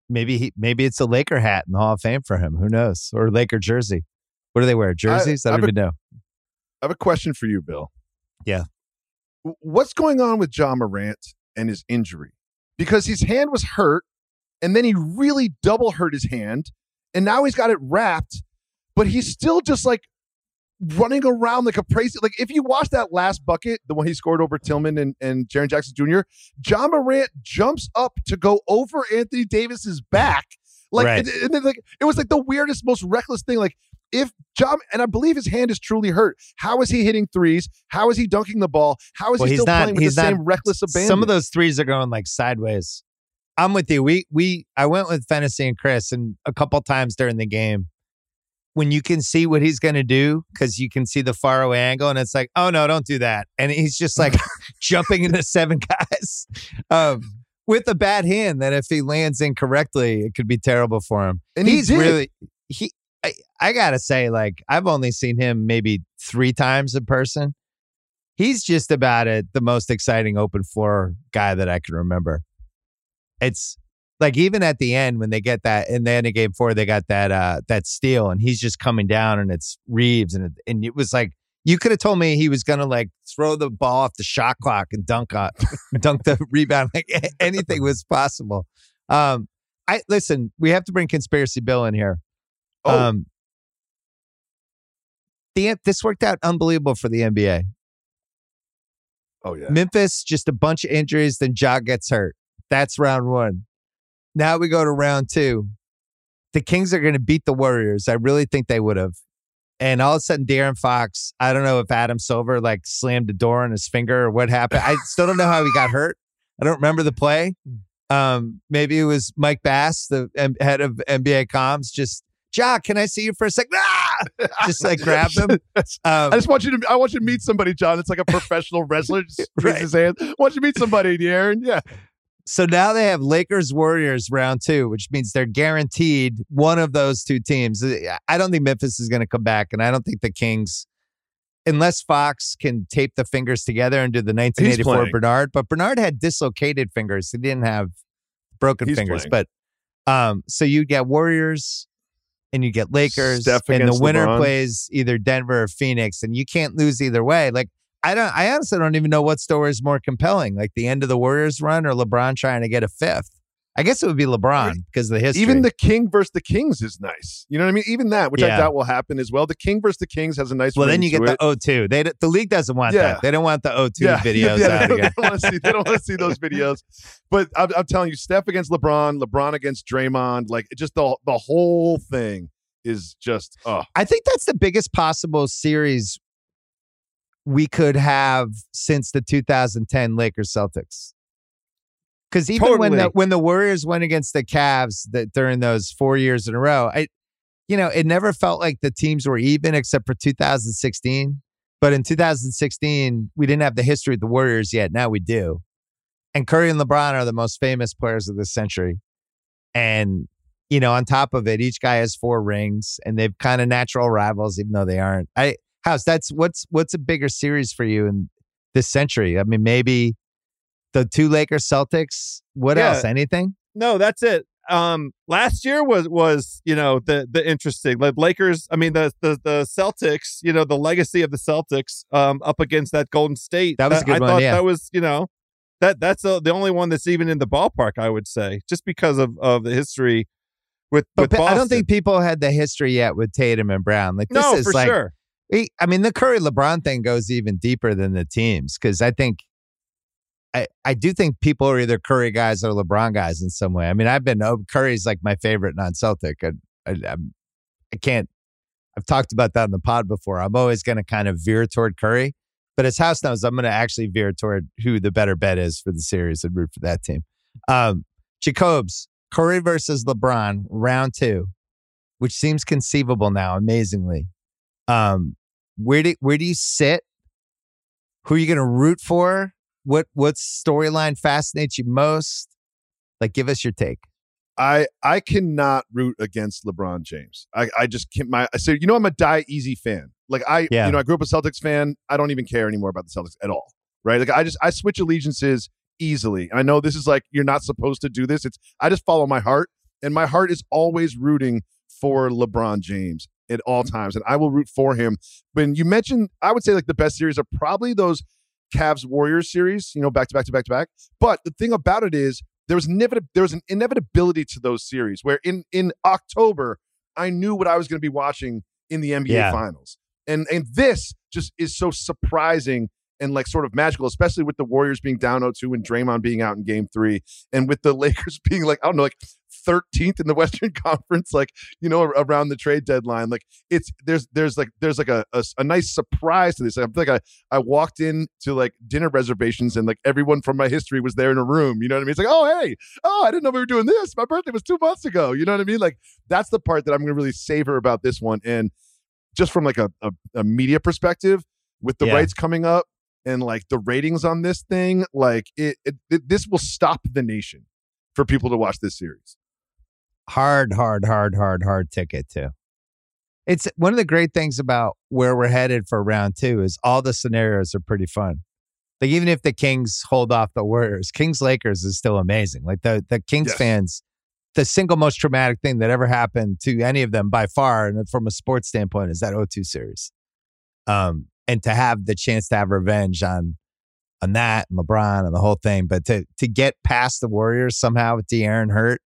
maybe he, maybe it's a Laker hat in the Hall of Fame for him. Who knows? Or Laker jersey. What do they wear? Jerseys? I, I don't have even know. I have a question for you, Bill. Yeah. What's going on with Ja Morant and his injury? Because his hand was hurt, and then he really double hurt his hand, and now he's got it wrapped, but he's still just like running around like a crazy. Like if you watch that last bucket, the one he scored over Tillman and, and Jaren Jackson Jr., Ja Morant jumps up to go over Anthony Davis's back. Like, Right. and, and then like it was like the weirdest, most reckless thing. Like if John and I believe his hand is truly hurt. How is he hitting threes? How is he dunking the ball? How is Well, he still not- playing with the not- same reckless abandon? Some of those threes are going like sideways. I'm with you. We we I went with Fantasy and Chris and a couple times during the game when you can see what he's going to do because you can see the far away angle and it's like, oh no, don't do that. And he's just like jumping into seven guys um, with a bad hand that if he lands incorrectly, it could be terrible for him. and he he's did. really he. I, I gotta say, like I've only seen him maybe three times in person. He's just about it the most exciting open floor guy that I can remember. It's like even at the end when they get that in the end of game four, they got that uh that steal and he's just coming down and it's Reaves and it, and it was like you could have told me he was gonna like throw the ball off the shot clock and dunk on dunk the rebound like anything was possible. Um, I listen. We have to bring conspiracy Bill in here. Oh. Um, the this worked out unbelievable for the NBA. oh yeah. Memphis just a bunch of injuries. Then Ja gets hurt. That's round one. Now we go to round two. The Kings are going to beat the Warriors. I really think they would have. and all of a sudden, De'Aaron Fox, I don't know if Adam Silver like slammed the door on his finger or what happened. I still don't know how he got hurt. I don't remember the play. Um, maybe it was Mike Bass, the M- head of NBA comms, just, Jock, can I see you for a second? Ah! Just like grabbed him. Um, I just want you to. I want you to meet somebody, John. It's like a professional wrestler. Just raise Right. his hand. I want you to meet somebody, Aaron. Yeah. So now they have Lakers Warriors round two, which means they're guaranteed one of those two teams. I don't think Memphis is going to come back, and I don't think the Kings, unless Fox can tape the fingers together and do the 1984. Bernard. But Bernard had dislocated fingers; he didn't have broken He's fingers. playing. But um, so you get Warriors. And you get Lakers, Steph and the winner LeBron. plays either Denver or Phoenix, and you can't lose either way. Like I don't. I honestly don't even know what story is more compelling, like the end of the Warriors run or LeBron trying to get a fifth. I guess it would be LeBron because the history. Even the King versus the Kings is nice. You know what I mean? Even that, which I doubt will happen as well. The King versus the Kings has a nice. well, then you get the O2. They the league doesn't want Yeah. that. They don't want the O2 yeah, videos yeah, out they don't want to see. They don't want to see those videos. But I'm, I'm telling you, Steph against LeBron, LeBron against Draymond, like just the the whole thing is just oh I think that's the biggest possible series we could have since the 2010 Lakers Celtics. Because even when the when the Warriors went against the Cavs that during those four years in a row, I, you know, it never felt like the teams were even except for 2016. But in 2016, we didn't have the history of the Warriors yet. Now we do. And Curry and LeBron are the most famous players of this century. And you know, on top of it, each guy has four rings, and they've kind of natural rivals, even though they aren't. I House, that's what's what's a bigger series for you in this century? I mean, maybe the two Lakers Celtics. What Yeah. else? Anything? No, that's it. Um, last year was was you know the the interesting like Lakers. I mean the the the Celtics. You know the legacy of the Celtics um up against that Golden State. That was a good I one, thought yeah. that was you know that that's the, the only one that's even in the ballpark. I would say just because of of the history with But with I don't think people had the history yet with Tatum and Brown. Like this no is for like, sure. I mean, the Curry LeBron thing goes even deeper than the teams because I think. I, I do think people are either Curry guys or LeBron guys in some way. I mean, I've been oh, Curry's like my favorite non-Celtic. I, I, I'm, I can't. I've talked about that in the pod before. I'm always going to kind of veer toward Curry, but as House knows, I'm going to actually veer toward who the better bet is for the series and root for that team. Um, Jacobs, Curry versus LeBron, round two, which seems conceivable now, amazingly. Um, where do where do you sit? Who are you going to root for? What what storyline fascinates you most? Like, give us your take. I I cannot root against LeBron James. I I just can't. My I so you know I'm a die easy fan. Like I Yeah. you know I grew up a Celtics fan. I don't even care anymore about the Celtics at all. Right? Like I just I switch allegiances easily. And I know this is like you're not supposed to do this. It's I just follow my heart, and my heart is always rooting for LeBron James at all times, and I will root for him. When you mentioned, I would say like the best series are probably those Cavs Warriors series. You know, back to back to back to back. But the thing about it is there was inevit- there was an inevitability to those series where in in October I knew what I was going to be watching in the NBA Yeah. finals. And and this just is so surprising and like sort of magical, especially with the Warriors being down 0-2 and Draymond being out in game 3 and with the Lakers being like I don't know like 13th in the Western Conference like, you know, around the trade deadline. Like it's there's there's like there's like a a nice surprise to this. I feel like I I walked in to like dinner reservations and like everyone from my history was there in a room. You know what I mean? It's like, oh hey, oh I didn't know we were doing this. My birthday was two months ago. You know what I mean? Like that's the part that I'm gonna really savor about this one. And just from like a a, a media perspective, with the Yeah. rights coming up and like the ratings on this thing, like it, it, it this will stop the nation for people to watch this series. Hard, hard, hard, hard, hard ticket too. It's one of the great things about where we're headed for round two is all the scenarios are pretty fun. Like even if the Kings hold off the Warriors, Kings Lakers is still amazing. Like the the Kings Yes. fans, the single most traumatic thing that ever happened to any of them by far, and from a sports standpoint, is that 0-2 series. Um, and to have the chance to have revenge on on that and LeBron and the whole thing, but to to get past the Warriors somehow with De'Aaron hurt,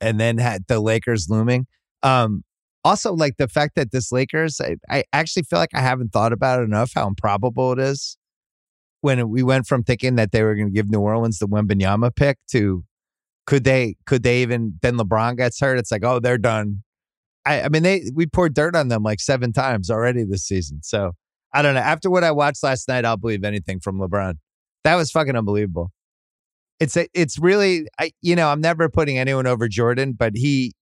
and then had the Lakers looming. Um, also, like the fact that this Lakers, I, I actually feel like I haven't thought about it enough how improbable it is. When we went from thinking that they were going to give New Orleans the Wembanyama pick to could they could they even then LeBron gets hurt? It's like oh they're done. I, I mean, they we poured dirt on them like seven times already this season. So I don't know. After what I watched last night, I'll believe anything from LeBron. That was fucking unbelievable. It's a, it's really, I, you know, I'm never putting anyone over Jordan, but he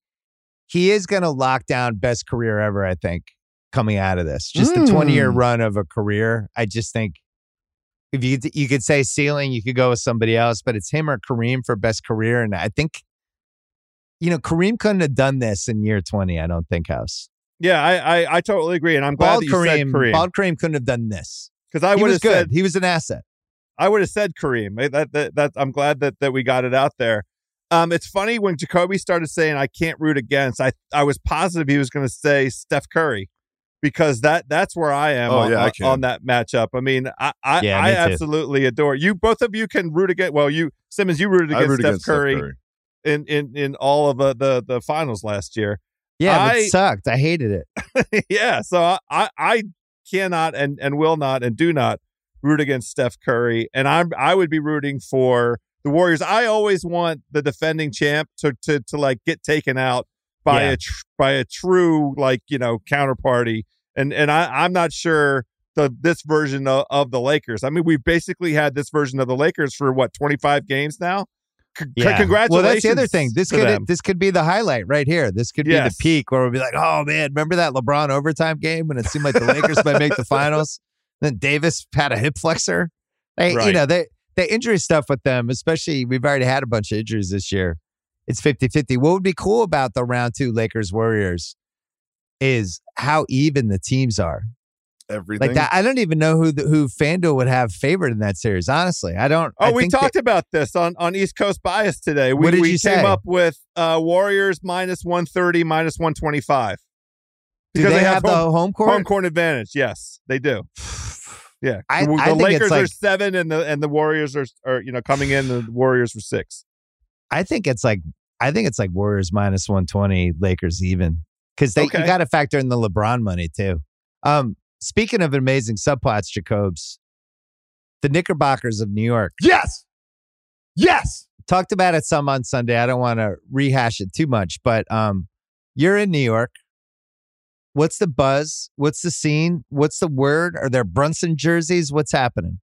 he is going to lock down best career ever. I think coming out of this, just the 20 year Mm. run of a career. I just think if you you could say ceiling, you could go with somebody else, but it's him or Kareem for best career, and I think. You know, Kareem couldn't have done this in year 20, I don't think, House. Yeah, I, I I totally agree, and I'm glad that you Kareem, said Kareem Bald Kareem couldn't have done this. because I would have good. said he was an asset. I would have said Kareem. Eh, That, that that I'm glad that that we got it out there. Um, it's funny when Jacoby started saying I can't root against. I I was positive he was going to say Steph Curry because that that's where I am Oh, on, yeah, I on- that matchup. I mean, I I, Yeah, me too. absolutely adore you. Both of you can root against. Well, you Simmons, you rooted against root Steph against Steph Curry, Curry. in in in all of uh, the the finals last year. Yeah, I- it sucked. I hated it. yeah, so I, I I cannot and and will not and do not root against Steph Curry, and I'm I would be rooting for the Warriors. I always want the defending champ to to to like get taken out by Yeah. a tr- by a true like you know counterparty, and and I I'm not sure the this version of, of the Lakers. I mean, we've basically had this version of the Lakers for what 25 games now. C- Yeah. congratulations. Well, that's the other thing. This could them. this could be the highlight right here. This could be Yes. the peak where we'll be like, oh man, remember that LeBron overtime game when it seemed like the Lakers might make the finals? Then Davis had a hip flexor. They, You know, they the injury stuff with them, especially we've already had a bunch of injuries this year. It's 50-50. What would be cool about the round two Lakers Warriors is how even the teams are. Everything. Like that, I don't even know who the, who FanDuel would have favored in that series. Honestly, I don't. Oh, I we think that- talked about this on, on East Coast Bias today. We, What did we you came say? up with uh, Warriors minus 130, minus 125. do because they, they have, have the home court? Home court advantage. Yes, they do. Yeah. I- the I the think it's Lakers are seven and the and the Warriors are, are you know coming in the Warriors were six. I think it's like I think it's like Warriors minus one twenty, Lakers even because they Okay. you got to factor in the LeBron money too. Um, speaking of amazing subplots, Jacobs, the Knickerbockers of New York yes. Yes. talked about it some on Sunday. I don't want to rehash it too much, but um, you're in New York. What's the buzz? What's the scene? What's the word? Are there Brunson jerseys? What's happening?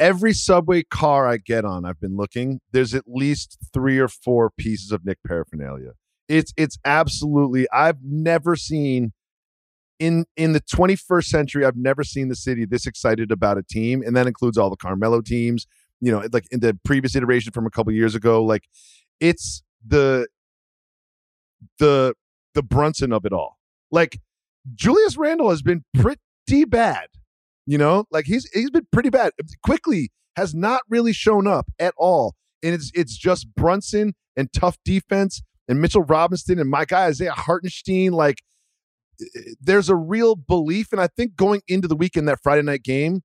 Every subway car I get on, I've been looking. There's at least three or four pieces of Knick paraphernalia. It's it's absolutely. I've never seen in in the 21st century. I've never seen the city this excited about a team, and that includes all the Carmelo teams. You know, like in the previous iteration from a couple years ago. Like it's the the the Brunson of it all. Like Julius Randle has been pretty bad. You know, like he's he's been pretty bad. Quickley has not really shown up at all, and it's it's just Brunson and tough defense and Mitchell Robinson and my guy Isaiah Hartenstein. Like, there's a real belief, and I think going into the weekend that Friday night game,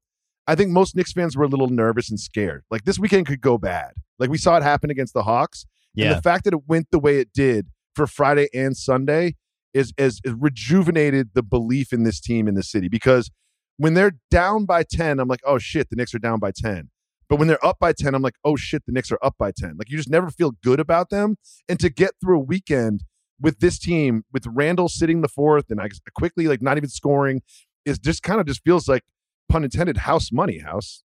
I think most Knicks fans were a little nervous and scared. Like this weekend could go bad. Like we saw it happen against the Hawks, and the fact that it went the way it did for Friday and Sunday is is, is rejuvenated the belief in this team in the city because when they're down by 10, I'm like, oh shit, the Knicks are down by 10. But when they're up by 10, I'm like, oh shit, the Knicks are up by 10. Like you just never feel good about them. And to get through a weekend with this team, with Randle sitting the fourth and I Quickley like not even scoring, is just kind of just feels like pun intended house money house.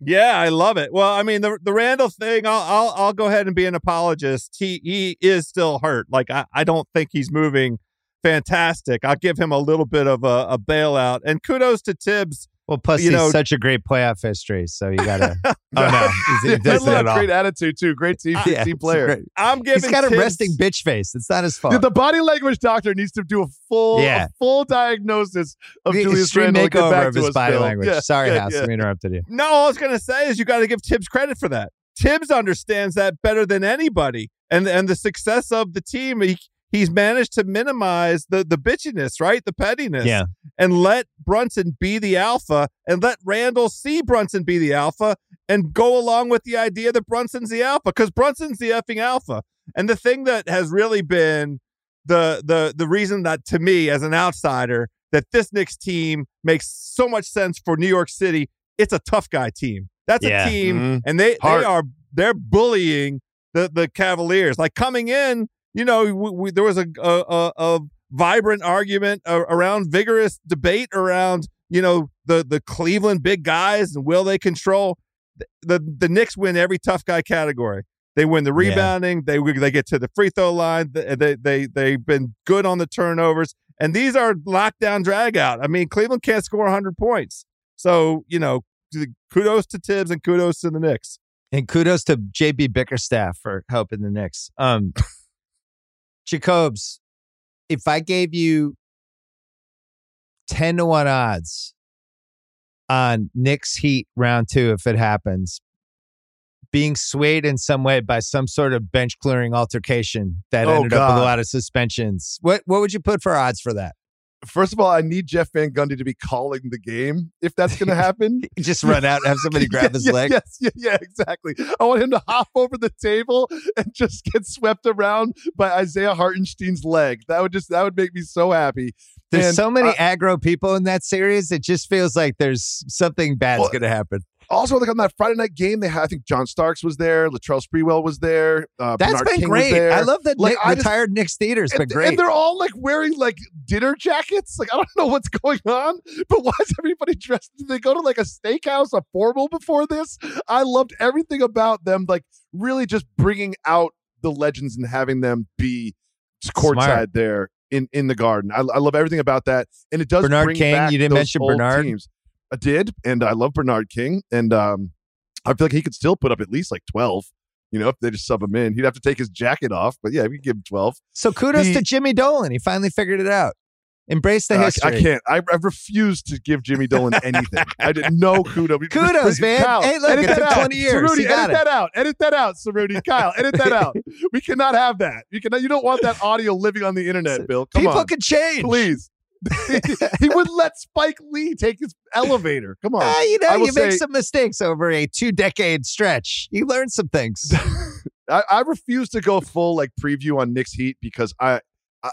Yeah, I love it. Well, I mean the the Randle thing, I'll I'll, I'll go ahead and be an apologist. He he is still hurt. Like I, I don't think he's moving fantastic. I'll give him a little bit of a, a bailout. And kudos to Thibs. well, plus you he's know- such a great playoff history, so you gotta. oh no, he's, he Yeah, doesn't at all. great attitude too. Great team, Yeah, team player. great. I'm giving He's got a resting bitch face. It's not his fault. The body language doctor needs to do a full, Yeah. a full diagnosis of The Julius Randle. and get makeover back of to his us, body language. Yeah, Sorry, yeah, House, yeah. we interrupted you. No, all I was gonna say is you got to give Thibs credit for that. Thibs understands that better than anybody, and and the success of the team. He, he's managed to minimize the the bitchiness, right? The pettiness, Yeah. and let Brunson be the alpha, and let Randle see Brunson be the alpha, and go along with the idea that Brunson's the alpha because Brunson's the effing alpha. And the thing that has really been the the the reason that to me as an outsider that this Knicks team makes so much sense for New York City. It's a tough guy team. That's Yeah. a team, Mhm. and they Heart. they are they're bullying the the Cavaliers. Like coming in, you know, we, we, there was a, a, a, a vibrant argument around vigorous debate around you know the the Cleveland big guys and will they control the the, the Knicks win every tough guy category. They win the Yeah. rebounding. They they get to the free throw line. They, they they they've been good on the turnovers, and these are lockdown drag out. I mean, Cleveland can't score 100 points, so you know, kudos to Thibs and kudos to the Knicks. And kudos to JB Bickerstaff for helping the Knicks. Um, Jacobs, if I gave you 10 to 1 odds on Knicks Heat round two, if it happens, being swayed in some way by some sort of bench clearing altercation that Oh, ended up with a lot of suspensions, what, what would you put for odds for that? First of all, I need Jeff Van Gundy to be calling the game if that's going to happen. Just run out and have somebody grab his yes, leg? Yes, yeah, yeah, exactly. I want him to hop over the table and just get swept around by Isaiah Hartenstein's leg. That would just that would make me so happy. There's And so many I- aggro people in that series. It just feels like there's something bad's Well, going to happen. Also, like on that Friday night game, they had I think John Starks was there, Latrell Sprewell was there. Uh, That's Bernard been King great. I love that Like, Nick, I just- retired Knicks theater's been great. and they're all like wearing like dinner jackets. Like I don't know what's going on, but why is everybody dressed? Did they go to like a steakhouse, a formal before this? I loved everything about them. Like really just bringing out the legends and having them be courtside Smart. there in in the garden. I, I love everything about that, and it does Bernard King, you didn't mention Bernard? Teams. I did, and I love Bernard King, and um, I feel like he could still put up at least like twelve. You know, if they just sub him in, he'd have to take his jacket off. But yeah, we could give him twelve. so kudos the- to Jimmy Dolan. He finally figured it out. Embrace the Uh, history. I, can't. I, I refuse to give Jimmy Dolan anything. I did no kudos. Kudos, man. Kyle, Hey, look, edit it that took out. 20 years. Cerruti, edit it. that out. Edit that out, Cerruti. Kyle, edit that out. We cannot have that. You cannot. You don't want that audio living on the internet, Bill. Come on. People on, can change. please. he would let Spike Lee take his elevator. Come on. Ah, you know, you make some mistakes over a two decade stretch. You learn some things. I, I refuse to go full like preview on Knicks Heat because I.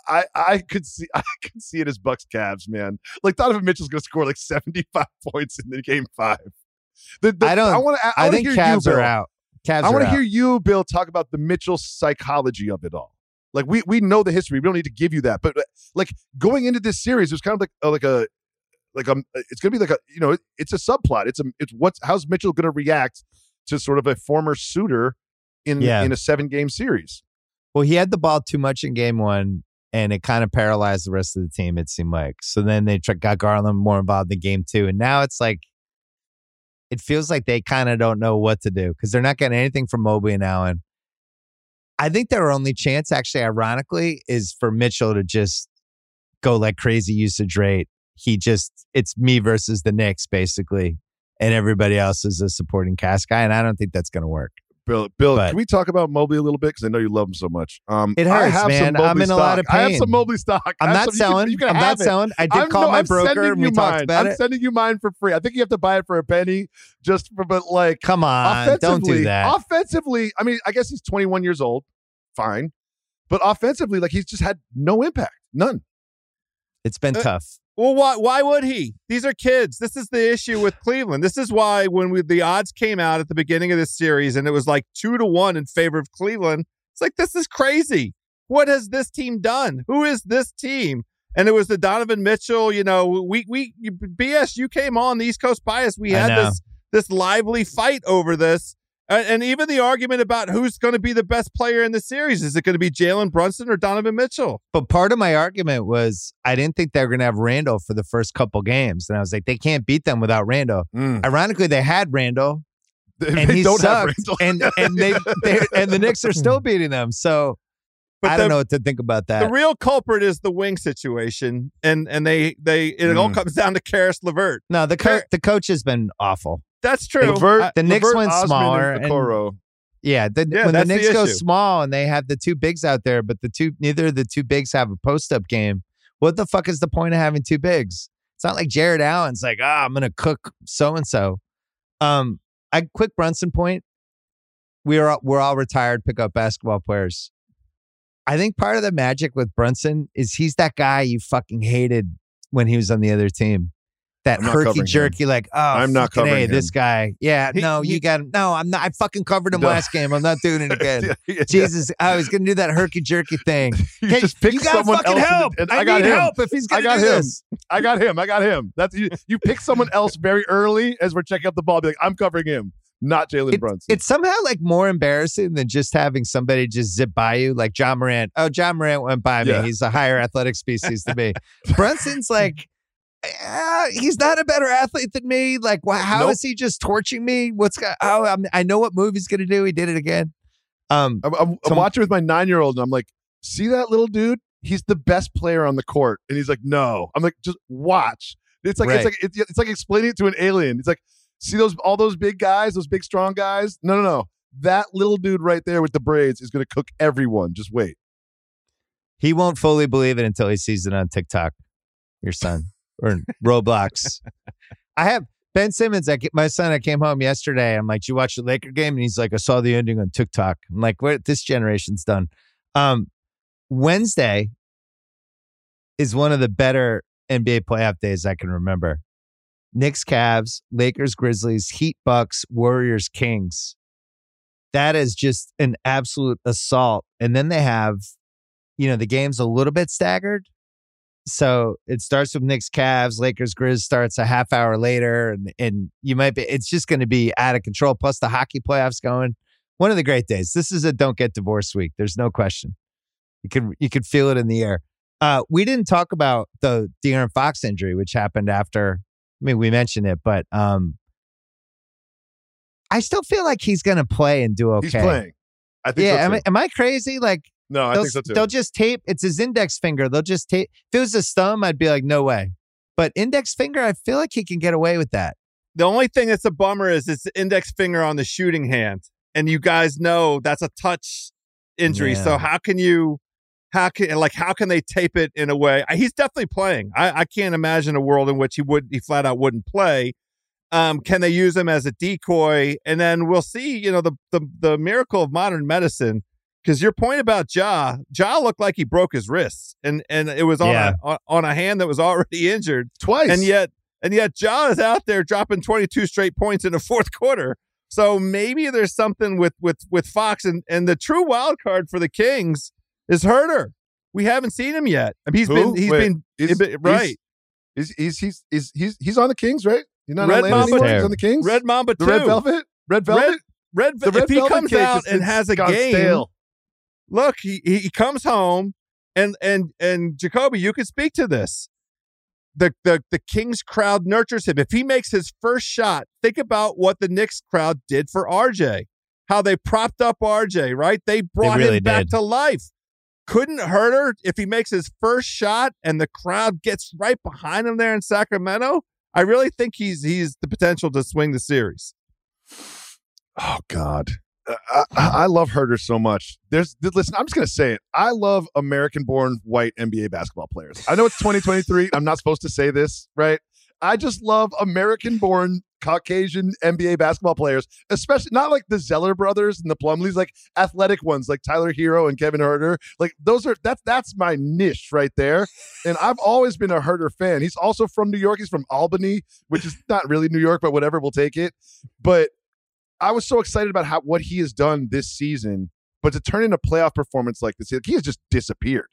I, I could see I could see it as Bucks Cavs, man. Like Donovan Mitchell's gonna score like 75 points in the game five. The, the- I don't- I want to. I, I think Cavs you, are Bill. out. Cavs I want to hear you, Bill, talk about the Mitchell psychology of it all. Like we we know the history. We don't need to give you that. But uh, like going into this series, it was kind of like uh, like a like um it's gonna be like a you know it, it's a subplot. It's a it's what's how's Mitchell gonna react to sort of a former suitor in Yeah. in a seven game series. Well, he had the ball too much in game one, and it kind of paralyzed the rest of the team, it seemed like. So then they got Garland more involved in game two. And now it's like, it feels like they kind of don't know what to do because they're not getting anything from Mobley and Allen. I think their only chance, actually, ironically, is for Mitchell to just go like crazy usage rate. He just, it's me versus the Knicks, basically. And everybody else is a supporting cast guy. And I don't think that's going to work. Bill, Bill, But- can we talk about Mobley a little bit? Because I know you love him so much. Um, It I hurts, have man. I'm in a lot of stock. I have some Mobley stock. I'm not some- you can- selling. You can, I'm not it. selling. I did I'm, call no, my I'm broker and we talked mine. about I'm it. sending you mine for free. I think you have to buy it for a penny, just for but like Come on, don't do that. Offensively, I mean, I guess he's 21 years old. Fine, but offensively, like he's just had no impact, none. It's been Uh, tough. Well, why why would he? These are kids. This is the issue with Cleveland. This is why when we, the odds came out at the beginning of this series and it was like two to one in favor of Cleveland, it's like this is crazy. What has this team done? Who is this team? And it was the Donovan Mitchell. You know, we we BS. You came on the East Coast bias. We had this this lively fight over this. And, even the argument about who's going to be the best player in the series is it going to be Jalen Brunson or Donovan Mitchell? But part of my argument was I didn't think they were going to have Randle for the first couple games, and I was like, they can't beat them without Randle. Ironically, they had Randle, and they he sucked, and and they and the Knicks are still beating them. So But I don't know what to think about that. The real culprit is the wing situation, and and they they it all Mm. comes down to Caris LeVert. no, the co- Fair- the coach has been awful. That's true. LeVert, I- The Knicks LeVert, went Osman, smaller, and and- Yeah, the, Yeah, when the that's the Knicks go small and they have the two bigs out there, but the two neither of the two bigs have a post up game. What the fuck is the point of having two bigs? It's not like Jarrett Allen's like, ah, I'm gonna cook so and so. Um, I quick Brunson point. We are we're all retired pickup basketball players. I think part of the magic with Brunson is he's that guy you fucking hated when he was on the other team. That herky jerky, like, oh, I'm not covering this guy. Yeah, He- no, he- you got him. No, I'm not. I fucking covered him No. last game. I'm not doing it again. Yeah, yeah. Jesus, I was gonna do that herky jerky thing. You Hey, just pick you gotta someone fucking else. help. And, I, I, got him. help if he's I gonna got do him. this. I got him. I got him. That's you. You pick someone else very early as we're checking up the ball. Be like, I'm covering him, not Jalen Brunson. It's somehow like more embarrassing than just having somebody just zip by you, like Ja Morant. Oh, Ja Morant went by Yeah. me. He's a higher athletic species than me. Brunson's like, eh, he's not a better athlete than me. Like, wh- how is Nope. he just torching me? What's go- oh, I'm, I know what move he's gonna do. He did it again. Um, I'm, I'm, I'm watching with my nine year old, and I'm like, see that little dude? He's the best player on the court, and he's like, no. I'm like, just watch. It's like Right. it's like it's, it's like explaining it to an alien. It's like, see those all those big guys, those big strong guys. No, no, no. That little dude right there with the braids is going to cook everyone. Just wait. he won't fully believe it until he sees it on TikTok. Your son or Roblox. I have Ben Simmons. I my son. I came home yesterday. I'm like, "Did you watch the Laker game?" And he's like, "I saw the ending on TikTok." I'm like, "What? This generation's done." Um, Wednesday is one of the better NBA playoff days I can remember. Knicks, Cavs, Lakers, Grizzlies, Heat, Bucks, Warriors, Kings. That is just an absolute assault. And then they have you know, the game's a little bit staggered. So it starts with Knicks, Cavs, Lakers, Grizz starts a half hour later, and and you might be. It's just going to be out of control. Plus the hockey playoffs going. One of the great days. This is a don't get divorced week. There's no question. You could you could feel it in the air. Uh, we didn't talk about the De'Aaron Fox injury, which happened after. I mean, we mentioned it, but um, I still feel like he's going to play and do okay. He's playing. I think. Yeah, so am. I, am I crazy? Like no, I they'll, think so too. they'll just tape. It's his index finger. They'll just tape. If it was his thumb, I'd be like, no way. But index finger, I feel like he can get away with that. The only thing that's a bummer is it's the index finger on the shooting hand, and you guys know that's a touch injury. Yeah. So how can you, how can like how can they tape it in a way? He's definitely playing. I, I can't imagine a world in which he would he flat out wouldn't play. Um, can they use him as a decoy? And then we'll see. You know the the the miracle of modern medicine. Because your point about Ja, Ja looked like he broke his wrists, and and it was on Yeah. a on- on a hand that was already injured twice. and yet and yet Ja is out there dropping 22 straight points in the fourth quarter. So maybe there's something with with with Fox and and the true wild card for the Kings is Huerter. We haven't seen him yet. I mean, he's Who? been he's Wait, been He's- been- right. He's he's he's he's he's, he's on the Kings, right? He's not Red on Mamba- anymore. On the Kings. Red Mamba the too. Red Velvet. Red Velvet. Red, Red, the Red if he Velvet comes out and has a game, stale. Look, he he comes home and and and Jacoby, you can speak to this. The, the the Kings crowd nurtures him. If he makes his first shot, think about what the Knicks crowd did for RJ. How they propped up RJ, right? They brought really him back did. to life. Couldn't hurt her if he makes his first shot and the crowd gets right behind him there in Sacramento. I really think he's he's the potential to swing the series. Oh God, I, I I love Huerter so much. There's th- listen. I'm just gonna say it. I love American-born white NBA basketball players. I know it's 2023. I'm not supposed to say this, right? I just love American-born Caucasian NBA basketball players, especially not like the Zeller brothers and the Plumlees, like athletic ones like Tyler Herro and Kevin Huerter. Like those are that's that's my niche right there. And I've always been a Huerter fan. He's also from New York. He's from Albany, which is not really New York, but whatever, we'll take it. But I was so excited about how what he has done this season, but to turn in a playoff performance like this, he has just disappeared.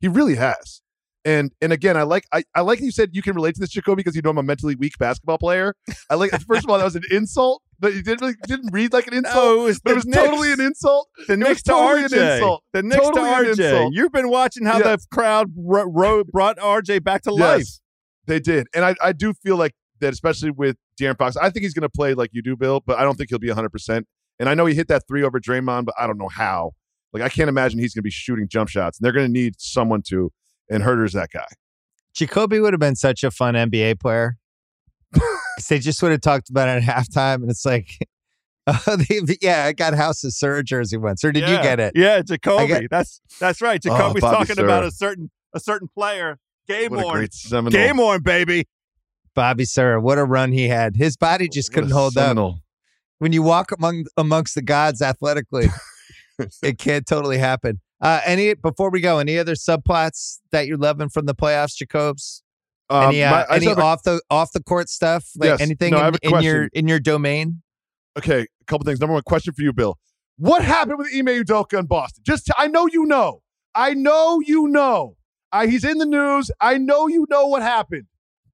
He really has. And and again, I like I, I like you said you can relate to this, Jacoby, because you know I'm a mentally weak basketball player. I like first of all, that was an insult, but you didn't really didn't read like an insult. No, it was, but it was Knicks. totally an insult. The Knicks to totally an RJ. insult. The Knicks Totally to RJ. insult. You've been watching how Yeah. the crowd ro- ro- brought RJ back to life. Yes, they did, and I, I do feel like that, especially with De'Aaron Fox. I think he's going to play like you do, Bill, but I don't think he'll be 100. percent And I know he hit that three over Draymond, but I don't know how. Like I can't imagine he's going to be shooting jump shots. And they're going to need someone to, and Huerter's that guy. Jacoby would have been such a fun NBA player. they just would have talked about it at halftime, and it's like, oh, they, yeah, I got House of Sir jersey once, or did you get it? Yeah, Jacoby. I get- that's that's right. Oh, Jacoby's Bobby talking Sir. about a certain a certain player. Game What a on. Game on, baby. Bobby Sura, what a run he had. His body just couldn't hold up. When you walk among amongst the gods athletically, it can't totally happen. Uh, any before we go, any other subplots that you're loving from the playoffs, Jacobs? Um, any uh, my- any a- off the off the court stuff? Like Yes. anything No, in, in your in your domain? okay, a couple things. Number one, question for you, Bill. What happened with Ime Udoka in Boston? Just, t- I know you know. I know you know. I, he's in the news. I know you know what happened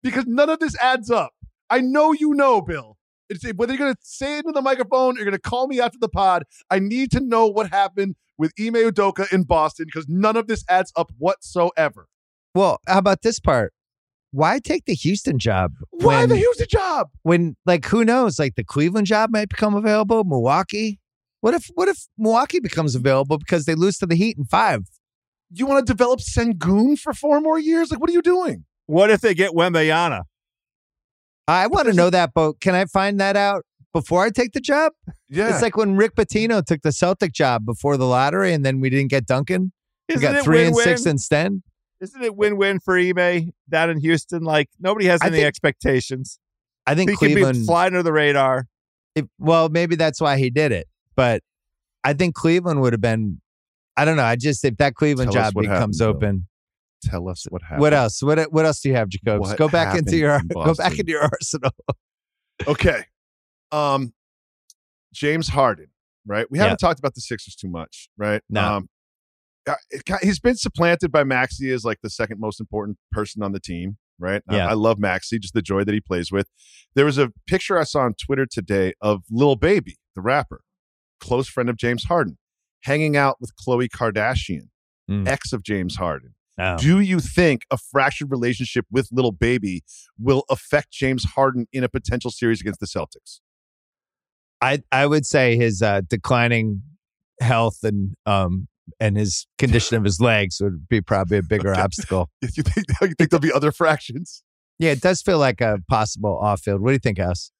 because none of this adds up. I know you know, Bill. It's, whether you're going to say it into the microphone or you're going to call me after the pod, I need to know what happened with Ime Udoka in Boston because none of this adds up whatsoever. Well, how about this part? Why take the Houston job? Why when, the Houston job? when like who knows? Like the Cleveland job might become available. Milwaukee. What if what if Milwaukee becomes available because they lose to the Heat in five? You want to develop Sengun for four more years? Like, what are you doing? What if they get Wembanyama? I want to know that, but can I find that out before I take the job? Yeah. It's like when Rick Pitino took the Celtic job before the lottery, and then we didn't get Duncan. We Isn't got it three and win-win? six instead. Isn't it win-win for Ime down in Houston? Like nobody has I any think- expectations. I think He can Cleveland. be flying under the radar. if, well, maybe that's why he did it. But I think Cleveland would have been. I don't know. I just if that Cleveland Tell job becomes happened, Bill. open. Tell us what happened. What else? What what else do you have, Jacobs? What go back into your in go back into your arsenal. Okay. Um, James Harden, right? We haven't talked about the Sixers too much, right? No. Um, uh, he's been supplanted by Maxey as like the second most important person on the team, right? Yeah. I love Maxey, just the joy that he plays with. There was a picture I saw on Twitter today of Lil Baby, the rapper, close friend of James Harden, hanging out with Khloe Kardashian, Mm. ex of James Harden. Oh. Do you think a fractured relationship with Lil Baby will affect James Harden in a potential series against the Celtics? I I would say his uh, declining health and um and his condition of his legs would be probably a bigger Okay. obstacle. You think you think there'll be other fractions? Yeah, it does feel like a possible off field. What do you think, House?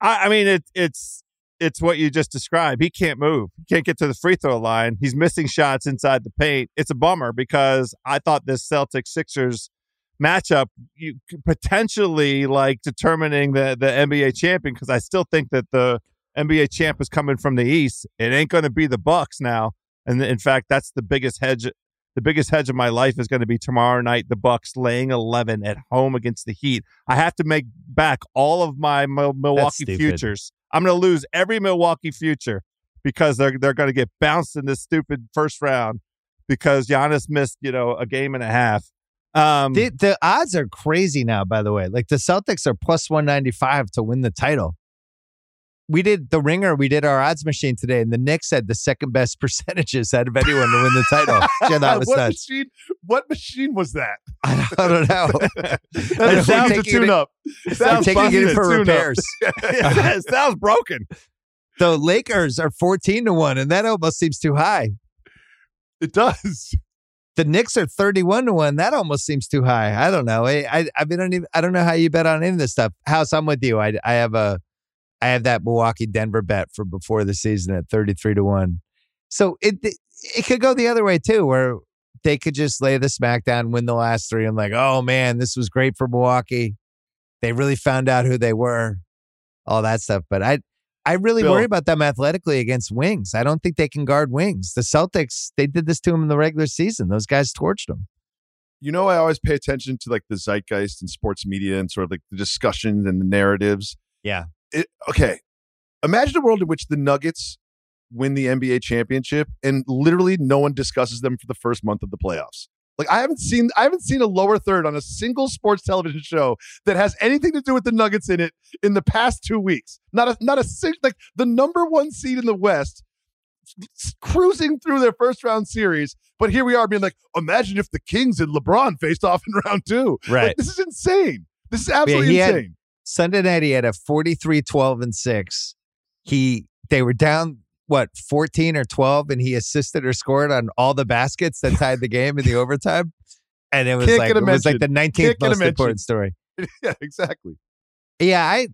I, I mean, it, it's it's what you just described. He can't move. He can't get to the free throw line. He's missing shots inside the paint. It's a bummer because I thought this Celtics Sixers matchup you potentially like determining the the NBA champion because I still think that the NBA champ is coming from the East. It ain't going to be the Bucks now. And in fact, that's the biggest hedge. The biggest hedge of my life is going to be tomorrow night. The Bucks laying eleven at home against the Heat. I have to make back all of my Milwaukee futures. I'm going to lose every Milwaukee future because they're they're going to get bounced in this stupid first round because Giannis missed you know a game and a half. Um, The, the odds are crazy now. By the way, like the Celtics are plus one ninety five to win the title. We did the ringer. We did our odds machine today, and the Knicks had the second best percentages out of anyone to win the title. yeah, that was what nuts. machine? What machine was that? I don't, I don't know. That sounds to tune up. I'm Sounds taking it for repairs. it sounds broken. The Lakers are 14 to 1, and that almost seems too high. It does. The Knicks are 31 to 1. That almost seems too high. I don't know. I I, I don't even I don't know how you bet on any of this stuff. House, I'm with you. I I have a I have that Milwaukee Denver bet for before the season at 33 to 1. So it it could go the other way too, where they could just lay the smackdown, win the last three, and like, oh man, this was great for Milwaukee. They really found out who they were, all that stuff. But I I really Bill. worry about them athletically against wings. I don't think they can guard wings. The Celtics, they did this to them in the regular season. Those guys torched them. You know, I always pay attention to like the zeitgeist and sports media and sort of like the discussions and the narratives. Yeah. It, okay. Imagine a world in which the Nuggets win the NBA championship and literally no one discusses them for the first month of the playoffs. Like I haven't seen I haven't seen a lower third on a single sports television show that has anything to do with the Nuggets in it in the past two weeks. Not a not a like the number one seed in the West cruising through their first round series, but here we are being like, imagine if the Kings and LeBron faced off in round two. Like, this is insane. This is absolutely had- insane. Sunday night, he had a 43 12 and 6. He they were down what 14 or 12 and he assisted or scored on all the baskets that tied the game in the overtime and it was Can't like it was like the 19th Can't most important story yeah, exactly. yeah i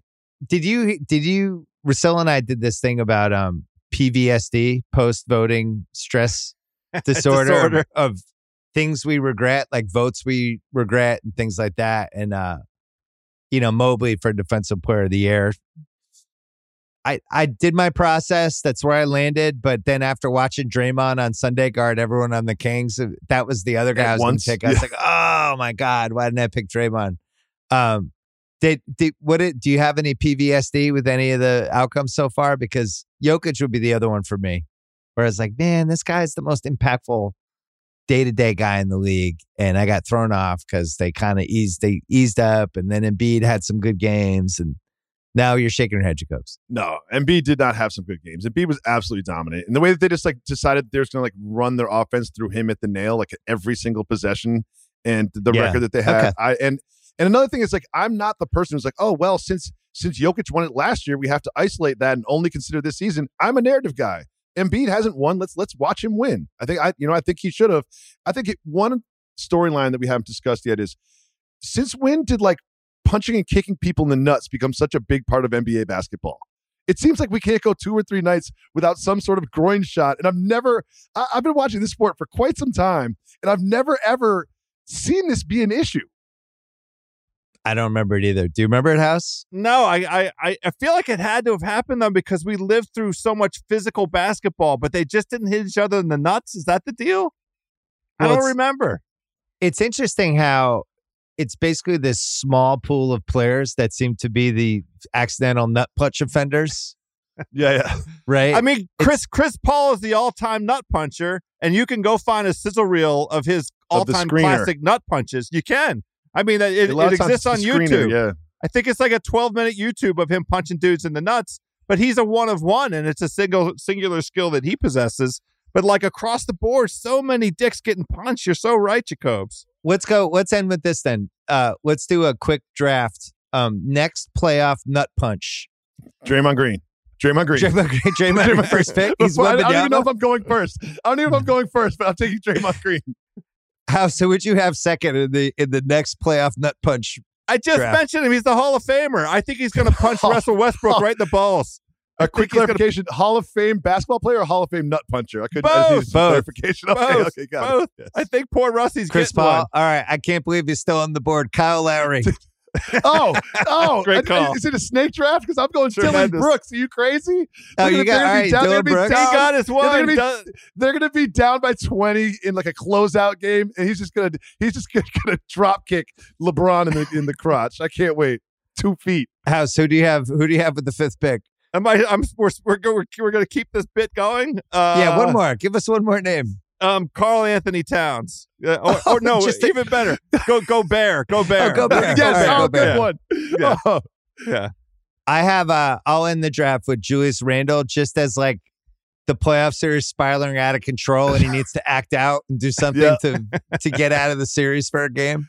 did you did you Russillo and i did this thing about um pvsd post voting stress disorder, Disorder. of things we regret like votes we regret and things like that and uh you know mobley for defensive player of the year I, I did my process. That's where I landed. But then after watching Draymond on Sunday guard everyone on the Kings, uh, that was the other guy At I was going to pick. I was yeah. like, oh my God, why didn't I pick Draymond? Um, did, did what? It, do you have any PVSD with any of the outcomes so far? Because Jokic would be the other one for me. where I was like, man, this guy's the most impactful day to day guy in the league, and I got thrown off because they kind of eased they eased up, and then Embiid had some good games, and now you're shaking your head, Jacobs. No, Embiid did not have some good games. Embiid was absolutely dominant. And the way that they just like decided they're just going to like run their offense through him at the nail, like every single possession, and the Yeah. record that they had. Okay. I and and another thing is like I'm not the person who's like, oh well, since since Jokic won it last year, we have to isolate that and only consider this season. I'm a narrative guy. Embiid hasn't won. Let's let's watch him win. I think I you know I think he should have. I think it, one storyline that we haven't discussed yet is since when did like punching and kicking people in the nuts become such a big part of NBA basketball? It seems like we can't go two or three nights without some sort of groin shot. And I've never, I, I've been watching this sport for quite some time, and I've never ever seen this be an issue. I don't remember it either. Do you remember it, House? No, I, I I- feel like it had to have happened though because we lived through so much physical basketball, but they just didn't hit each other in the nuts. Is that the deal? I don't it's- remember. It's interesting how it's basically this small pool of players that seem to be the accidental nut punch offenders, Yeah, yeah. right? I mean, Chris Chris Paul is the all time nut puncher, and you can go find a sizzle reel of his all time classic nut punches. You can. I mean, it, A lot it exists on screener, YouTube. Yeah. I think it's like a 12 minute YouTube of him punching dudes in the nuts, but he's a one of one and it's a single singular skill that he possesses. But like across the board, so many dicks getting punched. You're so right, Jacobs. let's go. Let's end with this then. Uh, let's do a quick draft. Um, next playoff nut punch. Draymond Green. Draymond Green. Draymond, Green- Draymond, Green first pick. He's Before- I, I don't even know if I'm going first. I don't even know if I'm going first, but I'm taking Draymond Green. How so? Would you have second in the in the next playoff nut punch? I just Draft. mentioned him. He's the Hall of Famer. I think he's going to punch Russell Westbrook right in the balls. A quick he's gonna- clarification: Hall of Fame basketball player or Hall of Fame nut puncher? I couldn't. I Both. needed Both. clarification. Okay, Both. okay, got Both. it. Yes. I think poor Rusty's Chris getting Paul. one. All right, I can't believe he's still on the board. Kyle Lowry. Oh, oh, Great I- call. Is it a snake draft? Because I'm going Dillon Tremendous. Brooks. Are you crazy? oh, They're you gonna- got they're all gonna right. be down- they're Dillon gonna Brooks. down- He got his they're one. gonna be- They're going to be down by 20 in like a closeout game, and he's just going to he's just going to drop kick LeBron in the in the crotch. I can't wait. Two feet. House. Who do you have? Who do you have with the fifth pick? Am I? I'm. We're we're, we're, we're going to keep this bit going. Uh, yeah, one more. Give us one more name. Um, Karl-Anthony Towns. Uh, or, or no, Just even better. Go go bear. Gobert. go Bear. Yes, oh, go good Bear. one. Yeah. Oh, Yeah. I have. Uh, I'll end the draft with Julius Randle, just as like the playoff series spiraling out of control, and he needs to act out and do something Yeah. to to get out of the series for a game.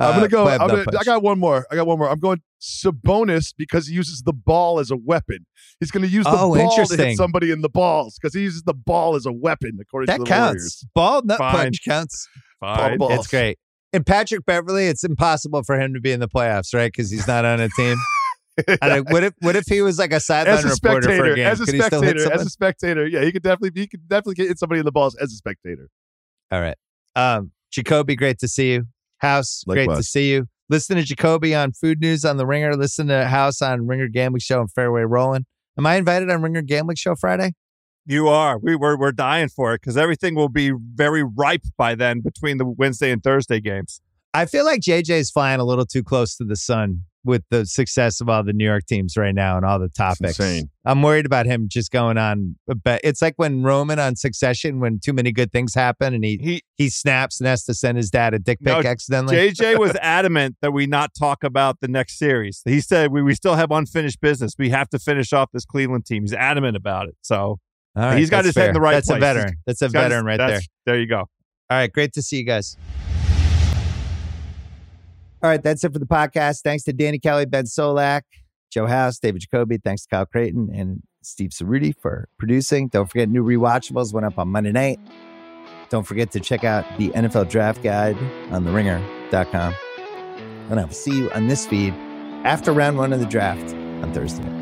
I'm Uh, gonna go. I'm gonna, I got one more. I got one more. I'm going Sabonis because he uses the ball as a weapon. He's going to use the Oh, ball to interesting. hit somebody in the balls because he uses the ball as a weapon. According that to the That counts. Warriors. Ball nut Fine. punch counts. Fine. Ball. It's great. And Patrick Beverley, it's impossible for him to be in the playoffs, right? Because he's not on a team. I don't- what if what if he was like a sideline reporter for a spectator, game? as a Could he still hit spectator, as a spectator, yeah, he could definitely, he could definitely hit somebody in the balls as a spectator. All right. Um, Jacoby, great to see you. House, great to see you. Listen to Jacoby on Food News on the Ringer. Listen to House on Ringer Gambling Show and Fairway Rolling. Am I invited on Ringer Gambling Show Friday? You are. We were we're dying for it because everything will be very ripe by then between the Wednesday and Thursday games. I feel like JJ's flying a little too close to the sun with the success of all the New York teams right now and all the topics. I'm worried about him just going on. But it's like when Roman on Succession, when too many good things happen and he He he snaps and has to send his dad a dick pic No, accidentally. JJ was adamant that we not talk about the next series. He said we, we still have unfinished business. We have to finish off this Cleveland team. He's adamant about it. So All right, he's got that's his head in the right That's place. a veteran. That's a he's his- veteran right there. There you go. All right, great to see you guys. All right, that's it for the podcast. Thanks to Danny Kelly, Ben Solak, Joe House, David Jacoby. Thanks to Kyle Crichton and Steve Ceruti for producing. Don't forget, new rewatchables went up on Monday night. Don't forget to check out the NFL Draft Guide on theringer.com. And I will see you on this feed after round one of the draft on Thursday.